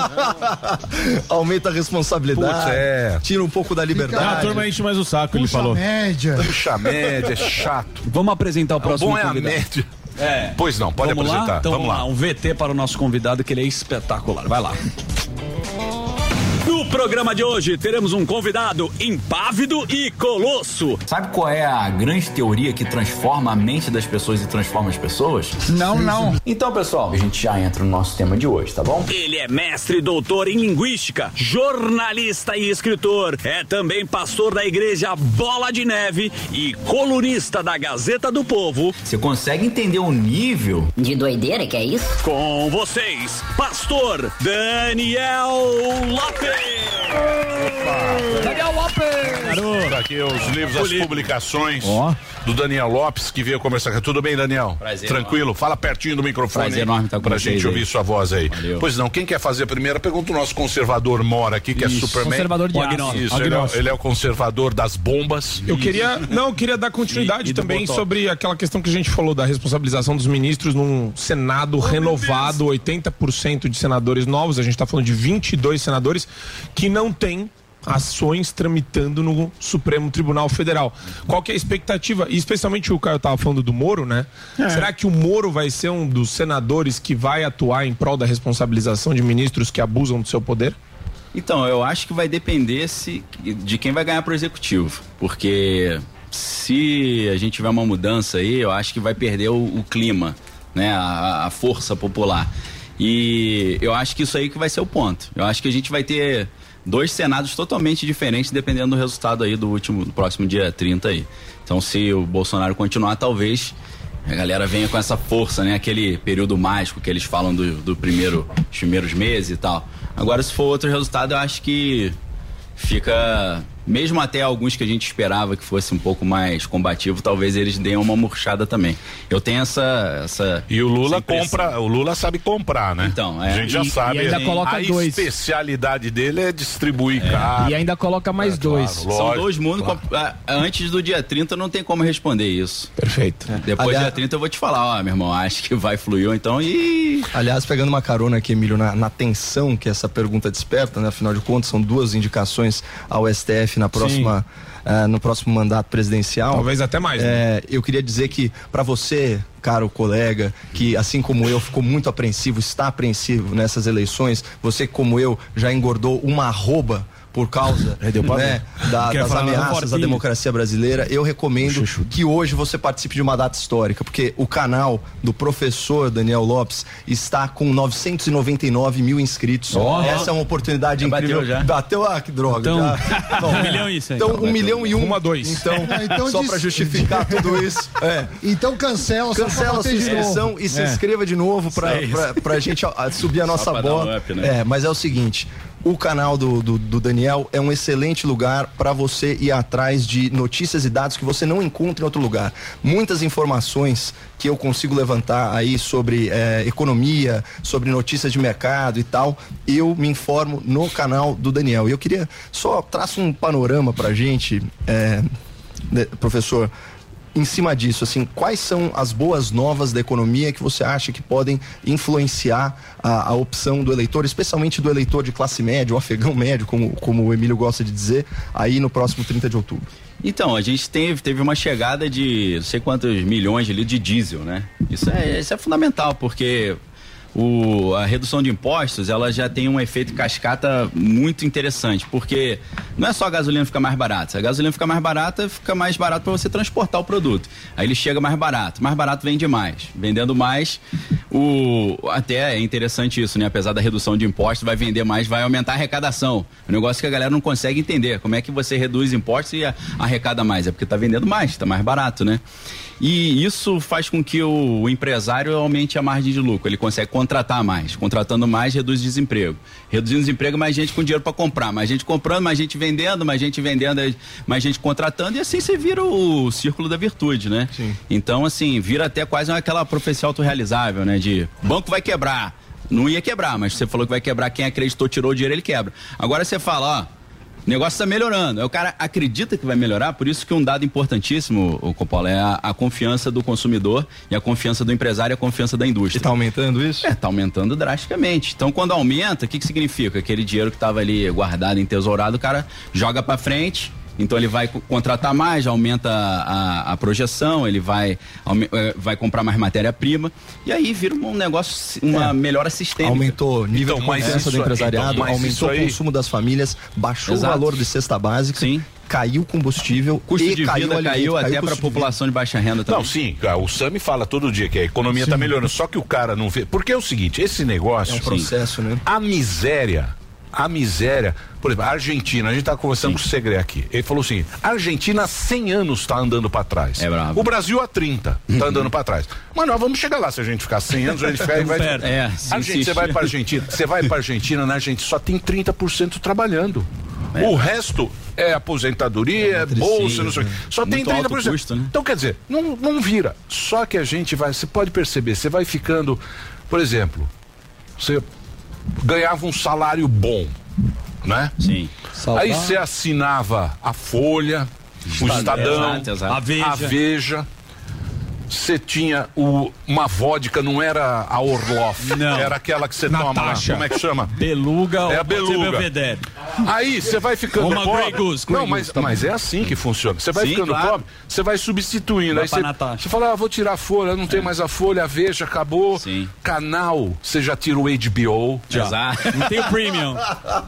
Aumenta a responsabilidade, Putz, é. tira um pouco da liberdade. Ah, a turma enche mais o saco, ele Puxa falou. média. Puxa a média, é chato. Vamos apresentar o O próximo bom é a convidado. média. É. Pois não, pode vamos apresentar. Lá? Então vamos lá. Um VT para o nosso convidado, que ele é espetacular. Vai lá. Programa de hoje teremos um convidado impávido e colosso. Sabe qual é a grande teoria que transforma a mente das pessoas e transforma as pessoas? Não, não. Então, pessoal, a gente já entra no nosso tema de hoje, tá bom? Ele é mestre e doutor em linguística, jornalista e escritor. É também pastor da igreja Bola de Neve e colunista da Gazeta do Povo. Você consegue entender o nível de doideira que é isso? Com vocês, pastor Daniel Lopes. Daniel Lopes! Tá aqui os livros, as publicações do Daniel Lopes, que veio conversar aqui. Tudo bem, Daniel? Prazer Tranquilo? Fala pertinho do microfone. Prazer aí, enorme estar com Pra vocês gente aí. ouvir sua voz aí. Valeu. Pois não, quem quer fazer a primeira pergunta? O nosso conservador mora aqui, que Isso. é Superman. Conservador de O aço. Isso, ele é, ele é o conservador das bombas. Eu queria, não, eu queria dar continuidade E- e também sobre aquela questão que a gente falou da responsabilização dos ministros num Senado renovado, 80% de senadores novos, a gente está falando de 22 senadores que não têm ações tramitando no Supremo Tribunal Federal. Qual que é a expectativa? E especialmente o Caio estava falando do Moro, né? É. Será que o Moro vai ser um dos senadores que vai atuar em prol da responsabilização de ministros que abusam do seu poder? Então, eu acho que vai depender se, de quem vai ganhar pro executivo. Porque se a gente tiver uma mudança aí, eu acho que vai perder o, o clima, né? A, a força popular. E eu acho que isso aí que vai ser o ponto. Eu acho que a gente vai ter dois cenados totalmente diferentes dependendo do resultado aí do último, do próximo dia 30 aí. Então, se o Bolsonaro continuar, talvez a galera venha com essa força, né? Aquele período mágico que eles falam do, do primeiro, dos primeiros meses e tal. Agora, se for outro resultado, eu acho que fica. Mesmo até alguns que a gente esperava que fosse um pouco mais combativo, talvez eles deem uma murchada também. Eu tenho essa. essa E o Lula compra, o Lula sabe comprar, né? Então, é. A gente já E- sabe. e ainda coloca a dois. especialidade dele é distribuir carro. E ainda coloca mais dois. São dois mundos. com- ah, Antes do dia 30 não tem como responder isso. Perfeito. Depois do dia 30 eu vou te falar, ó, meu irmão, acho que vai fluir, ou então e. Aliás, pegando uma carona aqui, Emílio, na, na tensão que essa pergunta desperta, né? Afinal de contas, são duas indicações ao STF na próxima, eh, no próximo mandato presidencial. Talvez até mais, né? É, eu queria dizer que, para você, caro colega, que assim como eu ficou muito apreensivo, está apreensivo nessas eleições, você, como eu, já engordou uma arroba por causa né, da- das ameaças à democracia brasileira, eu recomendo que hoje você participe de uma data histórica, porque o canal do professor Daniel Lopes está com 999 mil inscritos. Ó. Essa é uma oportunidade Já incrível. bateu já? Bateu, ah, que droga. Então, já. um milhão e cem. Então, um milhão e um. Uma, dois. Então, É, então só para justificar tudo isso. É. Então cancela, Cancela a sua inscrição e se É. inscreva de novo pra, Isso. pra, pra gente subir a nossa bola. up, né? É, mas é o seguinte. O canal do, do, do Daniel é um excelente lugar para você ir atrás de notícias e dados que você não encontra em outro lugar. Muitas informações que eu consigo levantar aí sobre eh, economia, sobre notícias de mercado e tal, eu me informo no canal do Daniel. E eu queria só traço um panorama pra gente, eh, professor, em cima disso, assim, quais são as boas novas da economia que você acha que podem influenciar a, a opção do eleitor, especialmente do eleitor de classe média, o afegão médio, como, como o Emílio gosta de dizer, aí no próximo 30 de outubro? Então, a gente teve, teve uma chegada de não sei quantos milhões de litros de diesel, né? Isso é, isso é fundamental, porque o, a redução de impostos ela já tem um efeito cascata muito interessante, porque não é só a gasolina ficar mais barata. Se a gasolina ficar mais barata, fica mais barato para você transportar o produto. Aí ele chega mais barato. Mais barato vende mais. Vendendo mais, o, até é interessante isso, né? Apesar da redução de impostos, vai vender mais, vai aumentar a arrecadação. É um negócio que a galera não consegue entender. Como é que você reduz impostos e arrecada mais? É porque está vendendo mais, está mais barato, né? E isso faz com que o, empresário aumente a margem de lucro. Ele consegue contratar mais. Contratando mais, reduz desemprego. Reduzindo desemprego, mais gente com dinheiro para comprar. Mais gente comprando, mais gente vendendo, mais gente vendendo, mais gente contratando. E assim você vira o círculo da virtude, né? Então, assim, vira até quase aquela profecia autorrealizável, né? De banco vai quebrar. Não ia quebrar, mas você falou que vai quebrar. Quem acreditou, tirou o dinheiro, ele quebra. Agora você fala, ó. O negócio está melhorando. Aí o cara acredita que vai melhorar, por isso que um dado importantíssimo, o Coppola, é a, a confiança do consumidor e a confiança do empresário e a confiança da indústria. E tá aumentando isso? É, tá aumentando drasticamente. Então, quando aumenta, o que, que significa? Aquele dinheiro que estava ali guardado, entesourado, o cara joga para frente. Então ele vai co- contratar mais, aumenta a, a projeção, ele vai, eh, vai comprar mais matéria-prima e aí vira um negócio, uma melhor sistêmica. Aumentou o nível Então, de confiança do empresariado, então, aumentou o consumo das famílias, baixou Exato. o valor de cesta básica, caiu o combustível, Custo e de caiu vida alimento, caiu caiu até de vida. população de baixa renda Não, sim, o Sami fala todo dia que a economia está melhorando, só que o cara não vê. Porque é o seguinte, esse negócio. É um processo, né? A miséria, a miséria. Por exemplo, a Argentina, a gente tá conversando com o Segre aqui. Ele falou assim: a Argentina há 100 anos está andando para trás. É bravo. O Brasil há 30 está andando para trás. Mas nós vamos chegar lá se a gente ficar 100 anos, a gente ficar, vai. É, se a gente, você vai para Argentina, você vai para Argentina, na Argentina só tem 30% trabalhando. O resto é aposentadoria, é bolsa, não sei o quê. Só tem Muito alto 30%. custo, né? Então, quer dizer, não, não vira. Só que a gente vai, você pode perceber, você vai ficando, por exemplo, você ganhava um salário bom, né? Sim. Aí você assinava a Folha, o Estadão. Exato, exato. a Veja. A Você tinha o, uma vodka, não era a Orloff, Não. era aquela que você toma lá. Natasha. Como é que chama? Beluga É a beluga. Aí você vai ficando Uma pobre. Grey Goose, Grey não, mas, Goose, mas é assim que funciona. Você vai Sim, ficando claro. pobre, você vai substituindo. Vai aí você, Natasha. você fala, ah, vou tirar a folha, não tem mais a folha, a veja, acabou. Canal, você já tira o HBO. Já. Exato. Não tem o premium.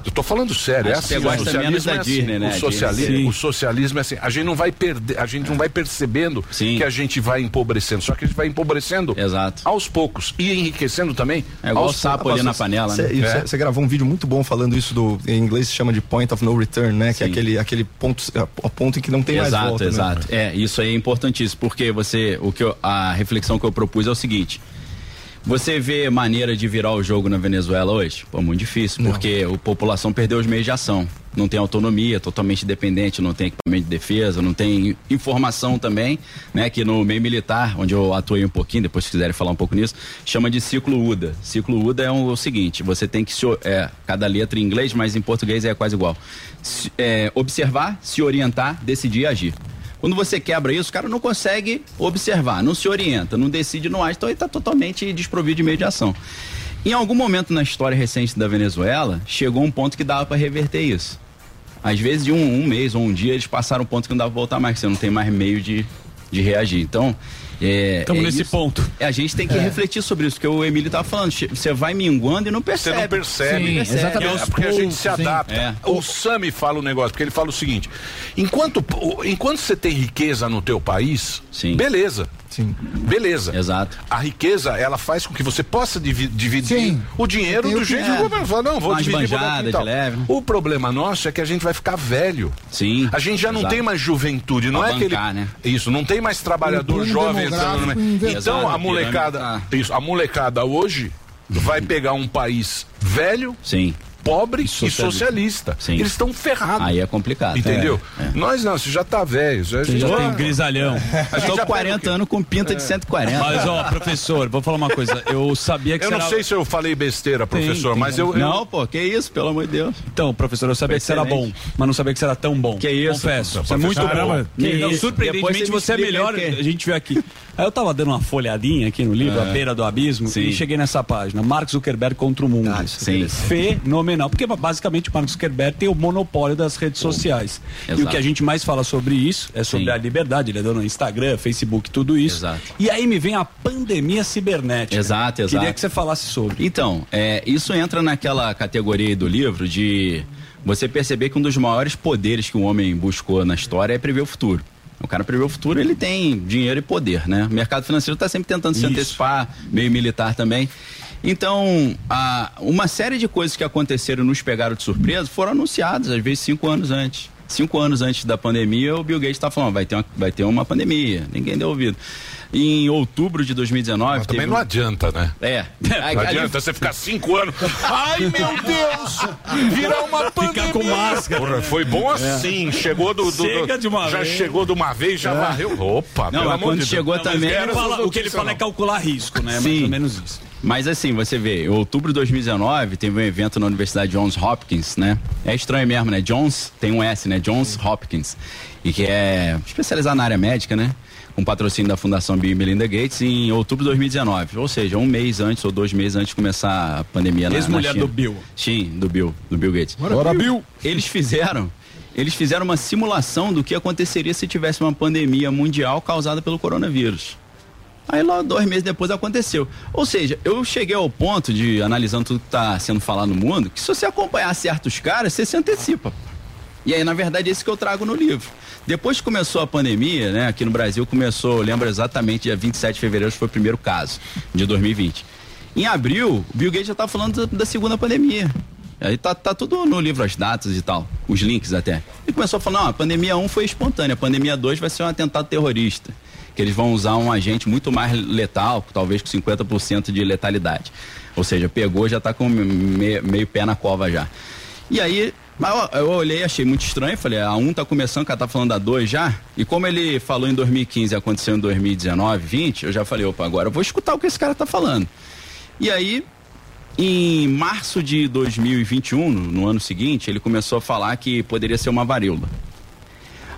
Eu tô falando sério, é Acho que assim. O socialismo é assim. Disney, né? O socialismo, Sim. o socialismo é assim. A gente não vai perder, a gente não vai percebendo que a gente vai empobrecendo, só que a gente vai empobrecendo Exato. aos poucos e enriquecendo também. É igual aos o sapo ali na panela, né? Você É. você gravou um vídeo muito bom falando isso do. Em inglês se chama de point of no return, né? Que é Sim. aquele, aquele ponto, a ponto em que não tem exato, mais volta. né? Exato, É, isso aí é importantíssimo, porque você, o que eu- a reflexão que eu propus é o seguinte. Você vê maneira de virar o jogo na Venezuela hoje? Pô, muito difícil, porque a população perdeu os meios de ação. Não tem autonomia, totalmente dependente, não tem equipamento de defesa, não tem informação também, né? Que no meio militar, onde eu atuei um pouquinho, depois se quiserem falar um pouco nisso, chama de ciclo UDA. Ciclo UDA é o, seguinte, você tem que se, é, cada letra em inglês, mas em português é quase igual. Se- é, observar, se orientar, decidir e agir. Quando você quebra isso, o cara não consegue observar, não se orienta, não decide, não age, então ele está totalmente desprovido de meio de ação. Em algum momento na história recente da Venezuela, chegou um ponto que dava para reverter isso. Às vezes, de um, um mês ou um dia, eles passaram um ponto que não dava pra voltar mais, que você não tem mais meio de, de reagir. Então, é. Tamo é nesse isso. ponto. É, a gente tem que É. refletir sobre isso, que o Emílio tava falando. che- Você vai minguando e não Você percebe. não percebe. Sim, exatamente. É porque a gente se adapta. É. O Sami fala um negócio, porque ele fala o seguinte: enquanto, enquanto você tem riqueza no teu país, beleza. Sim. Beleza. Exato. A riqueza, ela faz com que você possa divi- dividir Sim. o dinheiro do jeito que o governo fala, não, vou Uma dividir vou tal. leve. O problema nosso é que a gente vai ficar velho. Sim. A gente já não Exato. tem mais juventude, não Pra é aquele bancar, né? Isso, não tem mais trabalhador jovem entrando no. Então a Exato, molecada, isso, a molecada hoje vai pegar um país velho, Sim. Pobre e socialista. socialista. Sim. Eles estão ferrados. Aí é complicado. Entendeu? É, é. Nós não, você já tá velho. Já, Você já já- tem grisalhão. A gente Tô já 40 anos com pinta de 140. Mas, ó, professor, vou falar uma coisa. Eu sabia que Eu não era- sei se eu falei besteira, Tem, professor, tem. mas eu, eu- Não, pô, que isso, pelo amor de Deus. Então, professor, eu sabia que você era bom, mas não sabia que você era tão bom. Que isso, Confesso. professor. Você é muito Caramba, bom. que Não, isso. surpreendentemente, você você é melhor. A gente vê aqui. Aí eu tava dando uma folhadinha aqui no livro, É. A Beira do Abismo, Sim. e cheguei nessa página, Mark Zuckerberg contra o mundo. sim. Fenomenal, porque basicamente o Mark Zuckerberg tem o monopólio das redes sociais. E o Exato. que a gente mais fala sobre isso é sobre Sim. a liberdade, ele é dono do Instagram, Facebook, tudo isso. Exato. E aí me vem a pandemia cibernética. Exato, exato. Queria que você falasse sobre. Então, é, isso entra naquela categoria do livro de você perceber que um dos maiores poderes que o homem buscou na história é prever o futuro. O cara prever o futuro, ele tem dinheiro e poder, né? O mercado financeiro está sempre tentando se Isso. antecipar, meio militar também. Então, a- uma série de coisas que aconteceram nos pegaram de surpresa foram anunciadas, às vezes, cinco anos antes. Cinco anos antes da pandemia, o Bill Gates está falando, vai ter, uma, vai ter uma pandemia. Ninguém deu ouvido. Em outubro de 2019... Mas também não adianta, né? É. Não adianta você ficar cinco anos. Ai, meu Deus! Virar uma pandemia. Ficar com máscara. Porra, foi bom assim. Chegou do. do- do- Chega de uma já vez. chegou de uma vez, já É. varreu. Opa, Não, mas quando de chegou também- fala- o que ele fala é calcular risco, né? Mais Sim. ou menos isso. Mas assim, você vê, em outubro de 2019 teve um evento na Universidade Johns Hopkins, né? É estranho mesmo, né? Johns tem um S, né? Johns Hopkins. E que é especializado na área médica, né? Com patrocínio da Fundação Bill e Melinda Gates em outubro de 2019. Ou seja, um mês antes ou dois meses antes de começar a pandemia na, na Ex-mulher China. do Bill. Sim, do Bill, do Bill Gates. Bora, Bill. Eles fizeram, eles fizeram uma simulação do que aconteceria se tivesse uma pandemia mundial causada pelo coronavírus. Aí lá dois meses depois aconteceu. Ou seja, eu cheguei ao ponto de, analisando tudo que está sendo falado no mundo, que se você acompanhar certos caras, você se antecipa. E aí, na verdade, é isso que eu trago no livro. Depois que começou a pandemia, né, aqui no Brasil começou, lembro exatamente, dia 27 de fevereiro foi o primeiro caso, de 2020. Em abril, o Bill Gates já estava falando da, da segunda pandemia. Aí tá, tá tudo no livro, as datas e tal, os links até. E começou a falar, não, a pandemia 1 foi espontânea, a pandemia 2 vai ser um atentado terrorista. Que eles vão usar um agente muito mais letal, talvez com 50% de letalidade. Ou seja, pegou, já tá com me- meio pé na cova já. E aí, mas eu, olhei, achei muito estranho, falei, a 1 tá começando, o cara tá falando da 2 já. E como ele falou em 2015 e aconteceu em 2019, 20, eu já falei, opa, agora eu vou escutar o que esse cara tá falando. E aí, em março de 2021, no, no ano seguinte, ele começou a falar que poderia ser uma varíola.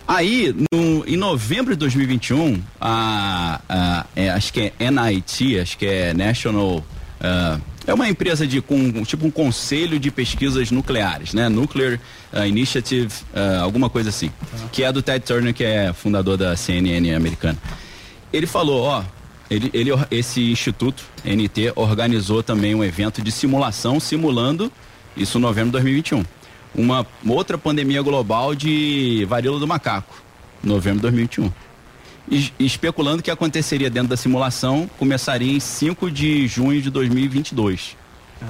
Aí, no- em novembro de 2021, a, a- é, acho que é NIT, acho que é National. ah, é uma empresa de com tipo um conselho de pesquisas nucleares, né? Nuclear ah, Initiative, ah, alguma coisa assim. Que é do Ted Turner, que é fundador da CNN americana. Ele falou, ó, ele, ele, esse instituto, NT, organizou também um evento de simulação, simulando isso em novembro de 2021. Uma outra pandemia global de varíola do macaco, novembro de 2021. Especulando que aconteceria dentro da simulação, começaria em 5 de junho de 2022. Aí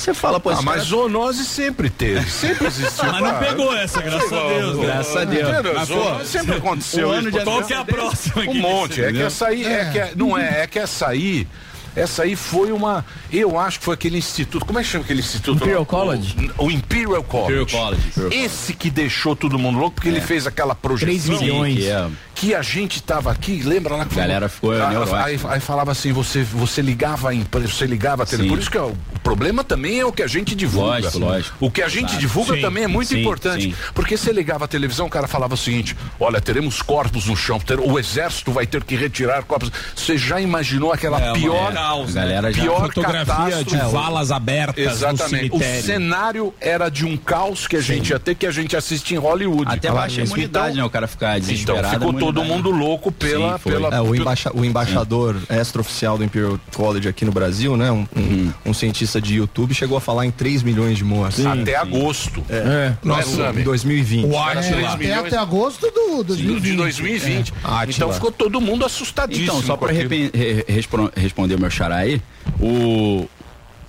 você fala, pô, Ah, mas cara- zoonose sempre teve, sempre existiu. Mas não pegou essa, graças a Deus, né? Graças a Deus. Mas, pô, sempre aconteceu. um ano de. Qual que é a próxima? Um monte. É que essa aí, é que é- não é, é que essa aí, essa aí foi uma, eu acho que foi aquele instituto, como é que chama aquele instituto? Imperial? College? O, o Imperial College. Imperial College. Esse que deixou todo mundo louco, porque ele fez aquela projeção. Três milhões. que é- Que a gente tava aqui, lembra lá que A galera ficou Ah, neurótica. aí, aí falava assim, você, você ligava a empresa, você ligava a tele. Por isso que é o problema também é o que a gente divulga. Lógico, lógico. O que a gente Claro. divulga Sim, também é muito sim, importante. sim. Porque você ligava a televisão, o cara falava o seguinte: olha, teremos corpos no chão, ter- o exército vai ter que retirar corpos. Você já imaginou aquela É, pior, caos, A galera já- pior Fotografia catástrofe? de valas abertas Exatamente. no O cenário era de um caos que a gente ia ter, que a gente assiste em Hollywood. Até baixa a imunidade, né? O cara ficar Então desesperado. ficou a todo mundo louco pela. Sim, pela É, o, embaixa- o embaixador extraoficial do Imperial College aqui no Brasil, né? Um, um- um cientista de YouTube chegou a falar em 3 milhões de mortes. até agosto. É, é, nossa, Sami? em 2020. O Atila. três Até, milhões. até agosto do 2020. de 2020. Átila. Então ficou todo mundo assustadíssimo. Então, só para responder o meu xará aí, o,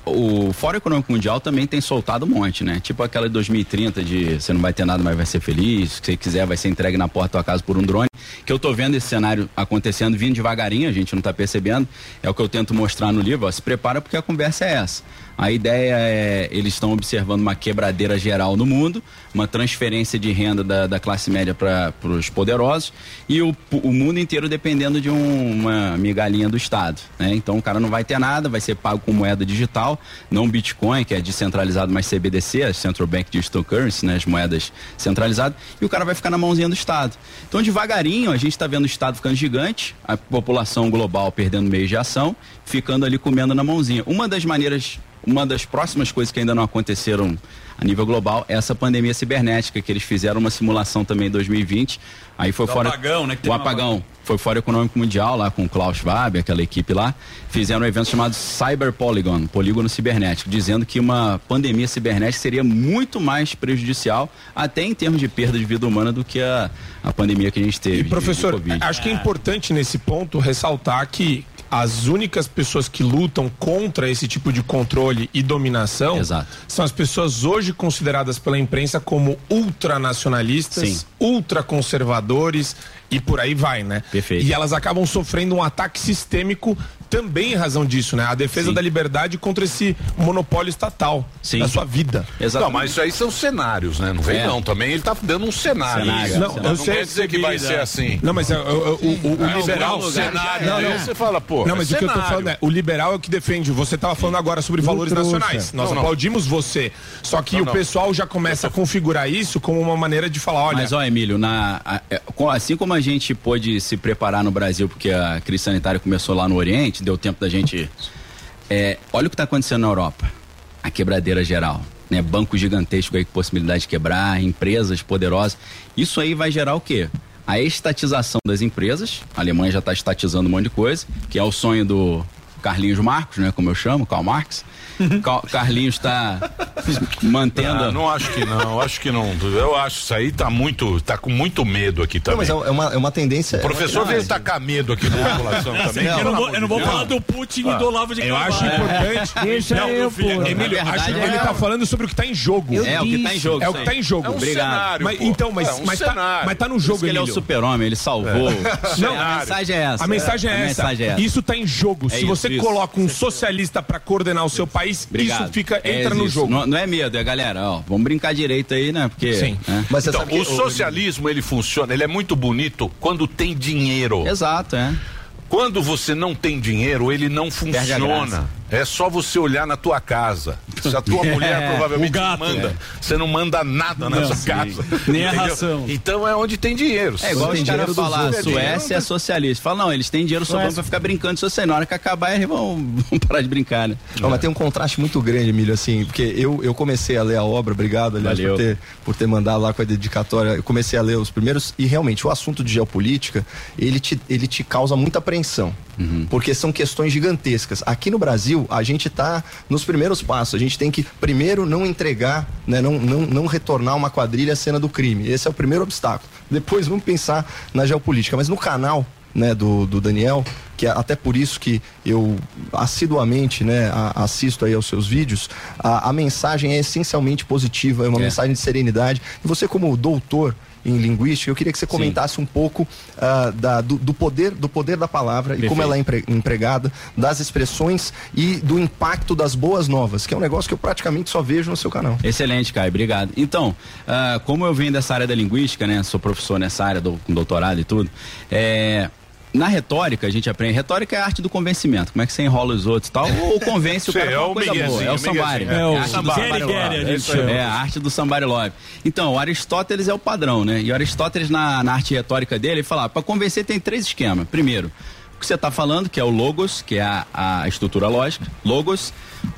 o Fórum Econômico Mundial também tem soltado um monte, né? Tipo aquela de 2030 de você não vai ter nada, mas vai ser feliz, se você quiser vai ser entregue na porta da tua casa por um drone, que eu tô vendo esse cenário acontecendo, vindo devagarinho, a gente não tá percebendo, é o que eu tento mostrar no livro, ó, se prepara porque a conversa é essa. A ideia é, eles estão observando uma quebradeira geral no mundo, uma transferência de renda da, da classe média para os poderosos e o, o mundo inteiro dependendo de um- uma migalhinha do Estado. Né? Então o cara não vai ter nada, vai ser pago com moeda digital, não Bitcoin, que é descentralizado, mas CBDC, as Central Bank Digital Currency, né? as moedas centralizadas, e o cara vai ficar na mãozinha do Estado. Então devagarinho a gente está vendo o Estado ficando gigante, a população global perdendo meios de ação, ficando ali comendo na mãozinha. Uma das maneiras, uma das próximas coisas que ainda não aconteceram a nível global é essa pandemia cibernética, que eles fizeram uma simulação também em 2020. Aí foi Do fora. apagão, né, que o teve uma- apagão. Foi Fórum Econômico Mundial, lá com o Klaus Schwab, aquela equipe lá, fizeram um evento chamado Cyber Polygon, polígono cibernético, dizendo que uma pandemia cibernética seria muito mais prejudicial, até em termos de perda de vida humana, do que a, a pandemia que a gente teve. E de- professor, de Covid. acho que é importante nesse ponto ressaltar que as únicas pessoas que lutam contra esse tipo de controle e dominação são as pessoas hoje consideradas pela imprensa como ultranacionalistas, Sim. ultraconservadores e por aí vai, né? Perfeito. E elas acabam sofrendo um ataque sistêmico também em razão disso, né? A defesa Sim. da liberdade contra esse monopólio estatal da sua vida. Não, mas isso aí são cenários, né? Não vem É. não. Também ele tá dando um cenário. Cenário. Não, Não, eu sei quer dizer que vai ser assim. Não, mas é, o, o- o- o É, liberal. um cenário, Não, aí não. você fala, pô, Não, é mas o que eu tô falando é: o liberal é o que defende. Você tava falando agora sobre valores nacionais. Nós Não, não. aplaudimos você. Só que Não, o não. pessoal já começa a configurar isso como uma maneira de falar: olha. Mas, ó, Emílio, na, é, assim como a gente pôde se preparar no Brasil, porque a crise sanitária começou lá no Oriente, deu tempo da gente. é, olha o que está acontecendo na Europa. A quebradeira geral. Né? Banco gigantesco aí com possibilidade de quebrar, empresas poderosas. Isso aí vai gerar o quê? A estatização das empresas. A Alemanha já está estatizando um monte de coisa, que é o sonho do Carlinhos Marcos, né? Como eu chamo, Karl Marx. Carlinhos está mantendo. Ah, não acho que não, acho que não. Eu acho isso aí tá muito, tá com muito medo aqui também. mas é uma, é uma tendência. O professor veio tacar medo aqui na população também. eu não vou, eu não vou falar do Putin e do Olavo de Eu Carvalho. acho importante. Deixa Não, eu, filho, pô. Emílio, acho que ele é- tá falando sobre o que tá em jogo. Eu É, o que tá em jogo, É o que tá em jogo. É um Obrigado. cenário, mas, então, mas, É um mas, tá, mas tá no jogo, que ele é o Emílio. super-homem, ele salvou. Não, a mensagem é essa. A mensagem é, essa. é. Isso tá em jogo. É Se você coloca um socialista pra coordenar o seu país, Obrigado. isso fica, É entra no isso. jogo. Não, não é medo, é galera, ó, vamos brincar direito aí, né? Porque. Sim. né? então, o socialismo ele funciona, ele é muito bonito quando tem dinheiro. Exato, é. Quando você não tem dinheiro, ele não a funciona. É só você olhar na tua casa. Se a tua É, mulher provavelmente gato, manda, é. você não manda nada na Não, sua sim. casa. Nem a ração. Então é onde tem dinheiro. É igual os caras falar, a Suécia é socialista. Fala, não, eles têm dinheiro sobrando pra ficar brincando de socialista. Na hora que acabar, eles vão, vão parar de brincar, né? Não, mas tem um contraste muito grande, Emílio, assim, porque eu, eu comecei a ler a obra, obrigado, aliás, Valeu. por ter, por ter mandado lá com a dedicatória. Eu comecei a ler os primeiros, e realmente, o assunto de geopolítica, ele te, ele te causa muita apreensão. Porque são questões gigantescas. Aqui no Brasil, a gente está nos primeiros passos. A gente tem que, primeiro, não entregar, né, não, não, não retornar uma quadrilha à cena do crime. Esse é o primeiro obstáculo. Depois vamos pensar na geopolítica. Mas no canal né, do, do Daniel, que é até por isso que eu assiduamente né, a- assisto aí aos seus vídeos, a, a mensagem é essencialmente positiva, é uma É. mensagem de serenidade. E você, como doutor em linguística, eu queria que você comentasse um pouco ah, da- do, do poder do poder da palavra e como Perfeito. ela é empre- empregada, das expressões e do impacto das boas novas, que é um negócio que eu praticamente só vejo no seu canal. Excelente, Caio, obrigado. Então, ah, como eu venho dessa área da linguística, né? Sou professor nessa área, do, com doutorado e tudo, é, Na retórica, a gente aprende. Retórica é a arte do convencimento. Como é que você enrola os outros e tal? Ou convence o Sim, cara é uma o coisa boa. É o miguezinho. É o a arte do somebody. somebody Gary, love. Gary, a gente chama. É a arte do somebody love. Então, o Aristóteles é o padrão, né? E o Aristóteles, na, na arte retórica dele, ele fala: para convencer tem três esquemas. Primeiro, que você está falando, que é o logos, que é a, a estrutura lógica. Logos.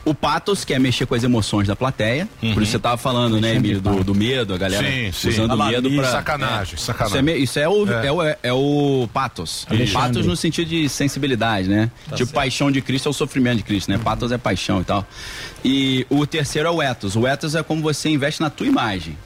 O patos, que é mexer com as emoções da plateia. Por isso você estava falando, né, Emílio, do, do medo, a galera Sim, sim. usando o medo para Sacanagem, sacanagem. Isso é, isso é o, É. é. o, é o patos. Alexandre. Patos no sentido de sensibilidade, né? Tá tipo, certo. paixão de Cristo é o sofrimento de Cristo, né? Patos é paixão e tal. E o terceiro é o ethos. O ethos é como você investe na tua imagem.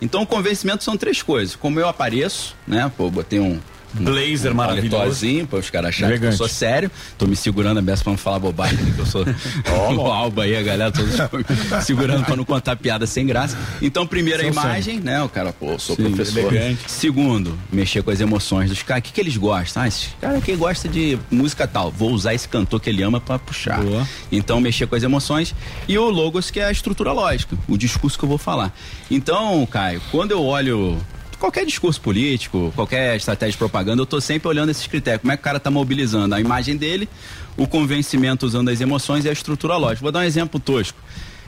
Então, o convencimento são três coisas. Como eu apareço, né? Pô, botei um Blazer um maravilhoso. para os caras acharem que eu sou sério. Tô me segurando a beça pra não falar bobagem, que eu sou o alba aí, a galera todos segurando pra não contar piada sem graça. Então, primeiro a São imagem, né? O cara, pô, sou Sim, professor. elegante. Segundo, mexer com as emoções dos caras. O que, que eles gostam? Ah, esse cara aqui gosta de música tal. Vou usar esse cantor que ele ama pra puxar. Então, mexer com as emoções. E o logos, que é a estrutura lógica, o discurso que eu vou falar. Então, Caio, quando eu olho qualquer discurso político, qualquer estratégia de propaganda, eu tô sempre olhando esses critérios. Como é que o cara tá mobilizando a imagem dele, o convencimento usando as emoções e a estrutura lógica. Vou dar um exemplo tosco.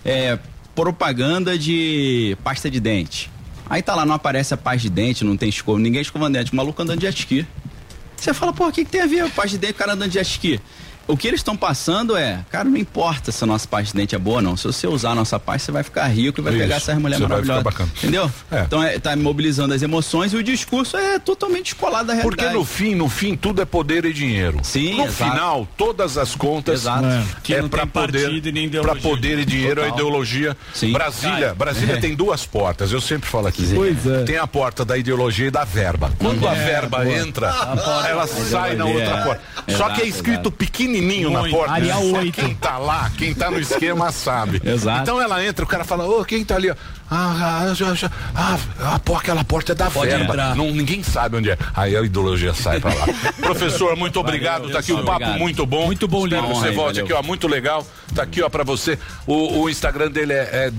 É, propaganda de pasta de dente. Aí tá lá, não aparece a paz de dente, não tem escova, ninguém escovando dente, o maluco andando de jet. Você fala, pô, o que, que tem a ver a paz de dente, o cara andando de jet? O que eles estão passando é, cara, não importa se a nossa pasta de dente é boa ou não. Se você usar a nossa pasta, você vai ficar rico e vai Isso. pegar essas mulheres maravilhosas. Entendeu? É. Então é, tá mobilizando as emoções e o discurso é totalmente descolado da realidade. Porque no fim, no fim, tudo é poder e dinheiro. Sim, No exato. final, todas as contas Exato. É. Que é para poder, e para poder e dinheiro, a Total. ideologia. Sim. Brasília. Brasília É. tem duas portas. Eu sempre falo aqui. Pois é. Tem a porta da ideologia e da verba. Quando a É, verba entra, ela sai na outra é. porta. Só que é escrito exato. Pequenininho na Muito. porta. Arial Só 8. quem tá lá, quem tá no esquema sabe. Exato. Então ela entra, o cara fala, ô, quem tá ali? ó? Ah, ah, já, já, ah, ah, pô, aquela porta é da Pode verba. entrar. Não, ninguém sabe onde é. Aí a ideologia sai pra lá. Professor, muito obrigado. Valeu, tá aqui um papo obrigado. muito bom. Muito bom Espero livro. que você Aí, volte valeu. aqui, ó. Muito legal. Tá aqui, ó, pra você. O, o Instagram dele é, é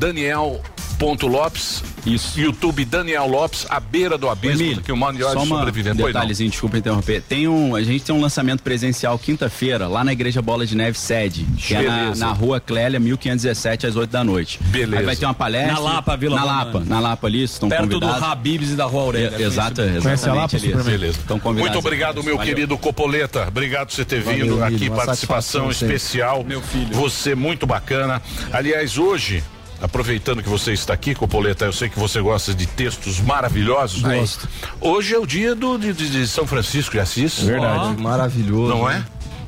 Daniel.lopes. Isso. YouTube Daniel Lopes, à beira do abismo, Emílio, que o mano de só uma não. detalhezinho, desculpa interromper. Tem um, a gente tem um lançamento presencial quinta-feira lá na Igreja Bola de Neve sede, que é na, na Rua Clélia, 1517 às 8 da noite. Beleza. Aí vai ter uma palestra. Na Lapa, Vila Na Romana. Lapa, na Lapa ali, estão Perto convidados. do Habibs e da Rua Aurélia. É, exato, Conhece exatamente a Lapa, ali. Beleza. Estão convidados. Muito obrigado, meu Valeu. querido Copoleta. Obrigado por você ter Valeu, vindo Emílio, aqui, uma participação especial. Meu filho. Você muito bacana. Aliás, hoje, aproveitando que você está aqui, Copoleta, eu sei que você gosta de textos maravilhosos. Gosto. Hoje é o dia do, de, de- São Francisco de Assis. Verdade. Maravilhoso. Não é?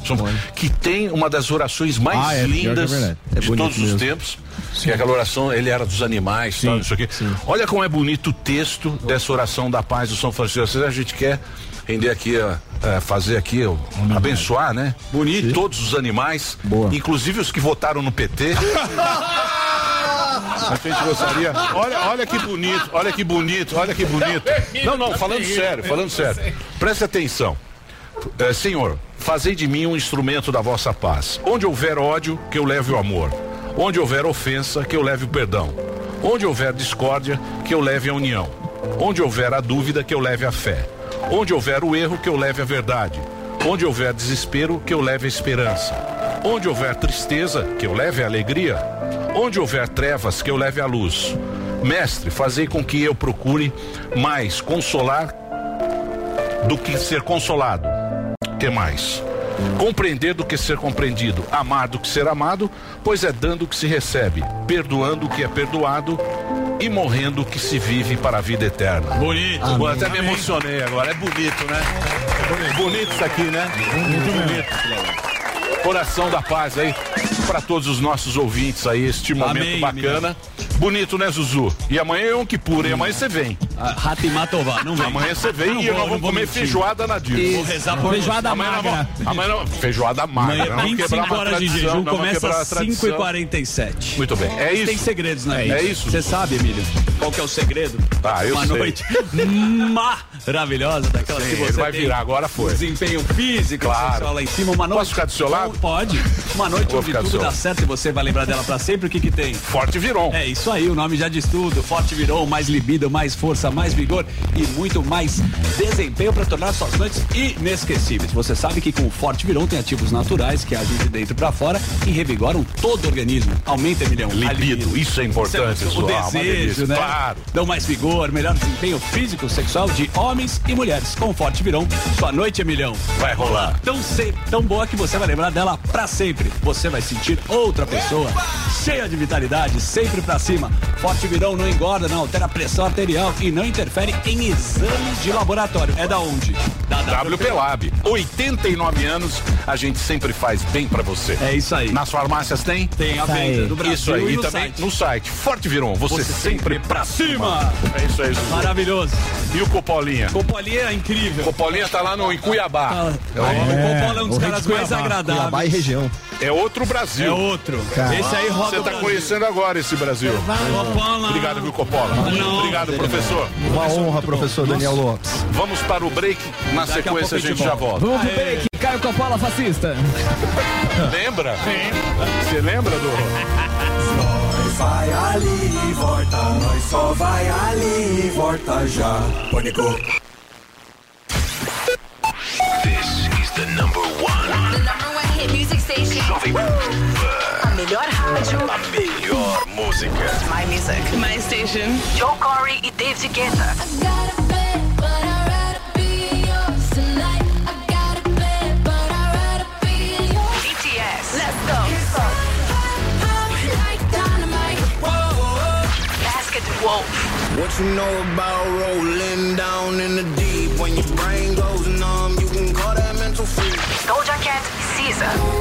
São- Que tem uma das orações mais Ah, é, é lindas verdade. É de todos os mesmo. tempos. Que é aquela oração, ele era dos animais, tal, isso aqui. Olha como é bonito o texto dessa oração da paz do São Francisco. Assis. A gente quer render aqui, é, fazer aqui, abençoar, né? Bonito. Todos os animais, inclusive os que votaram no PT. A gente gostaria. Olha, olha que bonito, olha que bonito, olha que bonito. Não, não, falando sério, falando sério. Preste atenção. É, senhor, fazei de mim um instrumento da vossa paz. Onde houver ódio, que eu leve o amor. Onde houver ofensa, que eu leve o perdão. Onde houver discórdia, que eu leve a união. Onde houver a dúvida, que eu leve a fé. Onde houver o erro, que eu leve a verdade. Onde houver desespero, que eu leve a esperança. Onde houver tristeza, que eu leve a alegria. Onde houver trevas, que eu leve a luz. Mestre, fazei com que eu procure mais consolar do que ser consolado. Que mais? Compreender do que ser compreendido, amar do que ser amado, pois é dando que se recebe, perdoando o que é perdoado e morrendo o que se vive para a vida eterna. Bonito. Pô, até me emocionei agora, é bonito, né? Bonito isso aqui, né? Muito bonito. Coração da paz aí para todos os nossos ouvintes aí, este momento Amém, bacana. Bonito, né, Zuzu? E amanhã é um que pura, e amanhã você vem. Ratimatová, não vem. Amanhã você vem Não e vou, nós não vamos comer mentir. feijoada na Disney. Vou rezar por Feijoada nós magra. Amanhã nós- feijoada magra. Amanhã, não vamos 25 quebrar uma horas de tradição, jejum, não vamos começa às tradição. 5h47. Muito bem, é isso. Tem segredos, né? É isso. Você sabe, Emílio, qual que é o segredo? Ah, eu Uma sei. noite maravilhosa, daquela Sim, que você ele vai virar, agora foi. Desempenho físico, Claro. lá em cima, uma noite. Posso ficar do seu lado? Pode. Uma noite onde tudo dá certo e você vai lembrar dela pra sempre. O que que tem? Forte Viron. É isso aí, o nome já diz tudo. Forte virou, mais libido, mais força, mais vigor e muito mais desempenho para tornar suas noites inesquecíveis. Você sabe que com o Forte Virão tem ativos naturais que agem de dentro para fora e revigoram todo o organismo. Aumenta, milhão. Libido, isso é importante, o pessoal. Uma desejo, né? claro. Dão mais vigor, melhor desempenho físico, sexual de homens e mulheres. Com o Forte Virão, sua noite é milhão. Vai rolar. Tão, tão boa que você vai lembrar dela pra sempre. Você vai sentir outra pessoa cheia de vitalidade, sempre pra cima. Forte Virão não engorda, não altera a pressão arterial e não interfere em exames de laboratório. É da onde? Da WP Lab. 89 anos, a gente sempre faz bem pra você. É isso aí. Nas farmácias tem? Tem a venda do Brasil Isso aí, e e no também site. no site. Forte Viron, você, Você sempre pra cima. É isso aí, Zuzu. Maravilhoso. E o Copolinha? Copolinha é incrível. Copolinha tá lá no, em Cuiabá. O Copola é um dos caras mais agradáveis. Cuiabá e região. É outro Brasil. É outro. Cara. Esse aí roda Você tá Brasil. conhecendo agora esse Brasil. Copola. Obrigado, viu, Coppola? Não. Obrigado, professor. Uma honra, professor Daniel Lopes. Vamos para o break. Na Daqui sequência a, a gente já volta. Vamos pro break. Caio Coppola, fascista. Lembra? Você lembra do. Nós vai ali e volta, nós só vai ali e volta já. Pânico. This is the number one. Music station. Jovem Pan. A melhor rádio. A melhor música. música. My music. My station. Joe Corey e David Guetta. BTS. Let's go. Basket Wolf. What you know about rolling down in the deep? When your brain goes numb, you can call that mental freak. Doja Cat Caesar.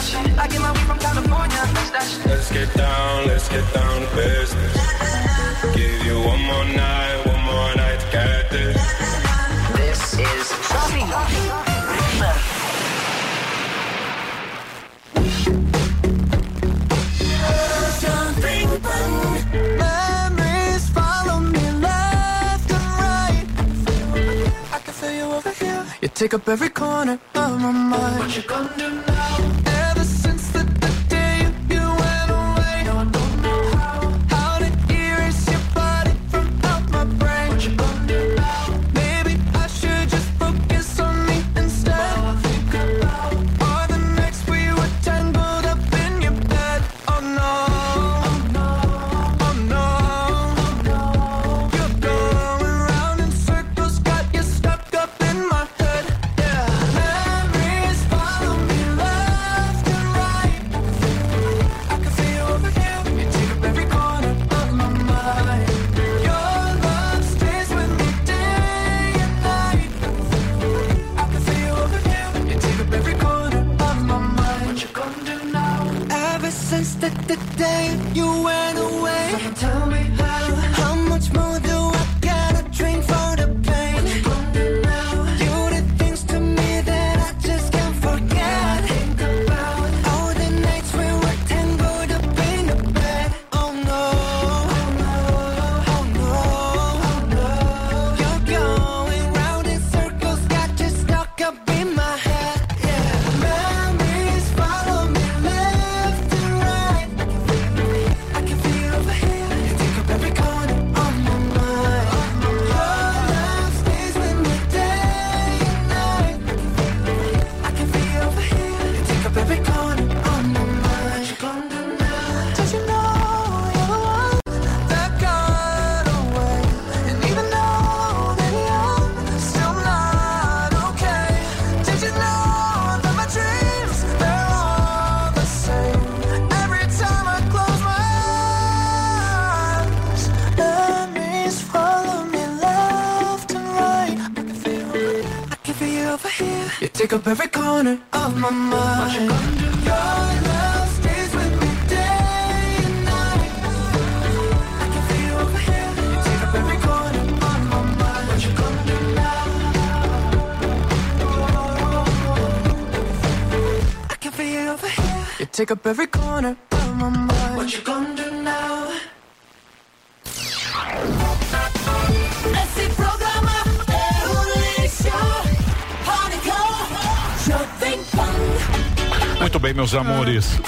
Georgia. Yeah, shit. I get my weed from California. That's that shit. Let's get down, let's get down to business. Give you one more night, one more night to get this. This is Jovem Pan. Memories follow me left and right. I can feel you over here. You take up every corner of my mind. What you gonna do now?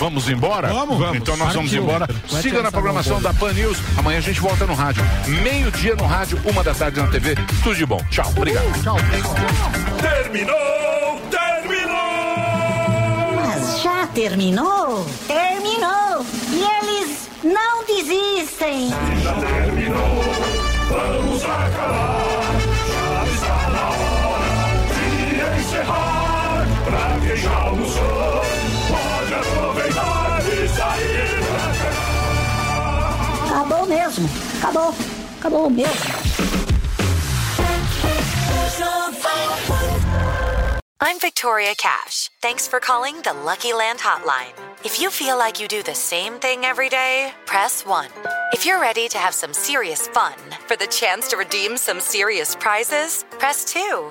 Vamos embora? Vamos, vamos. Então nós vamos embora. Siga na programação da Pan News. Amanhã a gente volta no rádio. Meio-dia no rádio, uma da tarde na TV. Tudo de bom. Tchau. Obrigado. Tchau. Terminou! Terminou! Mas já terminou? Terminou! E eles não desistem! Já terminou! Vamos acabar! Já está na hora de encerrar! Pra quem já almoçou! Mesmo. Acabou. Acabou mesmo. I'm Victoria Cash. Thanks for calling the Lucky Land Hotline. If you feel like you do the same thing every day, press 1. If you're ready to have some serious fun for the chance to redeem some serious prizes, press 2.